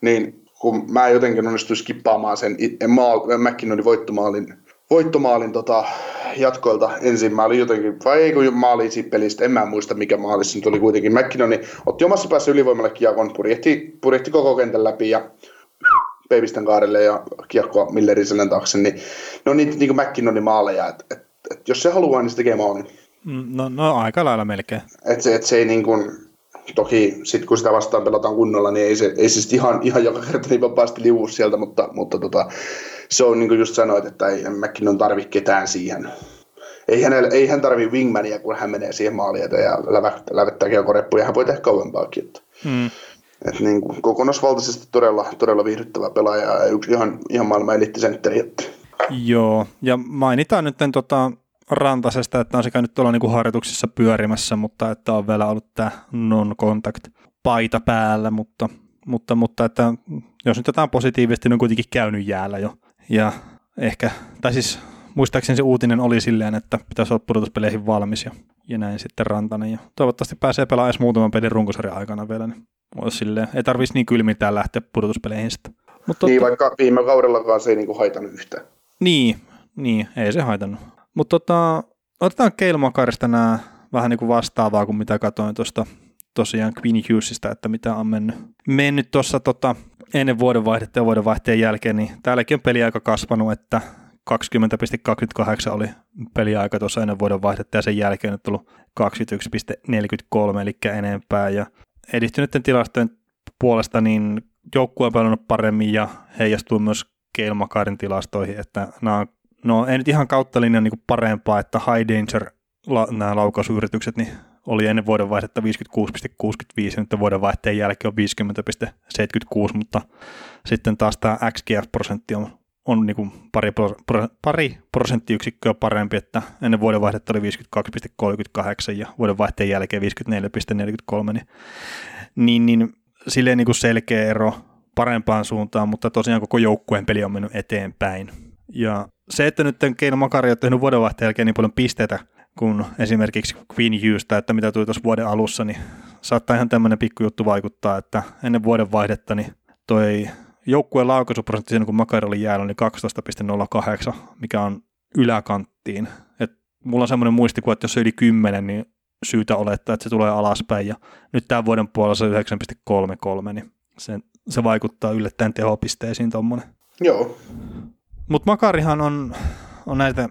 Niin kun mä jotenkin onnistuin skippaamaan sen maal, McKinnonin voittomaalin, voittomaalin tota, jatkoilta ensin. Mä olin jotenkin, vai ei kun maali pelistä, en mä muista mikä maali se oli kuitenkin. McKinnoni otti omassa päässä ylivoimalle kiekon, purjehti, purjehti koko kentän läpi ja Peivisten kaarelle ja kiekkoa Millerin taakse, niin ne on niitä niin kuin McKinnonin maaleja, että et, et, jos se haluaa, niin se tekee maalin. Mm, no, no aika lailla melkein. Et se, et se ei niin kuin, toki sitten kun sitä vastaan pelataan kunnolla, niin ei se, ei se ihan, ihan joka kerta niin vapaasti liuu sieltä, mutta, mutta tota, se on niin kuin just sanoit, että ei on tarvi ketään siihen. Ei, hänellä, ei hän tarvi wingmania, kun hän menee siihen maaliin eteen ja lävättää, lävättää ja hän voi tehdä kauempaakin. Että, hmm. että niin kuin, kokonaisvaltaisesti todella, todella viihdyttävä pelaaja ja yksi ihan, ihan maailman elittisentteri. Joo, ja mainitaan nyt tota, Rantasesta, että on se käynyt tuolla niin harjoituksissa pyörimässä, mutta että on vielä ollut tämä non-contact paita päällä, mutta, mutta, mutta että jos nyt jotain positiivisesti, niin on kuitenkin käynyt jäällä jo. Ja ehkä, tai siis muistaakseni se uutinen oli silleen, että pitäisi olla pudotuspeleihin valmis ja, ja näin sitten Rantanen. Ja toivottavasti pääsee pelaamaan edes muutaman pelin runkosarjan aikana vielä, niin olisi silleen, ei tarvitsisi niin kylmitään lähteä pudotuspeleihin sitten. Mutta niin, totta, vaikka viime kaudellakaan se ei niinku haitannut yhtään. Niin, niin, ei se haitannut. Mutta tota, otetaan Keilmakarista nämä vähän niin kuin vastaavaa kuin mitä katsoin tuosta tosiaan Queen Hughesista, että mitä on mennyt, mennyt tuossa tota, ennen vuodenvaihdetta ja vuodenvaihteen jälkeen, niin täälläkin on peli aika kasvanut, että 20.28 oli peliaika tuossa ennen vuoden vaihdetta ja sen jälkeen on tullut 21.43 eli enempää. Ja edistyneiden tilastojen puolesta niin joukkue on pelannut paremmin ja heijastuu myös Keilmakarin tilastoihin, että nämä on, no ei nyt ihan kautta linjan niin parempaa, että high danger la, nämä laukausyritykset niin oli ennen vuodenvaihdetta 56,65 ja nyt vuodenvaihteen jälkeen on 50,76, mutta sitten taas tämä XGF-prosentti on, on niin kuin pari, pro, pari prosenttiyksikköä parempi, että ennen vuodenvaihdetta oli 52,38 ja vuodenvaihteen jälkeen 54,43, niin, niin, niin silleen niin kuin selkeä ero parempaan suuntaan, mutta tosiaan koko joukkueen peli on mennyt eteenpäin. Ja se, että nyt Keino Makari on tehnyt vuodenvaihteen jälkeen niin paljon pisteitä kuin esimerkiksi Queen Hughes, että mitä tuli tuossa vuoden alussa, niin saattaa ihan tämmöinen pikkujuttu vaikuttaa, että ennen vuoden vaihdetta niin toi joukkueen laukaisuprosentti siinä, kun Makari oli jäällä, oli 12,08, mikä on yläkanttiin. Et mulla on semmoinen muistikuva, että jos se yli 10, niin syytä olettaa, että se tulee alaspäin. Ja nyt tämän vuoden puolella se on 9,33, niin se, se vaikuttaa yllättäen tehopisteisiin tuommoinen. Joo. Mutta Makarihan on, on näitä,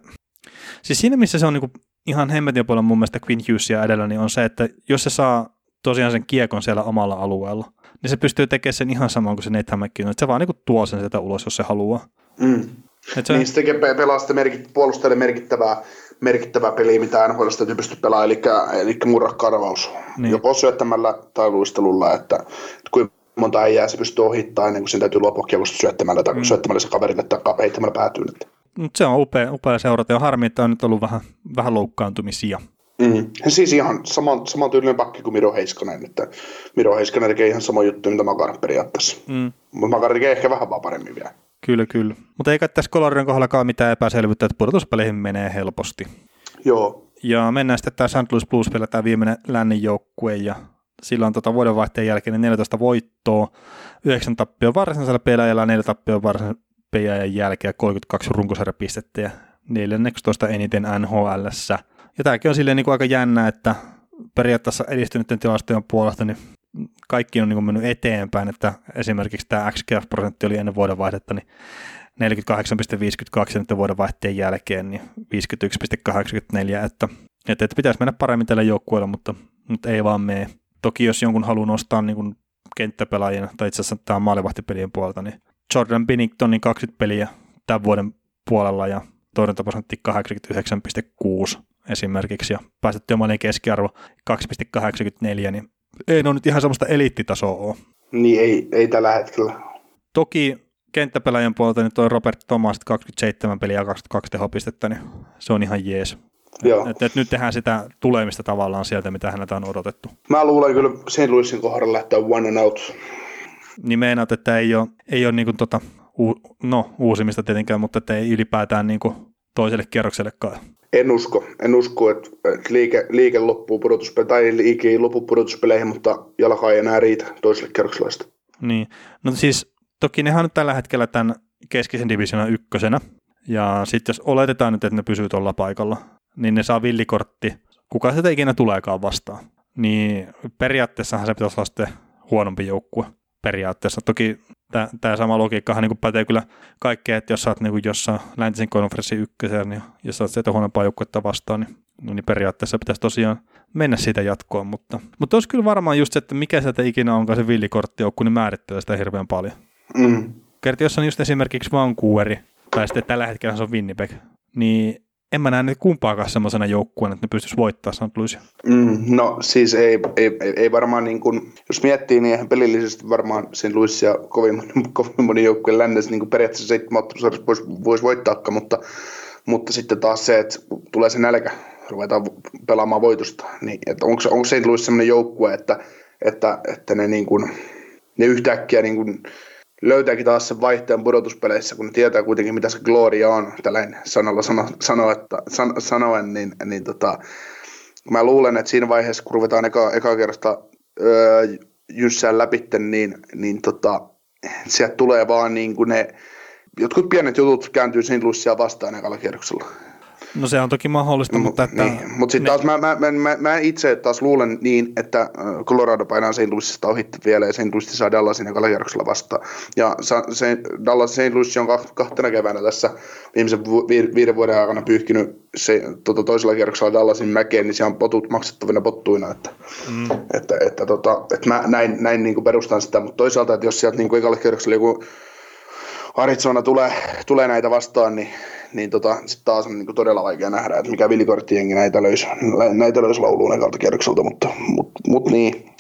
siis siinä missä se on niinku ihan hemmetin paljon mun mielestä Queen Hughesia edellä, niin on se, että jos se saa tosiaan sen kiekon siellä omalla alueella, niin se pystyy tekemään sen ihan saman kuin se Nathan McKinnon, että se vaan niinku tuo sen sieltä ulos, jos se haluaa. Mm. Et se... Niin se tekee pelaa sitä merkit, puolustajalle merkittävää, merkittävää peliä, mitä NHL täytyy pystyä pelaamaan, eli, eli murrakarvaus. Niin. Joko syöttämällä tai luistelulla, että, että kuinka monta äijää se pystyy ohittamaan ennen kuin sen täytyy luopua kiekosta syöttämällä tai mm. syöttämällä se kaverille tai heittämällä päätyyn. Se on upea, upea seurata ja harmi, että on nyt ollut vähän, vähän loukkaantumisia. Mm. Siis ihan sama, sama tyylinen pakki kuin Miro Heiskanen, että Miro Heiskanen tekee ihan sama juttu, mitä Makar periaatteessa. Mm. Mutta Makar tekee ehkä vähän vaan paremmin vielä. Kyllä, kyllä. Mutta eikä tässä Coloradon kohdallakaan mitään epäselvyyttä, että pudotuspeleihin menee helposti. Joo. Ja mennään sitten tämä St. Louis Blues vielä tämä viimeinen lännen joukkue ja silloin tota vuodenvaihteen jälkeen 14 voittoa, 9 tappio varsinaisella pelaajalla, 4 tappio varsinaisella pelaajan jälkeen 32 runkosarjapistettä ja 14 eniten nhl Ja tämäkin on silleen niin kuin aika jännä, että periaatteessa edistyneiden tilastojen puolesta niin kaikki on niin kuin mennyt eteenpäin, että esimerkiksi tämä XGF-prosentti oli ennen vuodenvaihdetta, niin 48,52 nyt vuodenvaihteen jälkeen, niin 51,84, että, että, että pitäisi mennä paremmin tällä joukkueella, mutta, mutta ei vaan mene. Toki jos jonkun haluaa nostaa niin kuin kenttäpelaajien, tai itse asiassa tämä maalivahtipelien puolelta, niin Jordan Binningtonin 20 peliä tämän vuoden puolella ja torjuntaprosentti 89,6 esimerkiksi ja päästettyä maalien keskiarvo 2,84, niin ei ne on nyt ihan semmoista eliittitasoa ole. Niin ei, ei tällä hetkellä. Toki kenttäpelaajien puolelta niin toi Robert Thomas 27 peliä ja 22 tehopistettä, niin se on ihan jees. Joo. Et, et nyt tehdään sitä tulemista tavallaan sieltä, mitä häneltä on odotettu. Mä luulen kyllä St. Louisin kohdalla lähteä one and out. Niin meinaat, että ei ole, ei ole niin kuin tota, u, no uusimista tietenkään, mutta että ei ylipäätään niin kuin toiselle kierroksellekaan. En usko. En usko, että, että liike, liike loppuu pudotuspeleihin, tai liike ei lopu pudotuspeleihin, mutta jalka ei enää riitä toiselle kierrokselle. Niin. No siis toki nehän on nyt tällä hetkellä tämän keskisen divisionan ykkösenä. Ja sitten jos oletetaan nyt, että ne pysyy tuolla paikalla, niin ne saa villikortti, kuka sitä ikinä tuleekaan vastaan. Niin periaatteessahan se pitäisi olla sitten huonompi joukkue periaatteessa. Toki tämä sama logiikkahan niin pätee kyllä kaikkeen, että jos sä oot niin jossain läntisen konferenssin ykkösen, niin jos sä oot sieltä huonompaa joukkuetta vastaan, niin, niin periaatteessa pitäisi tosiaan mennä siitä jatkoon. Mutta, mutta olisi kyllä varmaan just se, että mikä sieltä ikinä onkaan se villikorttijoukku, niin määrittelee sitä hirveän paljon. Mm. Kerti, jos on just esimerkiksi Vancouveri, tai sitten tällä hetkellä se on Winnipeg, niin en mä näe nyt kumpaakaan semmoisena joukkueena, että ne pystyisi voittamaan St. Louisia. Mm, no siis ei, ei, ei, ei varmaan niin kuin, jos miettii, niin ihan pelillisesti varmaan St. Louisia kovin, kovin moni joukkue lännessä niin periaatteessa seitsemän voisi, voisi voittaakaan, mutta, mutta sitten taas se, että tulee se nälkä, ruvetaan pelaamaan voitosta, niin että onko, onko St. Louis sellainen joukkue, että, että, että ne, niin kuin, ne yhtäkkiä niin kuin, löytääkin taas sen vaihteen pudotuspeleissä, kun ne tietää kuitenkin, mitä se gloria on, tällainen sanalla sano, sano, että, san, sanoen, niin, niin tota, mä luulen, että siinä vaiheessa, kun ruvetaan eka, eka kerrasta öö, jyssään läpi, niin, niin tota, sieltä tulee vaan niin kuin ne, jotkut pienet jutut kääntyy Luissia vastaan ekalla kierroksella. No se on toki mahdollista, mutta... Että niin. Mut sitten taas mä, mä, mä, mä, mä, itse taas luulen niin, että Colorado painaa St. Louisista ohitte vielä ja St. Louis saa Dallasin ekalla kierroksella vastaan. Ja se, Dallas St. Louis on kahtena keväänä tässä viimeisen vu- viiden vuoden aikana pyyhkinyt se, tota, toisella kierroksella Dallasin mäkeen, niin siellä on potut maksettavina pottuina. Että, mm. että, että, tota, että mä näin, näin niin kuin perustan sitä, mutta toisaalta, että jos sieltä niin kuin ekalla kierroksella joku Arizona tulee, tulee näitä vastaan, niin, niin tota, sitten taas on niin kuin todella vaikea nähdä, että mikä vilikorttijengi näitä löysi, näitä löysi lauluun ekalta kierrokselta, mutta mut, mut niin.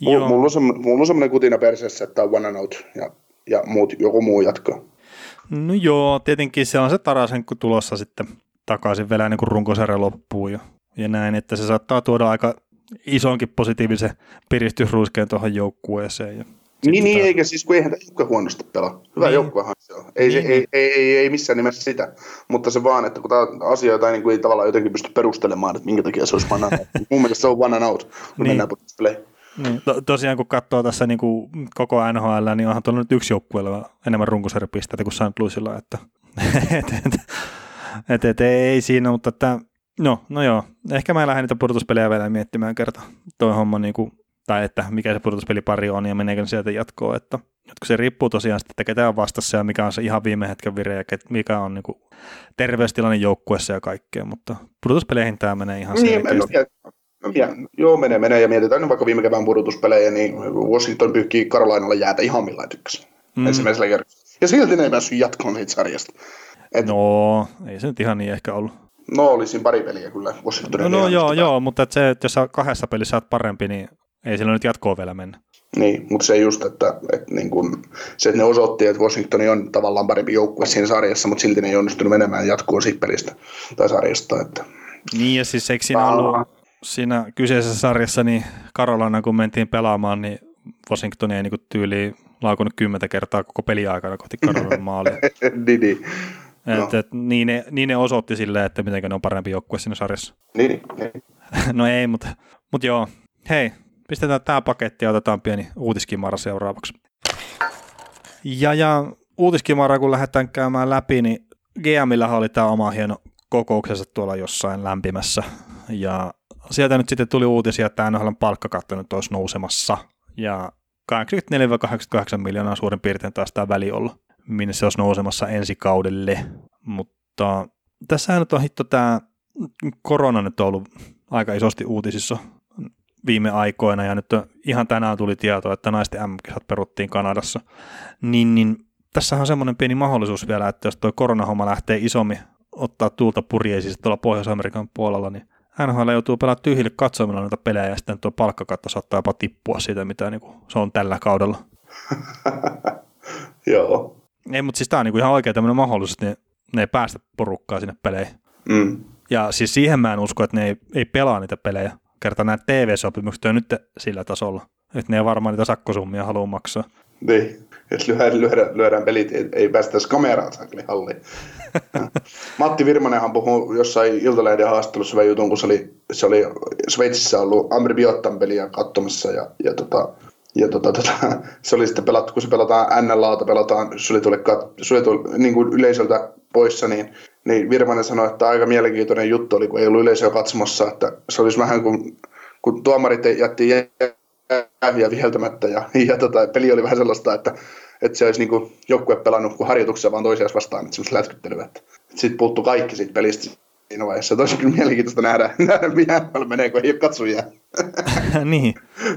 Mulla, mulla, on se, mulla on semmoinen kutina perseessä, että on one and out ja, ja muut, joku muu jatkaa. No joo, tietenkin se on se Tarasen tulossa sitten takaisin vielä niin kuin runkosarja loppuu ja, ja näin, että se saattaa tuoda aika isonkin positiivisen piristysruiskeen tuohon joukkueeseen. Ja niin, niin, eikä siis, kun eihän joukkue huonosti pelaa. Hyvä niin. joukkuehan se on. Ei, niin. ei, ei, ei, ei, missään nimessä sitä, mutta se vaan, että kun tämä asioita ei, niin kuin, ei tavallaan jotenkin pysty perustelemaan, että minkä takia se olisi one out. Mun mielestä se on one and out, kun niin. mennään pudotuspeleihin. Niin. To, tosiaan kun katsoo tässä niin kuin koko NHL, niin onhan tuolla nyt yksi joukkueella enemmän runkosarjapisteitä kuin St. Louisilla, että et, et, et, et, ei siinä, mutta että, no, no joo, ehkä mä lähden niitä pudotuspelejä vielä miettimään kerta toi homma niin kuin tai että mikä se pudotuspelipari on ja meneekö sieltä jatkoon, että, että se riippuu tosiaan sitten, että ketä on vastassa ja mikä on se ihan viime hetken vire ja mikä on niin kuin terveystilanne joukkuessa ja kaikkea, mutta pudotuspeleihin tämä menee ihan niin, selkeästi. No, ja, joo, menee, menee ja mietitään nyt vaikka viime kevään pudotuspelejä, niin Washington pyyhkii Karolainalle jäätä ihan millä tykkäsi. Mm. Ensimmäisellä kerralla. Ja silti ne ei päässyt jatkoon siitä sarjasta. Et, no, ei se nyt ihan niin ehkä ollut. No, olisin pari peliä kyllä Washingtonin No, no joo, joo, mutta että se, että jos kahdessa pelissä oot parempi, niin ei sillä nyt jatkoa vielä mennä. Niin, mutta se just, että, että niin kun, se, että ne osoitti, että Washington on tavallaan parempi joukkue siinä sarjassa, mutta silti ne ei onnistunut menemään jatkoon siitä pelistä tai sarjasta. Että. Niin, ja siis eikö siinä ollut siinä kyseisessä sarjassa, niin Karolana kun mentiin pelaamaan, niin Washington ei niin tyyliin laukunut kymmentä kertaa koko peliaikana kohti Karolanan maalia. niin, niin. No. Et, et, niin, ne, niin ne osoitti silleen, että miten ne on parempi joukkue siinä sarjassa. Niin, niin. no ei, mutta, mutta joo. Hei, pistetään tämä paketti ja otetaan pieni uutiskimara seuraavaksi. Ja, ja uutiskimara kun lähdetään käymään läpi, niin GMillä oli tämä oma hieno kokouksensa tuolla jossain lämpimässä. Ja sieltä nyt sitten tuli uutisia, että NHL palkkakatto nyt olisi nousemassa. Ja 84-88 miljoonaa suurin piirtein taas tämä väli olla, minne se olisi nousemassa ensi kaudelle. Mutta tässä nyt on hitto tämä korona nyt on ollut aika isosti uutisissa viime aikoina, ja nyt ihan tänään tuli tieto, että naisten m peruttiin Kanadassa, niin, niin tässä on semmoinen pieni mahdollisuus vielä, että jos tuo koronahomma lähtee isommin ottaa tuulta purjeisiin tuolla Pohjois-Amerikan puolella, niin NHL joutuu pelaamaan tyhjille katsomilla noita pelejä, ja sitten tuo palkkakatto saattaa jopa tippua siitä, mitä niin kuin se on tällä kaudella. Joo. Ei, mutta siis tämä on niin kuin ihan oikein tämmöinen mahdollisuus, että ne, ne ei päästä porukkaa sinne peleihin. Mm. Ja siis siihen mä en usko, että ne ei, ei pelaa niitä pelejä, kerta nämä TV-sopimukset on nyt sillä tasolla, että ne ei varmaan niitä sakkosummia halua maksaa. Niin, jos lyödään, lyödään, lyödään pelit, ei, ei päästä edes kameraan sakli halliin. Matti Virmanenhan puhui jossain Iltalehden haastattelussa hyvän jutun, kun se oli, se oli Sveitsissä ollut Amri Biottan peliä katsomassa ja, ja tota, ja tota, tota, se oli sitten pelattu, kun se pelataan NLAta, pelataan suljetulle niin kuin yleisöltä poissa, niin, niin Virmanen sanoi, että aika mielenkiintoinen juttu oli, kun ei ollut yleisöä katsomassa, että se olisi vähän kuin kun tuomarit jätti jääviä viheltämättä ja, ja tota, peli oli vähän sellaista, että, että se olisi niin joukkue pelannut kuin harjoituksessa vaan toisiaan vastaan, että semmoista lätkyttelyä. Sitten puuttu kaikki siitä pelistä siinä vaiheessa. Tosi kyllä mielenkiintoista nähdä, nähdä mihin menee, kun ei ole katsojia. niin,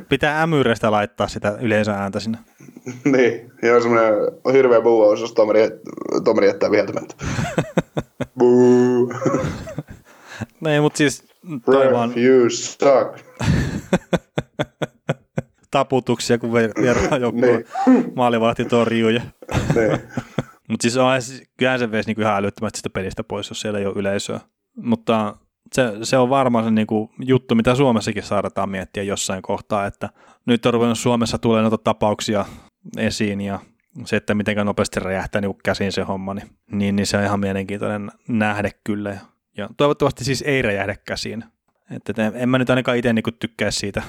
pitää ämyrestä laittaa sitä yleisöääntä sinne. niin, ja on semmoinen hirveä buu, jos tomari, tomari jättää viheltämättä. Buu. no ei, mutta siis toi vaan... you suck. Taputuksia, kun vieraan joku niin. maalivahti torjuu. Ja... niin. Mutta siis on, kyllähän se veisi niinku ihan älyttömästi sitä pelistä pois, jos siellä ei ole yleisöä. Mutta se, se on varmaan se niinku juttu, mitä Suomessakin saadaan miettiä jossain kohtaa, että nyt on ruvennut Suomessa tulee noita tapauksia esiin ja se, että miten nopeasti räjähtää niinku käsiin se homma, niin, niin, niin se on ihan mielenkiintoinen nähdä kyllä. Ja, toivottavasti siis ei räjähdä käsiin. Että en mä nyt ainakaan itse niinku tykkää siitä,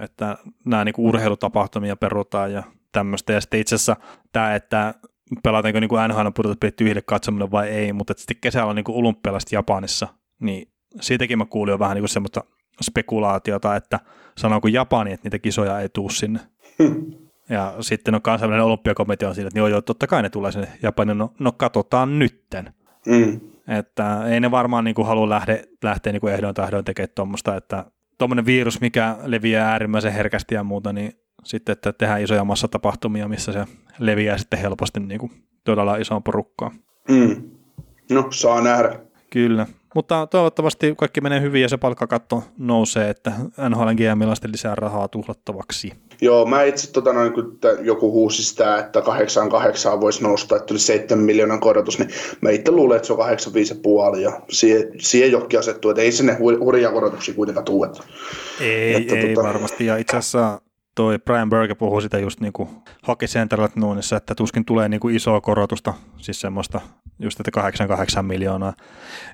että nämä niinku urheilutapahtumia perutaan ja tämmöistä. Ja sitten itse asiassa tämä, että pelataanko niin NHL pudotuspelit tyhjille katsominen vai ei, mutta sitten kesällä on niin olympialaiset Japanissa, niin siitäkin mä kuulin jo vähän niin kuin semmoista spekulaatiota, että sanooko Japani, että niitä kisoja ei tuu sinne. Ja sitten no kansainvälinen olympiakomitea on siinä, että joo, joo, totta kai ne tulee sinne Japaniin, no, no katsotaan nytten. Mm. Että ei ne varmaan niin kuin halua lähde, lähteä niin kuin ehdoin tahdoin tekemään tuommoista, että tuommoinen virus, mikä leviää äärimmäisen herkästi ja muuta, niin sitten, että tehdään isoja massatapahtumia, missä se leviää sitten helposti niin kuin todella isoon porukkaan. Mm. No, saa nähdä. Kyllä. Mutta toivottavasti kaikki menee hyvin ja se palkkakatto nousee, että NHL GMillä on lisää rahaa tuhlattavaksi. Joo, mä itse tota noin, kun joku huusi sitä, että 8-8 voisi nousta, että tuli 7 miljoonan korotus, niin mä itse luulen, että se on 8,5,5 ja siihen, siihen jokki asettuu, että ei sinne hurjia korotuksia kuitenkaan tule. Ei, että, ei tota... varmasti, ja itse asiassa toi Brian Burke puhui sitä just niin kuin Hockey Central Noonissa, että tuskin tulee niin kuin isoa korotusta, siis semmoista just että 88 miljoonaa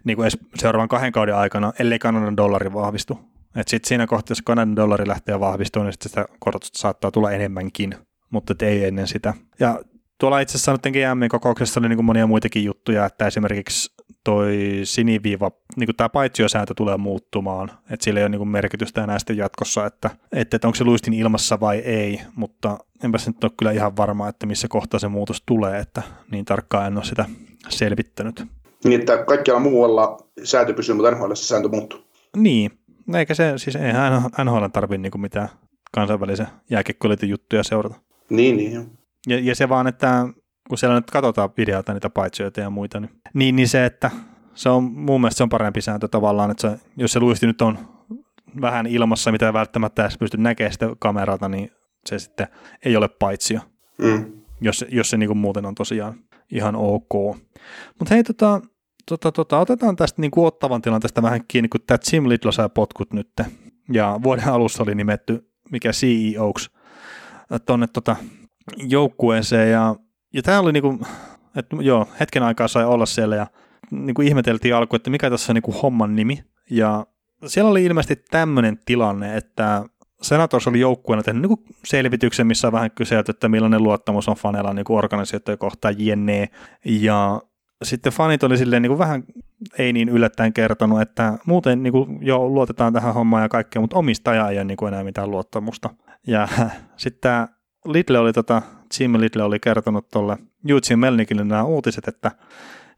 niin kuin seuraavan kahden kauden aikana, ellei Kanadan dollari vahvistu. Että sitten siinä kohtaa, jos Kanadan dollari lähtee vahvistumaan, niin sitten sitä korotusta saattaa tulla enemmänkin, mutta ei ennen sitä. Ja tuolla itse asiassa nyt GM-kokouksessa oli niin kuin monia muitakin juttuja, että esimerkiksi toi siniviiva, niin kuin tämä paitsiosääntö tulee muuttumaan, että sillä ei ole niin kuin merkitystä enää sitten jatkossa, että, että, että onko se luistin ilmassa vai ei, mutta enpä se nyt ole kyllä ihan varma, että missä kohtaa se muutos tulee, että niin tarkkaan en ole sitä selvittänyt. Niin, että kaikkialla muualla sääntö pysyy, mutta NHL sääntö muuttuu. Niin, eikä se, siis eihän NHL tarvitse niin mitään kansainvälisen jääkiekkoilitin juttuja seurata. Niin, niin. Ja, ja se vaan, että kun siellä nyt katsotaan videolta niitä paitsioita ja muita, niin, niin, niin se, että se on mun mielestä se on parempi sääntö tavallaan, että se, jos se luisti nyt on vähän ilmassa, mitä välttämättä edes pysty näkemään sitä kameralta, niin se sitten ei ole paitsio, mm. jos, jos se niin muuten on tosiaan ihan ok. Mutta hei, tota, tota, tota, otetaan tästä niin kuin ottavan tilanteesta vähän kiinni, kun tämä Jim Little sai potkut nyt, ja vuoden alussa oli nimetty mikä CEOksi tuonne tota, joukkueeseen, ja ja tämä oli niinku, että joo, hetken aikaa sai olla siellä ja niinku ihmeteltiin alkuun, että mikä tässä on niinku homman nimi. Ja siellä oli ilmeisesti tämmöinen tilanne, että Senators oli joukkueena tehnyt niinku selvityksen, missä on vähän kyselty, että millainen luottamus on faneilla niinku organisaatioita kohtaan jne. Ja sitten fanit oli silleen niin kuin vähän ei niin yllättäen kertonut, että muuten niin kuin jo luotetaan tähän hommaan ja kaikkea, mutta omistaja ei ole niin kuin enää mitään luottamusta. Ja sitten Lidle oli tota, Jim Lidle oli kertonut tuolle Eugene Melnikille nämä uutiset, että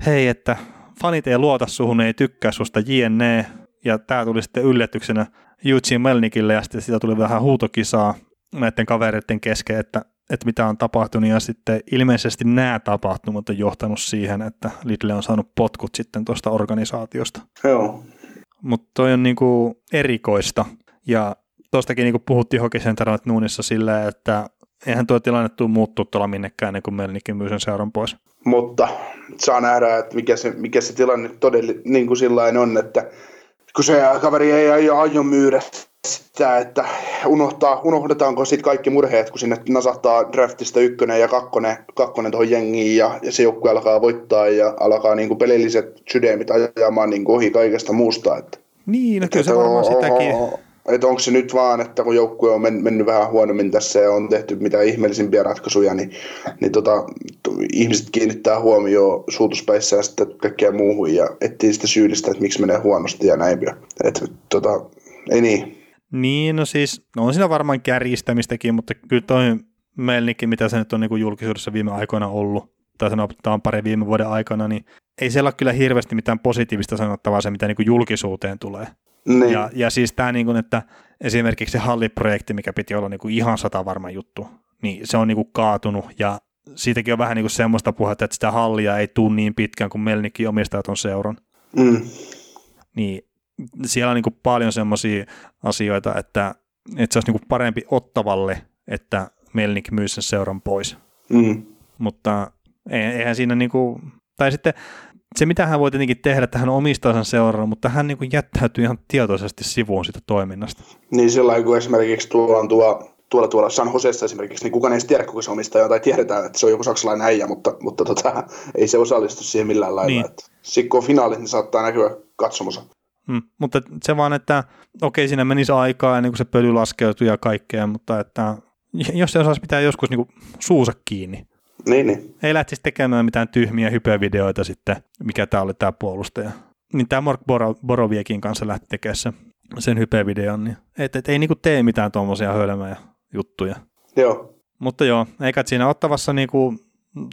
hei, että fanit ei luota suhun, ei tykkää susta jne. Ja tämä tuli sitten yllätyksenä Eugene Melnikille ja sitten siitä tuli vähän huutokisaa näiden kavereiden kesken, että, että mitä on tapahtunut ja sitten ilmeisesti nämä tapahtumat on johtanut siihen, että Lidle on saanut potkut sitten tuosta organisaatiosta. Joo. Mutta toi on niinku erikoista ja tuostakin niinku puhuttiin Hockey Center Nuunissa silleen, että eihän tuo tilanne tule muuttua tuolla minnekään, niin kuin Melnikin myy sen seuran pois. Mutta saa nähdä, että mikä se, mikä se tilanne todella niin kuin sillain on, että kun se kaveri ei aio myydä sitä, että unohtaa, unohdetaanko sitten kaikki murheet, kun sinne nasahtaa draftista ykkönen ja kakkonen, kakkonen tuohon jengiin ja, ja se joukkue alkaa voittaa ja alkaa niin kuin pelilliset sydämit ajamaan niin kuin ohi kaikesta muusta. Että, niin, no kyllä se varmaan sitäkin että onko se nyt vaan, että kun joukkue on men, mennyt vähän huonommin tässä ja on tehty mitä ihmeellisimpiä ratkaisuja, niin, niin tota, ihmiset kiinnittää huomioon suutuspäissä ja sitten kaikkea muuhun ja etsii sitä syyllistä, että miksi menee huonosti ja näin. Että tota, ei niin. Niin, no siis, no on siinä varmaan kärjistämistäkin, mutta kyllä toi Melnikki, mitä se nyt on niin julkisuudessa viime aikoina ollut, tai sanotaan pari viime vuoden aikana, niin ei siellä ole kyllä hirveästi mitään positiivista sanottavaa se, mitä niin julkisuuteen tulee. Niin. Ja, ja siis tämä, niin kuin, että esimerkiksi se halliprojekti, mikä piti olla niin kuin ihan sata varma juttu, niin se on niin kuin kaatunut ja siitäkin on vähän niin kuin semmoista puhetta, että sitä hallia ei tule niin pitkään kuin Melnikki omistaa tuon seuran. Mm. Niin siellä on niin kuin paljon semmoisia asioita, että, että se olisi niin kuin parempi ottavalle, että Melnik myy sen seuran pois. Mm. Mutta eihän siinä niin kuin, tai sitten se, mitä hän voi tietenkin tehdä, että hän omistaa sen seuran, mutta hän niin kuin jättäytyy ihan tietoisesti sivuun sitä toiminnasta. Niin sillä kun esimerkiksi tuolla on tuo, tuolla, tuolla San Josessa esimerkiksi, niin kukaan ei tiedä, kuka se omistaja tai tiedetään, että se on joku saksalainen äijä, mutta, mutta tota, ei se osallistu siihen millään lailla. Niin. Sitten kun on finaalit, niin saattaa näkyä katsomossa. Hmm, mutta se vaan, että okei, siinä menisi aikaa ennen kuin se pöly laskeutuu ja kaikkea, mutta että jos se osaisi pitää joskus niin kuin suusa kiinni, Niin, niin. Ei lähtisi tekemään mitään tyhmiä hypevideoita sitten, mikä tämä oli tämä puolustaja. Niin tämä Mark Boro, Boroviekin kanssa lähti tekemään se, sen hypevideon, niin et, et, ei niinku tee mitään tuommoisia hölmöjä juttuja. Joo. Mutta joo, eikä siinä ottavassa niinku,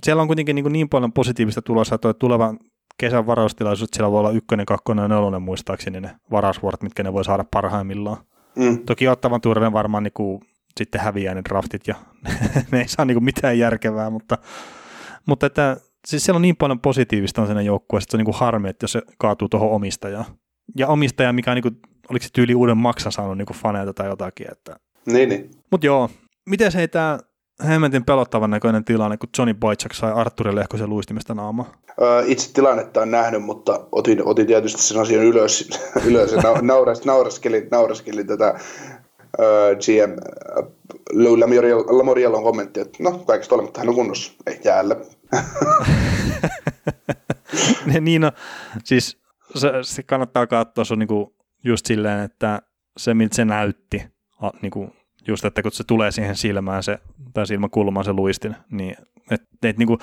siellä on kuitenkin niinku niin paljon positiivista tulossa, että tulevan kesän varaustilaisuus, siellä voi olla ykkönen, kakkonen ja nelonen muistaakseni ne varausvuorot, mitkä ne voi saada parhaimmillaan. Mm. Toki ottavan tuurelle varmaan niinku, sitten häviää ne draftit ja ne ei saa niinku mitään järkevää, mutta, mutta että, siis siellä on niin paljon positiivista on siinä joukkueessa, että se on niinku harmi, että jos se kaatuu tuohon omistajaan. Ja omistaja, mikä on niinku, oliko se tyyli uuden maksan saanut niinku faneilta tai jotakin. Että. Niin, niin. Mutta joo, miten se ei tämä hemmetin pelottavan näköinen tilanne, kun Johnny Boychuk sai Arturi Lehkosen luistimesta naamaa? Öö, itse tilannetta on nähnyt, mutta otin, otin tietysti sen asian ylös, ylös ja nau- nauras, nauraskelin, nauraskelin tätä GM Lou Lamorielon kommentti, että no kaikista olematta hän on kunnossa, ei jäällä. niin no, siis se, se kannattaa katsoa sun niinku just silleen, että se miltä se näytti, a, niinku, just että kun se tulee siihen silmään se, tai silmäkulmaan se luistin, niin että et niinku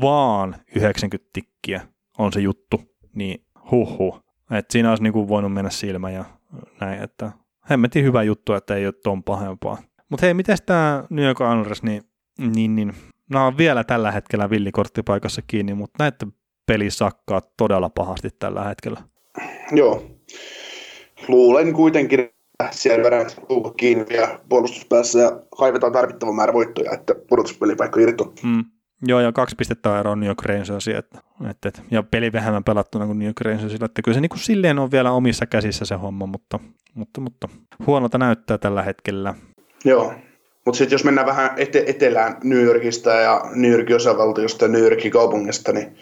vaan 90 tikkiä on se juttu, niin huhu. Että siinä olisi niinku voinut mennä silmä ja näin, että hemmetin hyvä juttu, että ei ole ton pahempaa. Mutta hei, miten tämä New York Islanders, niin, niin, niin nämä on vielä tällä hetkellä villikorttipaikassa kiinni, mutta näette peli sakkaa todella pahasti tällä hetkellä. Joo. Luulen kuitenkin, että siellä verran kiinni vielä puolustuspäässä ja kaivetaan tarvittava määrä voittoja, että pudotuspelipaikka irto. Mm. Joo, ja kaksi pistettä eroa New York Rangersia, että, että, ja peli vähemmän pelattuna kuin New York Rangersilla, että kyllä se niin kuin silleen on vielä omissa käsissä se homma, mutta, mutta, mutta huonolta näyttää tällä hetkellä. Joo, mutta sitten jos mennään vähän ete- etelään New Yorkista ja New Yorkin osavaltiosta ja New Yorkin kaupungista, niin,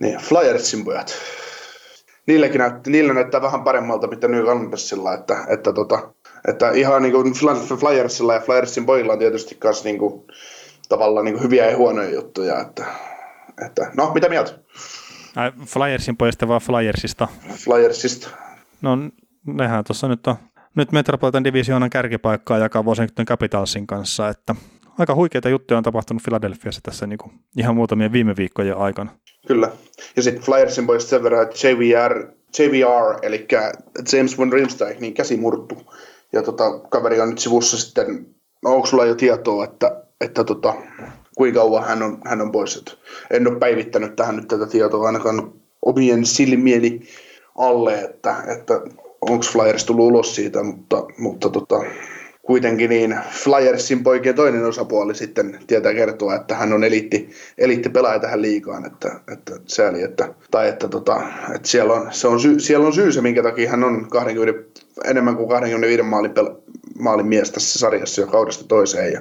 niin Flyersin pojat, niilläkin näyttää, niillä näyttää vähän paremmalta, mitä New Yorkilla, että, että, tota, että ihan niin kuin Flyersilla ja Flyersin pojilla on tietysti myös niin kuin, tavallaan niin hyviä ja huonoja juttuja, että, että no, mitä mieltä? Ai, Flyersin pojasta vai Flyersista? Flyersista. No, nehän tuossa nyt on nyt Metropolitan Divisioonan kärkipaikkaa jakaa Washington Capitalsin kanssa, että aika huikeita juttuja on tapahtunut Philadelphiassa tässä niin kuin ihan muutamien viime viikkojen aikana. Kyllä. Ja sitten Flyersin pois sen verran, että JVR, JVR eli James Van Riemsdyk, niin käsi murtu. Ja tota, kaveri on nyt sivussa sitten, no onko sulla jo tietoa, että, että tota, kuinka kauan hän on, hän on pois. Et en ole päivittänyt tähän nyt tätä tietoa ainakaan omien silmieni alle, että, että onko Flyers tullut ulos siitä, mutta, mutta tota, kuitenkin niin Flyersin poikien toinen osapuoli sitten tietää kertoa, että hän on eliitti, eliitti pelaaja tähän liikaan, että, että sääli, että, tai että, tota, että siellä, on, se on sy, siellä on syy se, minkä takia hän on 20, enemmän kuin 25 maalin, pel, maalin mies tässä sarjassa jo kaudesta toiseen, ja,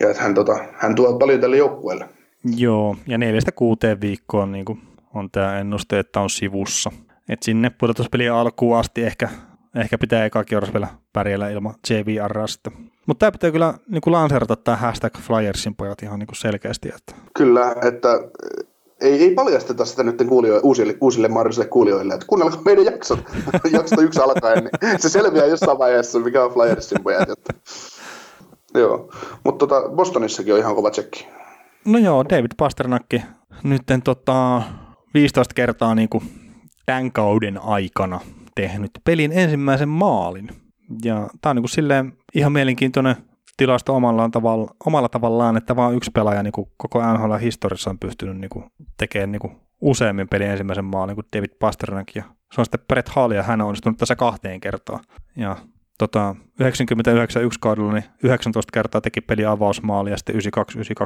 ja että hän, tota, hän tuo paljon tälle joukkueelle. Joo, ja neljästä kuuteen viikkoon niin kuin on tämä ennuste, että on sivussa. Et sinne pudotuspelien alkuun asti ehkä, ehkä pitää eka kierros vielä pärjellä ilman JVR sitten. Mutta tämä pitää kyllä niin kuin lanserata tämä hashtag Flyersin pojat ihan niin kuin selkeästi. Että. Kyllä, että ei, ei paljasteta sitä nyt kuulijoille, uusille, uusille mahdollisille kuulijoille, että kuunnelkaa meidän jaksot, jaksosta yksi alkaen, niin se selviää jossain vaiheessa, mikä on Flyersin pojat. Että. Joo, mutta tota, Bostonissakin on ihan kova tsekki. No joo, David Pasternakki nyt tota, 15 kertaa niin kuin tämän kauden aikana tehnyt pelin ensimmäisen maalin. Ja tämä on niin kuin silleen ihan mielenkiintoinen tilasto omalla, tavalla, omalla tavallaan, että vain yksi pelaaja niin kuin koko NHL-historiassa on pystynyt niin kuin tekemään niin kuin useammin pelin ensimmäisen maalin kuin David Pasternak. Ja se on sitten Brett Hall ja hän on onnistunut tässä kahteen kertaan. Ja tota, 99 yksi kaudella niin 19 kertaa teki peli avausmaali ja sitten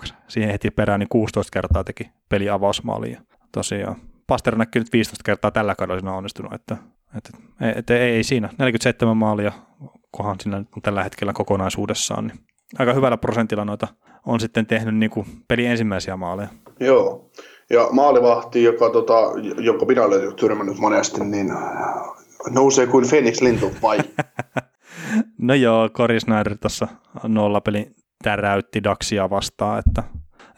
92-92 siihen heti perään niin 16 kertaa teki peli avausmaali. Ja tosiaan Pasternak nyt 15 kertaa tällä kaudella siinä on onnistunut, että, että, että, että ei, ei, siinä. 47 maalia, kohan siinä tällä hetkellä kokonaisuudessaan, niin aika hyvällä prosentilla noita on sitten tehnyt niin kuin peli ensimmäisiä maaleja. Joo, ja maalivahti, joka, tota, jonka minä olen tyrmännyt monesti, niin nousee kuin Phoenix Lintu, vai? no joo, Cory Snyder tuossa nollapelin täräytti Daxia vastaan, että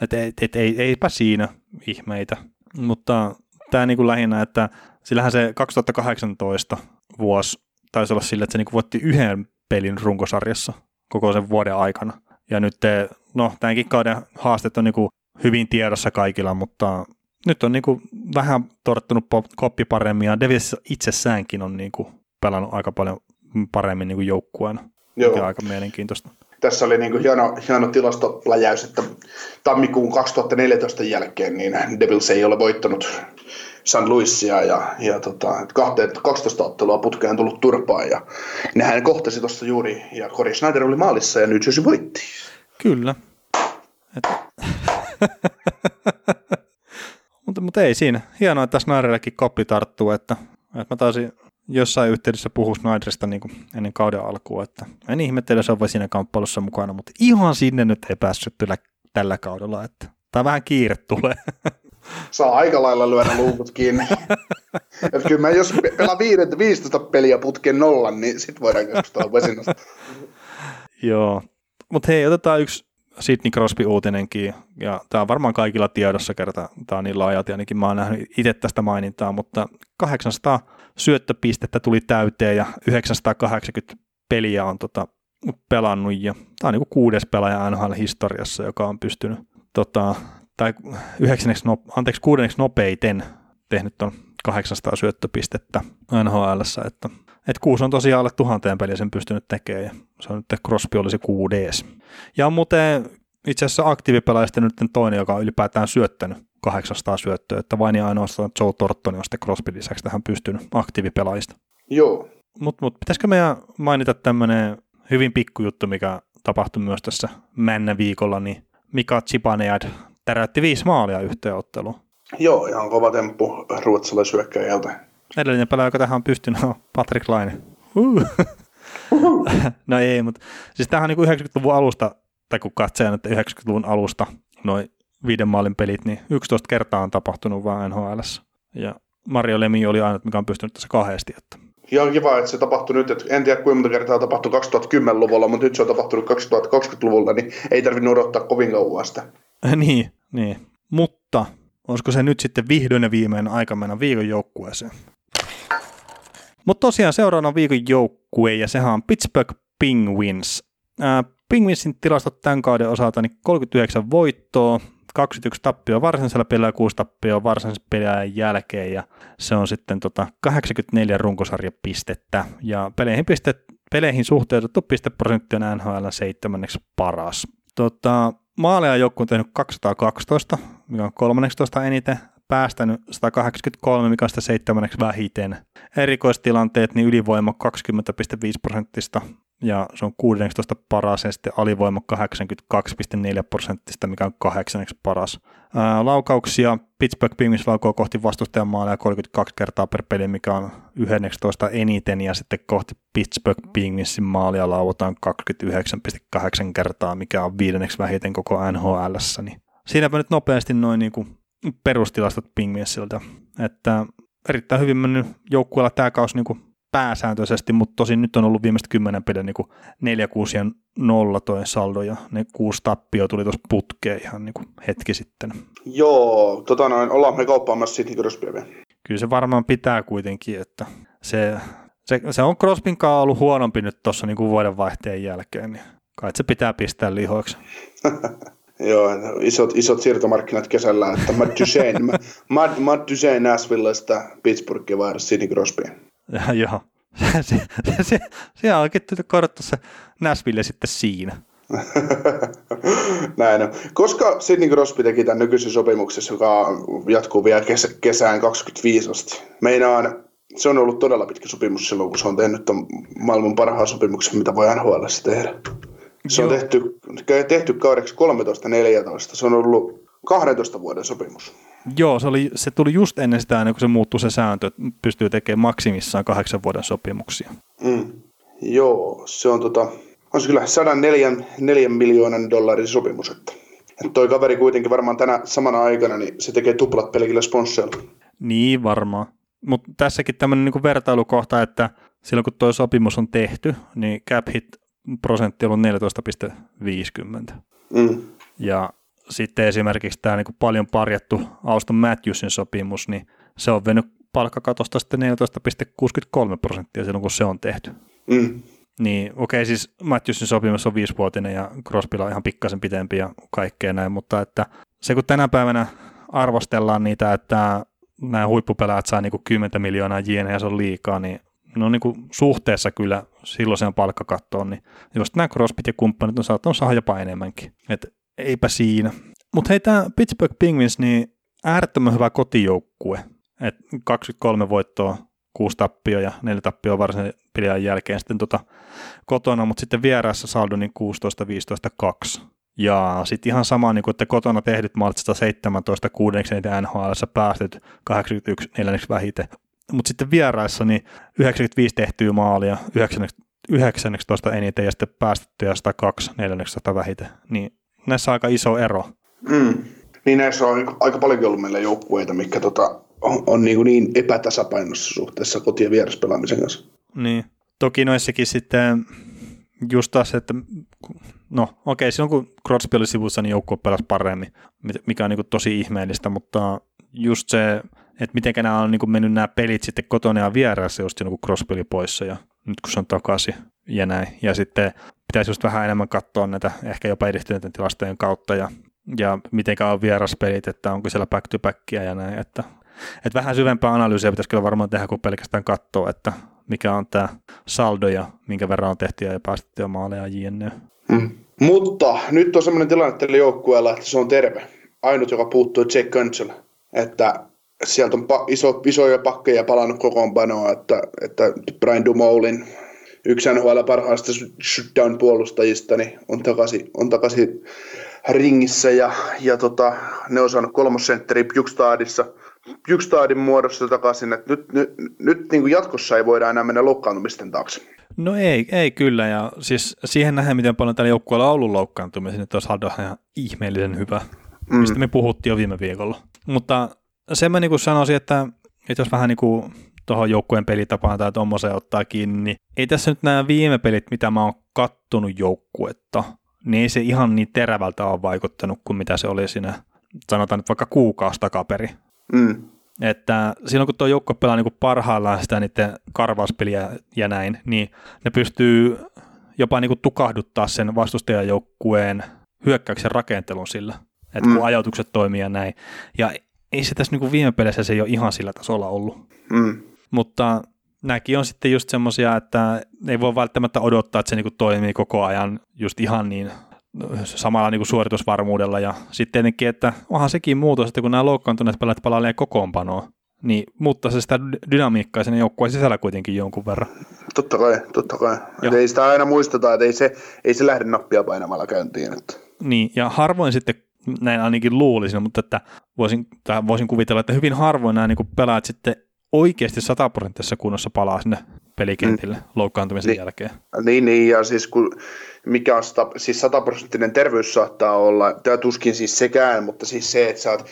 et, et, et, ei, eipä siinä ihmeitä. Mutta tämä niin kuin lähinnä, että sillähän se 2018 vuosi taisi olla sille, että se niin kuin voitti yhden pelin runkosarjassa koko sen vuoden aikana. Ja nyt te, no tämänkin kauden haasteet on niin kuin hyvin tiedossa kaikilla, mutta nyt on niin kuin vähän torttunut koppi paremmin ja Davis itsessäänkin on niin kuin pelannut aika paljon paremmin niin kuin joukkueena, Joo. mikä on aika mielenkiintoista. Tässä oli niin kuin hieno, hieno tilastopläjäys, että tammikuun 2014 jälkeen niin Devils ei ole voittanut San Luisia ja, ja tota, 12 ottelua putkeen tullut turpaan ja nehän kohtasi tuossa juuri ja Cory Schneider oli maalissa ja nyt Jersey voitti. Kyllä. Et... mutta, mutta ei siinä. Hienoa, että Snyderillekin koppi tarttuu, että, että mä taisin jossain yhteydessä puhua Snyderista niin kuin ennen kauden alkua, että en ihmettele, se on siinä kamppailussa mukana, mutta ihan sinne nyt ei päässyt tällä, tällä kaudella, että tai vähän kiire tulee. Saa aika lailla lyödä luukut kiinni. Et kyllä mä jos pelaa 15 peliä putken nollan, niin sit voidaan keskustella vesinasta. Joo, mutta hei, otetaan yksi Sidney Crosby uutinenkin, ja tämä on varmaan kaikilla tiedossa kerta, tämä on niin laajat, ja ainakin mä oon nähnyt itse tästä mainintaa, mutta 800 syöttöpistettä tuli täyteen, ja 980 peliä on tota, pelannut, ja tämä on niin kuudes pelaaja NHL-historiassa, joka on pystynyt tota, tai yhdeksänneksi, no, anteeksi, kuudenneksi nopeiten tehnyt on 800 syöttöpistettä nhl että, että kuusi on tosiaan alle tuhanteen peliä sen pystynyt tekemään, ja se on nyt Crosby olisi kuudes. Ja muuten itse asiassa aktiivipelaajista nyt toinen, joka on ylipäätään syöttänyt 800 syöttöä, että vain ja ainoastaan Joe Tortoni on sitten Crosby lisäksi tähän pystynyt aktiivipelaajista. Joo. Mutta mut, pitäisikö meidän mainita tämmöinen hyvin pikkujuttu, mikä tapahtui myös tässä männä viikolla, niin Mika Chipanead täräytti viisi maalia yhteen otteluun. Joo, ihan kova temppu ruotsalaisyökkäjältä. Edellinen pelaaja, joka tähän on pystynyt, on Patrick Laine. Uh. no ei, mutta siis tämähän on niin 90-luvun alusta, tai kun katsojan, että 90-luvun alusta noin viiden maalin pelit, niin 11 kertaa on tapahtunut vain NHL. Ja Mario Lemi oli aina, mikä on pystynyt tässä kahdesti. Että. Ihan kiva, että se tapahtui nyt. Että en tiedä kuinka monta kertaa tapahtui 2010-luvulla, mutta nyt se on tapahtunut 2020-luvulla, niin ei tarvinnut odottaa kovin kauan sitä. niin, niin. Mutta olisiko se nyt sitten vihdoin ja viimein aika mennä viikon joukkueeseen? Mutta tosiaan seuraavana viikon joukkue, ja sehän on Pittsburgh Penguins. Ää, Penguinsin tilastot tämän kauden osalta niin 39 voittoa, 21 tappio varsinaisella pelillä ja 6 tappio varsinaisen pelin jälkeen, ja se on sitten tota 84 runkosarjapistettä, ja peleihin, piste, peleihin suhteutettu pisteprosentti on NHL seitsemänneksi paras. Tota, maaleja joukku on tehnyt 212, mikä on 13 eniten, päästänyt 183, mikä on sitä seitsemänneksi vähiten. Erikoistilanteet, niin ylivoima 20,5 prosenttista, ja se on 16 paras, ja sitten alivoima 82,4 prosenttista, mikä on kahdeksanneksi paras. Ää, laukauksia Pittsburgh Penguins laukoo kohti vastustajan maaleja 32 kertaa per peli, mikä on 11 eniten, ja sitten kohti Pittsburgh Penguinsin maalia lauotaan 29,8 kertaa, mikä on viidenneksi vähiten koko NHL. Niin siinäpä nyt nopeasti noin niin kuin perustilastot Penguinsilta, että erittäin hyvin mennyt joukkueella tämä kausi niin pääsääntöisesti, mutta tosin nyt on ollut viimeiset kymmenen peliä niin 4, 6 ja 0 toi saldo ja ne kuusi tappio tuli tuossa putkeen ihan niin kuin hetki sitten. Joo, tota noin, ollaan me kauppaamassa Sidney Crosbya Kyllä se varmaan pitää kuitenkin, että se, se, se on Crosbyn ollut huonompi nyt tuossa niin vuoden vaihteen jälkeen, niin kai se pitää pistää lihoiksi. Joo, isot, isot siirtomarkkinat kesällä, että Matt Duchesne, Matt, Matt Duchesne Nashvillestä Pittsburghin vai Sidney Crosby. Ja, joo. Se, se, se, se on oikein korottu se Nashville sitten siinä. Näin on. Koska Sidney Crosby teki tämän nykyisen sopimuksessa, joka jatkuu vielä kesä, kesään 25 asti. Meinaan, se on ollut todella pitkä sopimus silloin, kun se on tehnyt tämän maailman parhaan sopimuksen, mitä voi NHL tehdä. Se on tehty, tehty kaudeksi 13-14. Se on ollut 12 vuoden sopimus. Joo, se, oli, se tuli just ennen sitä, ennen kuin se muuttui se sääntö, että pystyy tekemään maksimissaan kahdeksan vuoden sopimuksia. Mm. Joo, se on, tota, on se kyllä 104 4 miljoonan dollarin sopimus. Että. että toi kaveri kuitenkin varmaan tänä samana aikana, niin se tekee tuplat pelkillä sponsoilla. Niin varmaan. Mutta tässäkin tämmöinen niinku vertailukohta, että silloin kun tuo sopimus on tehty, niin cap hit prosentti on 14,50. Mm. Ja sitten esimerkiksi tämä niin paljon parjattu Auston Matthewsin sopimus, niin se on vennyt palkkakatosta sitten 14,63 prosenttia silloin, kun se on tehty. Mm. Niin okei, siis Matthewsin sopimus on viisivuotinen ja Crosbylla on ihan pikkasen pitempi ja kaikkea näin, mutta että se kun tänä päivänä arvostellaan niitä, että nämä huippupelaajat saa niinku 10 miljoonaa jene ja se on liikaa, niin no niinku suhteessa kyllä silloiseen palkkakattoon, niin just nämä Crosbyt ja kumppanit on saattanut saada jopa enemmänkin. Et eipä siinä. Mutta hei, tämä Pittsburgh Penguins, niin äärettömän hyvä kotijoukkue. Et 23 voittoa, 6 tappio ja 4 tappio varsinaisen pelin jälkeen sitten tota kotona, mutta sitten vieraassa saldo niin 16, 15, 2. Ja sitten ihan sama, niin kuin, että kotona tehdyt maalit 117, 6 NHL päästöt 81, neljänneksi vähiten. Mutta sitten vieraissa niin 95 tehtyä maalia, 19 eniten ja sitten päästettyjä 102, 400 vähiten. Niin näissä on aika iso ero. Mm. Niin näissä on aika paljon ollut meillä joukkueita, mikä tota, on, on niin, niin epätasapainossa suhteessa koti- ja vieraspelaamisen kanssa. Niin. Toki noissakin sitten just taas, että no okei, okay, silloin kun Crosby oli sivussa, niin joukkue pelasi paremmin, mikä on niin tosi ihmeellistä, mutta just se, että miten nämä on niin mennyt nämä pelit sitten kotona ja vieressä just kun Crosby oli poissa ja nyt kun se on takaisin ja näin. Ja sitten pitäisi just vähän enemmän katsoa näitä ehkä jopa edistyneiden tilastojen kautta ja, ja miten on vieraspelit, että onko siellä back to backia ja näin, että, että vähän syvempää analyysiä pitäisi kyllä varmaan tehdä kuin pelkästään katsoa, että mikä on tämä saldo ja minkä verran on tehty ja päästettyä maaleja jne. Mm. Mutta nyt on sellainen tilanne tällä joukkueella, että se on terve. Ainut, joka puuttuu, Jake Könsel. Että sieltä on pa- iso, isoja pakkeja palannut kokoonpanoa, että, että Brian Dumoulin yksi NHL parhaista shutdown-puolustajista niin on takaisin, on takaisin ringissä ja, ja tota, ne on saanut kolmosentteri Bjukstadissa – Bjukstadin muodossa takaisin, että nyt, nyt, nyt niin kuin jatkossa ei voida enää mennä loukkaantumisten taakse. No ei, ei kyllä, ja siis siihen nähdään, miten paljon tällä joukkueella on ollut loukkaantumisia, niin tuossa on ihan ihmeellisen hyvä, mm. mistä me puhuttiin jo viime viikolla. Mutta sen mä niin kuin sanoisin, että, että jos vähän niin kuin tuohon joukkueen pelitapaan tai tuommoiseen ottaa kiinni, niin ei tässä nyt nämä viime pelit, mitä mä oon kattonut joukkuetta, niin ei se ihan niin terävältä ole vaikuttanut kuin mitä se oli siinä, sanotaan nyt vaikka kuukausi takaperi. Mm. Että silloin kun tuo joukko pelaa niin kuin parhaillaan sitä niiden karvauspeliä ja näin, niin ne pystyy jopa niin kuin tukahduttaa sen vastustajajoukkueen hyökkäyksen rakentelun sillä, että mm. kun ajatukset toimii ja näin. Ja ei se tässä niin kuin viime peleissä se ei ole ihan sillä tasolla ollut. Mm. Mutta nämäkin on sitten just semmoisia, että ei voi välttämättä odottaa, että se niin kuin toimii koko ajan just ihan niin samalla niin kuin suoritusvarmuudella ja sitten tietenkin, että onhan sekin muutos, että kun nämä loukkaantuneet pelaajat palailee kokoonpanoa, niin muuttaa se sitä dynamiikkaa sinne joukkueen sisällä kuitenkin jonkun verran. Totta kai, totta kai. ei sitä aina muisteta, että ei se, ei se lähde nappia painamalla käyntiin. Että. Niin, ja harvoin sitten näin ainakin luulisin, mutta että voisin, voisin kuvitella, että hyvin harvoin nämä niin pelaajat sitten oikeasti sataprosenttisessa kunnossa palaa sinne pelikentille mm. loukkaantumisen niin, jälkeen. Niin, niin, ja siis kun, mikä on sata, siis sataprosenttinen terveys saattaa olla, tämä tuskin siis sekään, mutta siis se, että sä oot,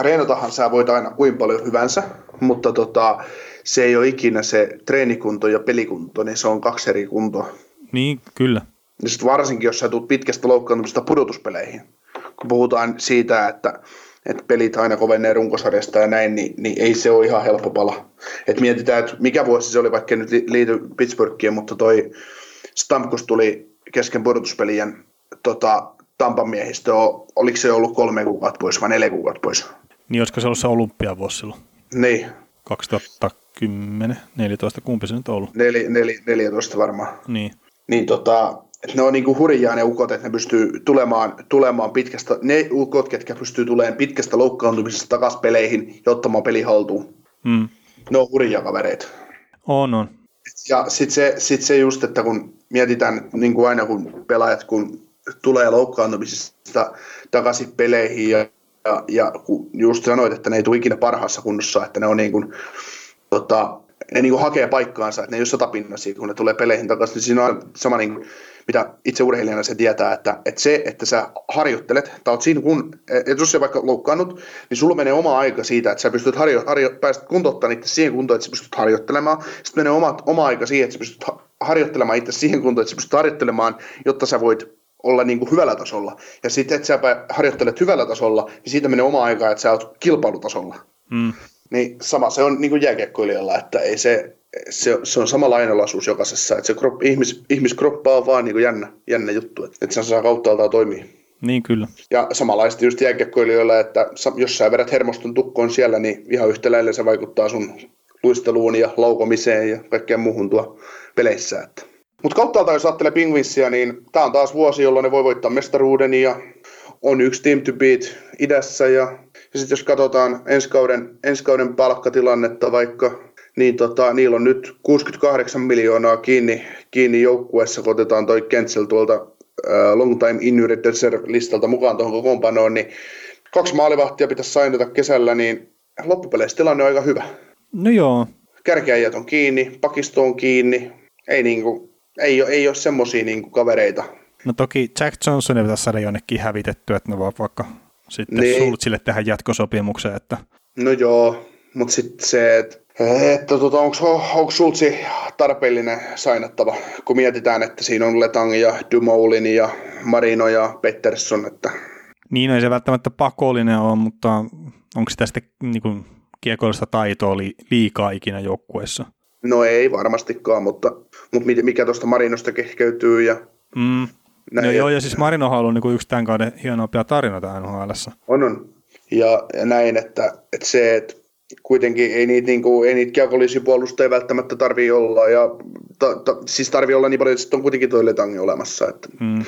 reenatahan sä voit aina kuin paljon hyvänsä, mutta tota, se ei ole ikinä se treenikunto ja pelikunto, niin se on kaksi eri kuntoa. Niin, kyllä. Ja sitten varsinkin, jos sä tulet pitkästä loukkaantumista pudotuspeleihin, kun puhutaan siitä, että että pelit aina kovenee runkosarjasta ja näin, niin, niin ei se ole ihan helppo pala. Et mietitään, että mikä vuosi se oli, vaikka nyt liity Pittsburghiin, mutta toi Stamkos tuli kesken pudotuspelien tota, Tampan miehistö, oliko se ollut kolme kuukautta pois vai neljä kuukautta pois? Niin olisiko se ollut se olympiavuosi silloin? Niin. 2010, 14, kumpi se nyt on ollut? Neli, neli, 14 varmaan. Niin. Niin tota, että ne on niin kuin hurjaa ne ukot, että ne pystyy tulemaan, tulemaan pitkästä, ne ukot, ketkä pystyy tulemaan pitkästä loukkaantumisesta takaisin peleihin ja ottamaan peli haltuun. Mm. Ne on hurjaa kavereita. On, on. Ja sitten se, sit se just, että kun mietitään niin kuin aina kun pelaajat, kun tulee loukkaantumisesta takaisin peleihin ja, ja, ja kun just sanoit, että ne ei tule ikinä parhaassa kunnossa, että ne on niin kuin, tota, ne niin kuin hakee paikkaansa, että ne ei ole satapinnaisia, kun ne tulee peleihin takaisin, niin siinä on sama niin kuin, mitä itse urheilijana se tietää, että, että se, että sä harjoittelet, tai oot siinä kun, että jos sä vaikka loukkaannut, niin sulla menee oma aika siitä, että sä pystyt harjo, harjo, päästä kuntouttaa itse siihen kuntoon, että sä pystyt harjoittelemaan. Sitten menee oma, oma aika siihen, että sä pystyt harjoittelemaan itse siihen kuntoon, että sä pystyt harjoittelemaan, jotta sä voit olla niin kuin hyvällä tasolla. Ja sitten, että sä harjoittelet hyvällä tasolla, niin siitä menee oma aika, että sä oot kilpailutasolla. Mm. Niin sama se on niin kuin jääkiekkoilijalla, että ei se, se, se on sama lainalaisuus jokaisessa, että se krop, ihmis, ihmiskroppa on vaan niin kuin jännä, jännä juttu, että, että se saa kauttaaltaan toimia. Niin kyllä. Ja samanlaisesti just jääkiekkoilijoilla, että jos sä vedät hermoston tukkoon siellä, niin ihan yhtä lailla se vaikuttaa sun luisteluun ja laukomiseen ja kaikkeen muuhun tuo peleissä. Että. Mutta kauttaaltaan jos ajattelee Penguinsia, niin tämä on taas vuosi, jolloin ne voi voittaa mestaruuden ja on yksi team to beat idässä ja, ja sitten jos katsotaan ensi kauden, ensi kauden palkkatilannetta vaikka, niin tota, niillä on nyt 68 miljoonaa kiinni, kiinni joukkueessa, kun otetaan toi Kentsel tuolta uh, long time injured listalta mukaan tuohon kokoonpanoon, niin kaksi maalivahtia pitäisi sainata kesällä, niin loppupeleissä tilanne on aika hyvä. No joo. Kärkeäjät on kiinni, pakisto on kiinni, ei, niinku, ei, ole, ei ole semmoisia niinku kavereita, No toki Jack Johnson pitäisi saada jonnekin hävitettyä, että ne voi vaikka sitten niin. Sultsille tehdä jatkosopimuksen. Että... No joo, mutta sitten se, että että tota, onko, onko Sultsi tarpeellinen sainattava, kun mietitään, että siinä on Letang ja Dumoulin ja Marino ja Pettersson. Että... Niin, no ei se välttämättä pakollinen ole, mutta onko sitä sitten niin kuin, kiekollista taitoa li, liikaa ikinä joukkueessa? No ei varmastikaan, mutta, mutta mikä tuosta Marinosta kehkeytyy ja mm. Näin, no joo, ja siis Marino on ollut niin yksi tämän kauden hienompia tarinoita nhl On, on. Ja, ja näin, että, että se, että kuitenkin ei niitä, niin kuin, ei niitä kiekollisia puolustajia välttämättä tarvii olla. Ja, ta, ta, siis tarvii olla niin paljon, että on kuitenkin toi Letangi olemassa. Että, mm.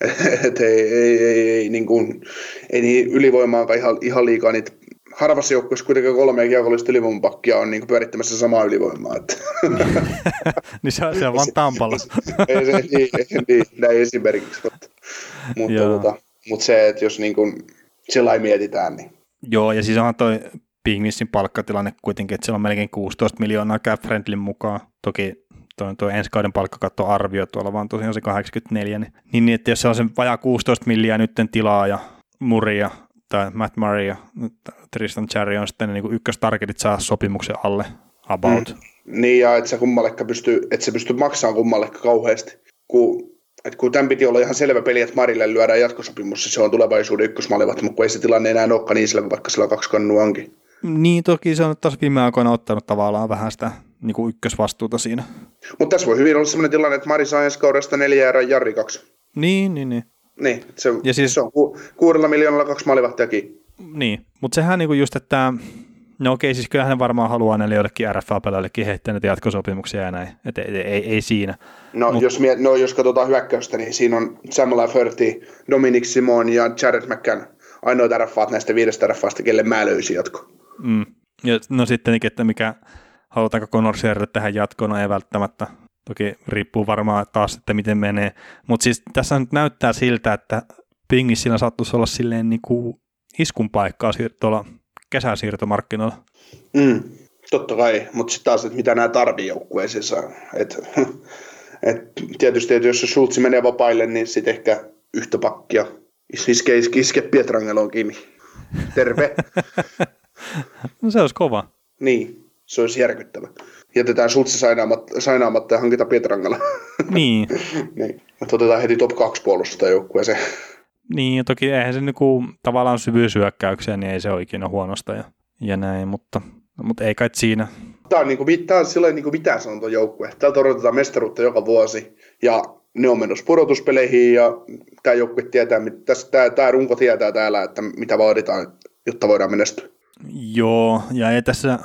et ei, ei, ei, ei, niin kuin, ei niin ylivoimaa ihan, ihan liikaa niitä harvassa joukkueessa kuitenkin kolme kiekollista ylivoimapakkia on niin pyörittämässä samaa ylivoimaa. Että. niin se, se on vaan Tampalla. ei, se, niin, niin, näin esimerkiksi. Mutta, mutta, tota, mutta se, että jos niin kuin, sillä mietitään, niin... Joo, ja siis onhan toi Pingvissin palkkatilanne kuitenkin, että siellä on melkein 16 miljoonaa cap friendlin mukaan. Toki tuo, tuo ensi kauden palkkakatto arvio tuolla vaan tosiaan se 84, niin, niin, että jos se on se vajaa 16 miljoonaa nytten tilaa ja muria tai Matt Murray ja Tristan Cherry on sitten niin ykköstargetit saa sopimuksen alle about. Mm. Niin, ja että se kummallekaan pystyy, että se pystyy maksamaan kummallekaan kauheasti. Kun, että kun tämän piti olla ihan selvä peli, että Marille lyödään jatkosopimus, se on tulevaisuuden ykkösmalivat, mutta kun ei se tilanne enää olekaan niin selvä, vaikka sillä kaksi kannua onkin. Niin, toki se on taas viime aikoina ottanut tavallaan vähän sitä niin kuin ykkösvastuuta siinä. Mutta tässä voi hyvin olla sellainen tilanne, että Mari saa ensi kaudesta neljä ja Jari kaksi. Niin, niin, niin. Niin, se, ja siis, se on ku, kuudella miljoonalla kaksi maalivahtiakin. Niin, mutta sehän niinku just, että no okei, siis kyllähän varmaan haluaa näille joillekin RFA-pelaajillekin heittää näitä jatkosopimuksia ja näin, että ei, ei, ei, siinä. No, Mut, jos, miet, no jos katsotaan hyökkäystä, niin siinä on Sam Lafferty, Dominic Simon ja Jared McCann, ainoat RFAt näistä viidestä RFAsta, kelle mä löysin jatko. Mm. Ja, no sitten, että mikä, halutaanko Conor tähän jatkoon, no ei välttämättä. Toki riippuu varmaan taas, että miten menee. Mutta siis tässä nyt näyttää siltä, että Pingissä sattuisi olla silleen niin kuin iskun paikkaa tuolla kesäsiirtomarkkinoilla. Mm, totta kai, mutta sitten taas, että mitä nämä tarvii joukkueeseensa. Et, et tietysti, että jos Schultz menee vapaille, niin sitten ehkä yhtä pakkia. Iske, iske, iske Pietrangeloon kiinni. Terve. no se olisi kova. Niin, se olisi järkyttävä jätetään Schultz sainaamatta, sainaamatta ja hankita Pietrangalla. Niin. niin. Mutta otetaan heti top 2 puolustajajoukkueeseen. Niin, ja toki eihän se niinku, tavallaan syvyysyökkäyksiä, niin ei se ole ikinä huonosta ja, ja näin, mutta, mutta ei kai siinä. Tämä on, niinku, tämä on silloin niinku mitään sanonto joukkue. Täältä odotetaan mestaruutta joka vuosi ja ne on menossa pudotuspeleihin ja tämä joukkue tietää, tässä, tämä, tämä runko tietää täällä, että mitä vaaditaan, jotta voidaan menestyä. Joo, ja ei tässä,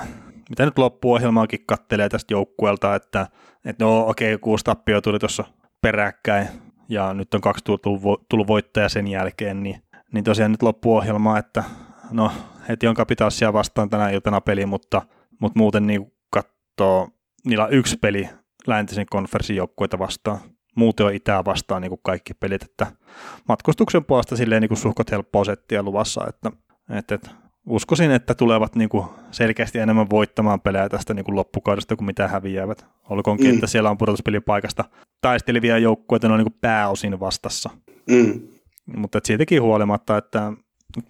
mitä nyt loppuohjelmaakin kattelee tästä joukkueelta, että, että no okei, okay, kuusi tappio tuli tuossa peräkkäin ja nyt on kaksi tullut, tullut voittaja sen jälkeen, niin, niin tosiaan nyt loppuohjelma, että no heti on kapitaassia vastaan tänä iltana peli, mutta, mutta muuten niin katsoo, niillä on yksi peli läntisen konferenssin joukkueita vastaan. Muuten on itää vastaan niin kuin kaikki pelit, että matkustuksen puolesta silleen niin kuin suhkot helppoa settiä luvassa, että, että, että uskoisin, että tulevat niin kuin selkeästi enemmän voittamaan pelejä tästä niin kuin loppukaudesta kuin mitä häviävät. Olkoonkin, mm. että siellä on pudotuspelipaikasta taistelevia joukkueita, ne on niin kuin pääosin vastassa. Mm. Mutta siitäkin huolimatta, että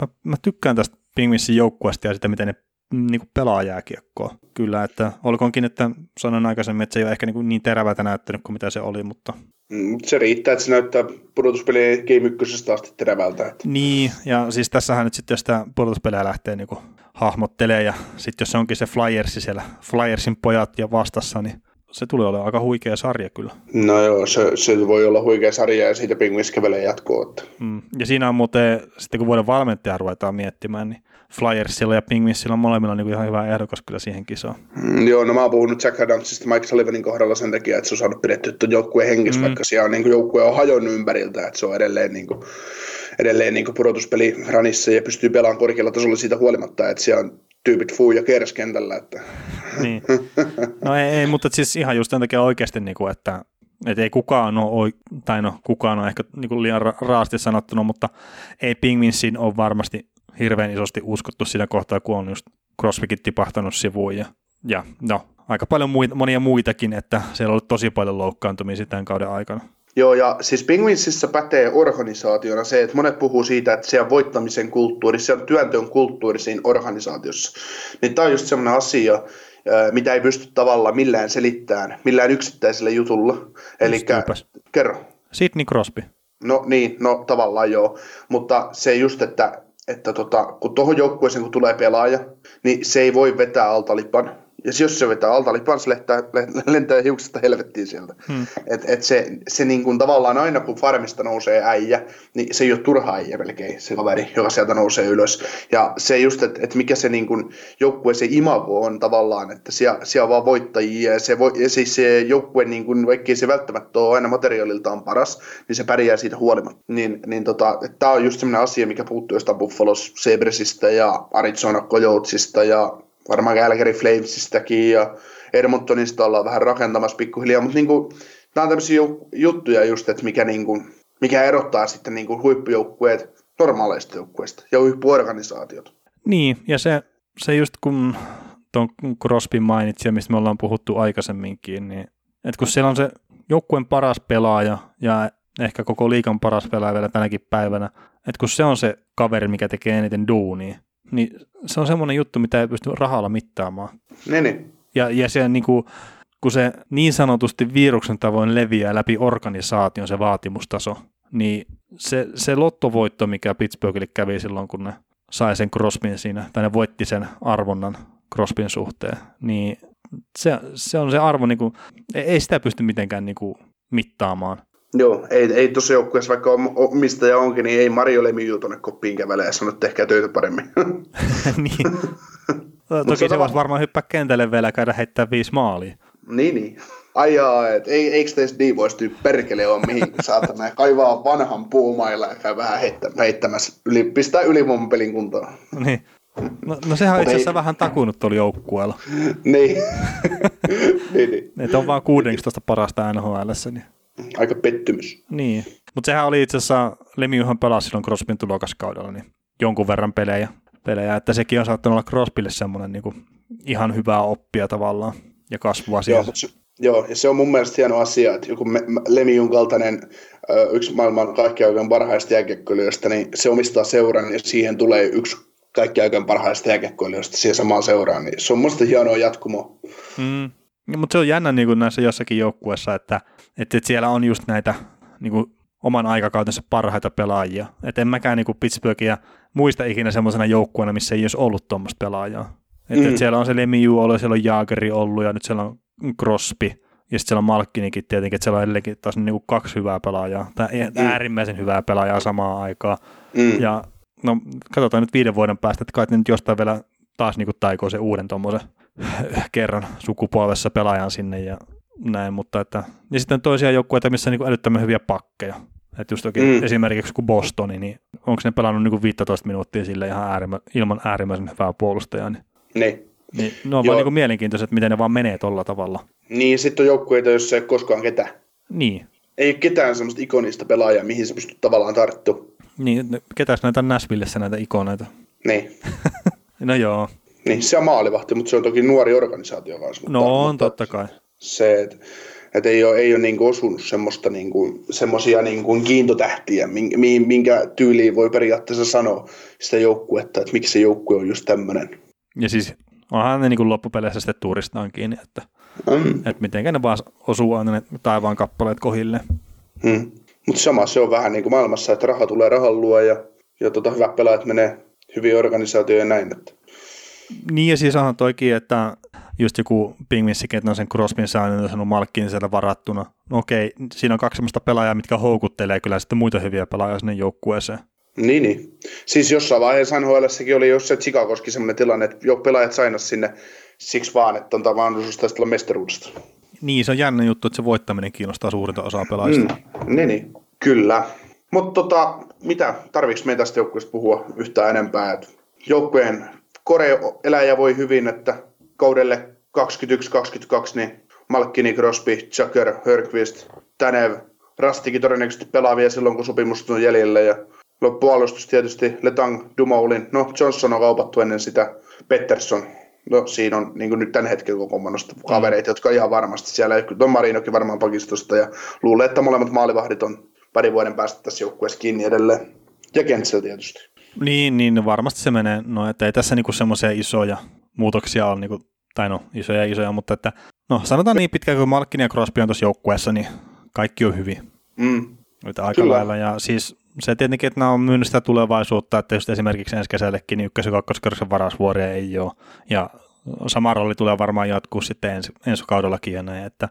mä, mä tykkään tästä Pingvissin joukkueesta ja sitä, miten ne niin kuin pelaa jääkiekkoa. Kyllä, että olkoonkin, että sanoin aikaisemmin, että se ei ole ehkä niin, kuin niin terävältä näyttänyt kuin mitä se oli, mutta... Mm, se riittää, että se näyttää pudotuspelien Game 1 asti terävältä. Että... Niin, ja siis tässähän nyt sitten, jos tämä pudotuspelejä lähtee niin kuin hahmottelee ja sitten jos se onkin se Flyersi siellä, Flyersin pojat ja vastassa, niin se tulee olemaan aika huikea sarja kyllä. No joo, se, se voi olla huikea sarja ja siitä Penguins kävelee jatkoa. Mm. Ja siinä on muuten, sitten kun vuoden valmentaja ruvetaan miettimään, niin Flyersilla ja Penguinsilla on molemmilla niin kuin ihan hyvä ehdokas kyllä siihen kisaan. Mm, joo, no mä oon puhunut Jack Adamsista Mike Sullivanin kohdalla sen takia, että se on saanut pidetty tuon joukkueen hengissä, mm. vaikka siellä on niin kuin, joukkue on hajonnut ympäriltä, että se on edelleen, niin kuin, edelleen niin kuin pudotuspeli ranissa ja pystyy pelaamaan korkealla tasolla siitä huolimatta, että siellä on tyypit fuu ja kers kentällä. Että. Niin. No ei, ei, mutta siis ihan just sen takia oikeasti, niin kuin, että että ei kukaan ole, tai no kukaan on ehkä niin kuin liian raasti sanottuna, mutta ei Pingvinsin ole varmasti hirveän isosti uskottu siinä kohtaa, kun on just Crosbykin tipahtanut sivuun ja, ja no, aika paljon muita, monia muitakin, että siellä on ollut tosi paljon loukkaantumisia tämän kauden aikana. Joo, ja siis Penguinsissa pätee organisaationa se, että monet puhuu siitä, että se on voittamisen kulttuuri, se on työnteon kulttuuri siinä organisaatiossa. Niin tämä on just sellainen asia, mitä ei pysty tavallaan millään selittämään, millään yksittäisellä jutulla. Eli kerro. Sidney Crosby. No niin, no tavallaan joo, mutta se just, että, että tota, kun tuohon joukkueeseen kun tulee pelaaja, niin se ei voi vetää alta lipan ja jos se vetää alta lipans, lentää, lentää hiuksesta helvettiin sieltä. Hmm. Et, et se, se niin kuin tavallaan aina kun farmista nousee äijä, niin se ei ole turha äijä melkein, se kaveri, joka sieltä nousee ylös. Ja se just, että et mikä se niin kuin joukkue, se imago on tavallaan, että siellä, siellä on vaan voittajia ja se, vo, ja siis se joukkue, niin kuin, vaikkei se välttämättä ole aina materiaaliltaan paras, niin se pärjää siitä huolimatta. Niin, niin tota, tämä on just sellainen asia, mikä puuttuu jostain Buffalos Sabresista ja Arizona Coyotesista ja varmaan Calgary Flamesistäkin ja Edmontonista ollaan vähän rakentamassa pikkuhiljaa, mutta niin kuin, nämä on tämmöisiä juttuja just, että mikä, niin kuin, mikä erottaa sitten niin kuin huippujoukkueet normaaleista joukkueista ja huippuorganisaatiot. Niin, ja se, se just kun tuon Crosby mainitsi, mistä me ollaan puhuttu aikaisemminkin, niin että kun siellä on se joukkueen paras pelaaja ja ehkä koko liikan paras pelaaja vielä tänäkin päivänä, että kun se on se kaveri, mikä tekee eniten duunia, niin se on semmoinen juttu, mitä ei pysty rahalla mittaamaan. Ne, ne. Ja, ja se, niin kuin, kun se niin sanotusti viruksen tavoin leviää läpi organisaation se vaatimustaso, niin se, se lottovoitto, mikä Pittsburghille kävi silloin, kun ne sai sen Crosbyn siinä, tai ne voitti sen arvonnan Crosbyn suhteen, niin se, se on se arvo, niin kuin, ei sitä pysty mitenkään niin kuin, mittaamaan. Joo, ei, ei tuossa joukkueessa, vaikka omistaja onkin, niin ei Mario Lemieux tuonne koppiin kävele ja sano, että tehkää töitä paremmin. niin. Toki se voisi varmaan hyppää kentälle vielä käydä heittää viisi maalia. Niin, niin. Ai jaa, et ei, eikö teistä niin voisi tyy perkele on mihin, kun saatana kaivaa vanhan puumailla ja käy vähän heittämässä, yli, pistää ylivoiman pelin kuntoon. niin. No, no sehän on itse asiassa ei... vähän takunut tuolla joukkueella. niin. niin, niin. Ne on vaan 16 parasta nhl niin aika pettymys. Niin, mutta sehän oli itse asiassa, Lemiuhan pelasi silloin Crosbyn tulokaskaudella, niin jonkun verran pelejä, pelejä että sekin on saattanut olla Crosbylle semmoinen niin kuin ihan hyvää oppia tavallaan ja kasvua siellä. Joo, se, joo, ja se on mun mielestä hieno asia, että joku Lemiun kaltainen yksi maailman kaikkiaikojen parhaista jääkiekkoilijoista, niin se omistaa seuran ja siihen tulee yksi kaikkiaikojen parhaista jääkiekkoilijoista siihen samaan seuraan, niin se on musta hienoa jatkumoa. Mm. Ja, mutta se on jännä niin kuin näissä jossakin joukkueessa, että, että, että siellä on just näitä niin kuin oman aikakautensa parhaita pelaajia. Että en mäkään niin kuin Pittsburghia muista ikinä semmoisena joukkueena, missä ei olisi ollut tuommoista pelaajaa. Että, mm. että siellä on se Lemieux ollut, siellä on Jaageri ollut ja nyt siellä on Crosby ja sitten siellä on Malkkinikin tietenkin, että siellä on edelleenkin taas niin kuin kaksi hyvää pelaajaa, tai mm. äärimmäisen hyvää pelaajaa samaan aikaan. Mm. Ja no katsotaan nyt viiden vuoden päästä, että kai nyt jostain vielä taas niin kuin taikoo se uuden tuommoisen kerran sukupolvessa pelaajan sinne ja näin, mutta että, ja sitten toisia joukkueita, missä on niin älyttömän hyviä pakkeja. Että just mm. esimerkiksi kuin Bostoni, niin onko ne pelannut niin kuin 15 minuuttia sille ihan äärimmä, ilman äärimmäisen hyvää puolustajaa. Niin, niin. niin ne on Joo. vaan niin mielenkiintoiset, miten ne vaan menee tuolla tavalla. Niin, sitten on joukkueita, joissa ei koskaan ketään. Niin. Ei ole ketään semmoista ikonista pelaajaa, mihin se pystyy tavallaan tarttumaan. Niin, ketäs näitä Näsvillessä näitä ikoneita? Niin. no joo, niin, se on maalivahti, mutta se on toki nuori organisaatio kanssa. No mutta, on, mutta totta kai. Se, että et ei ole, ei ole niin osunut semmoista niin kuin, semmoisia niin kuin kiintotähtiä, minkä tyyliin voi periaatteessa sanoa sitä joukkuetta, että miksi se joukkue on just tämmöinen. Ja siis onhan ne niin kuin loppupeleissä sitten turistaan kiinni, että, mm. että miten ne vaan osuu aina ne taivaan kappaleet kohille. Mm. Mutta sama se on vähän niin kuin maailmassa, että raha tulee rahan luo ja, ja tota, hyvät pelaajat menee hyviä organisaatioja ja näin. Että Niin ja siis onhan toikin, että just joku Pingvinsikin, että on sen Crosbyn saanut ja sanonut Malkkin siellä varattuna. No okei, siinä on kaksi sellaista pelaajaa, mitkä houkuttelee kyllä sitten muita hyviä pelaajia sinne joukkueeseen. Niin, niin. Siis jossain vaiheessa nhl oli just se Chicagoskin sellainen tilanne, että jo pelaajat sainas sinne siksi vaan, että on tämä mahdollisuus taistella mestaruudesta. Niin, se on jännä juttu, että se voittaminen kiinnostaa suurinta osaa pelaajista. Mm, niin, niin, kyllä. Mutta tota, mitä, tarviiko meidän tästä joukkueesta puhua yhtään enempää? Et joukkueen kore eläjä voi hyvin, että kaudelle 21-22, niin Malkkini, Crosby, Chucker, Hörqvist, Tänev, Rastikin todennäköisesti pelaa vielä silloin, kun sopimus on jäljellä. Ja puolustus tietysti Letang, Dumoulin, no Johnson on kaupattu ennen sitä, Pettersson. No siinä on niin nyt tämän hetken kokoonpanosta kavereita, mm. jotka ihan varmasti siellä, on Marinokin varmaan pakistosta ja luulee, että molemmat maalivahdit on pari vuoden päästä tässä joukkueessa kiinni edelleen. Ja Kentsel tietysti. Niin, niin varmasti se menee, no että ei tässä niinku semmoisia isoja muutoksia ole, niinku, tai no isoja isoja, mutta että no sanotaan niin pitkään kuin Malkin ja Crosby on tuossa joukkueessa, niin kaikki on hyvin. Mm. Että aika Kyllä. lailla, ja siis se tietenkin, että nämä on myynyt sitä tulevaisuutta, että just esimerkiksi ensi kesällekin niin ykkös- ja kakkoskerroksen varasvuoria ei ole, ja sama rooli tulee varmaan jatkuu sitten ensi, ensi kaudellakin ja näin, että,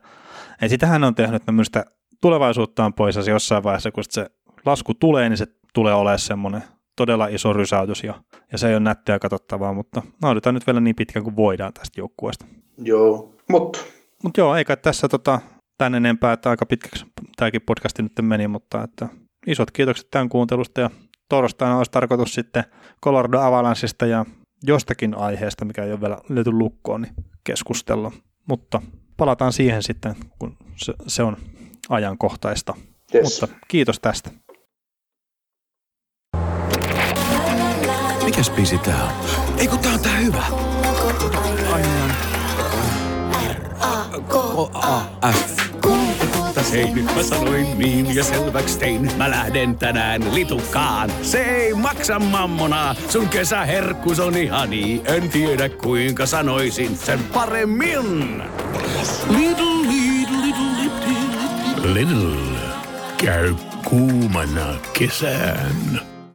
että sitähän on tehnyt, että ne sitä tulevaisuuttaan pois, ja jossain vaiheessa, kun se lasku tulee, niin se tulee olemaan semmoinen todella iso rysäytys, ja, ja se ei ole nättiä katsottavaa, mutta nauditaan nyt vielä niin pitkään kuin voidaan tästä joukkueesta. Joo, mutta... Mutta joo, eikä tässä tota, tän enempää, että aika pitkäksi tämäkin podcasti nyt meni, mutta että isot kiitokset tämän kuuntelusta ja torstaina olisi tarkoitus sitten Colorado Avalancheista ja jostakin aiheesta, mikä ei ole vielä löyty lukkoon, niin keskustella. Mutta palataan siihen sitten, kun se, se on ajankohtaista. Yes. Mutta kiitos tästä. Mikäs biisi tää on? Ei kun tää on tää hyvä. R-A-K-A-F. Hei, nyt mä sanoin niin ja selväks tein. Mä lähden tänään litukaan. Se ei maksa mammona. Sun kesäherkkus on ihani. En tiedä kuinka sanoisin sen paremmin. Little, little, little, little, little. Käy kuumana kesään.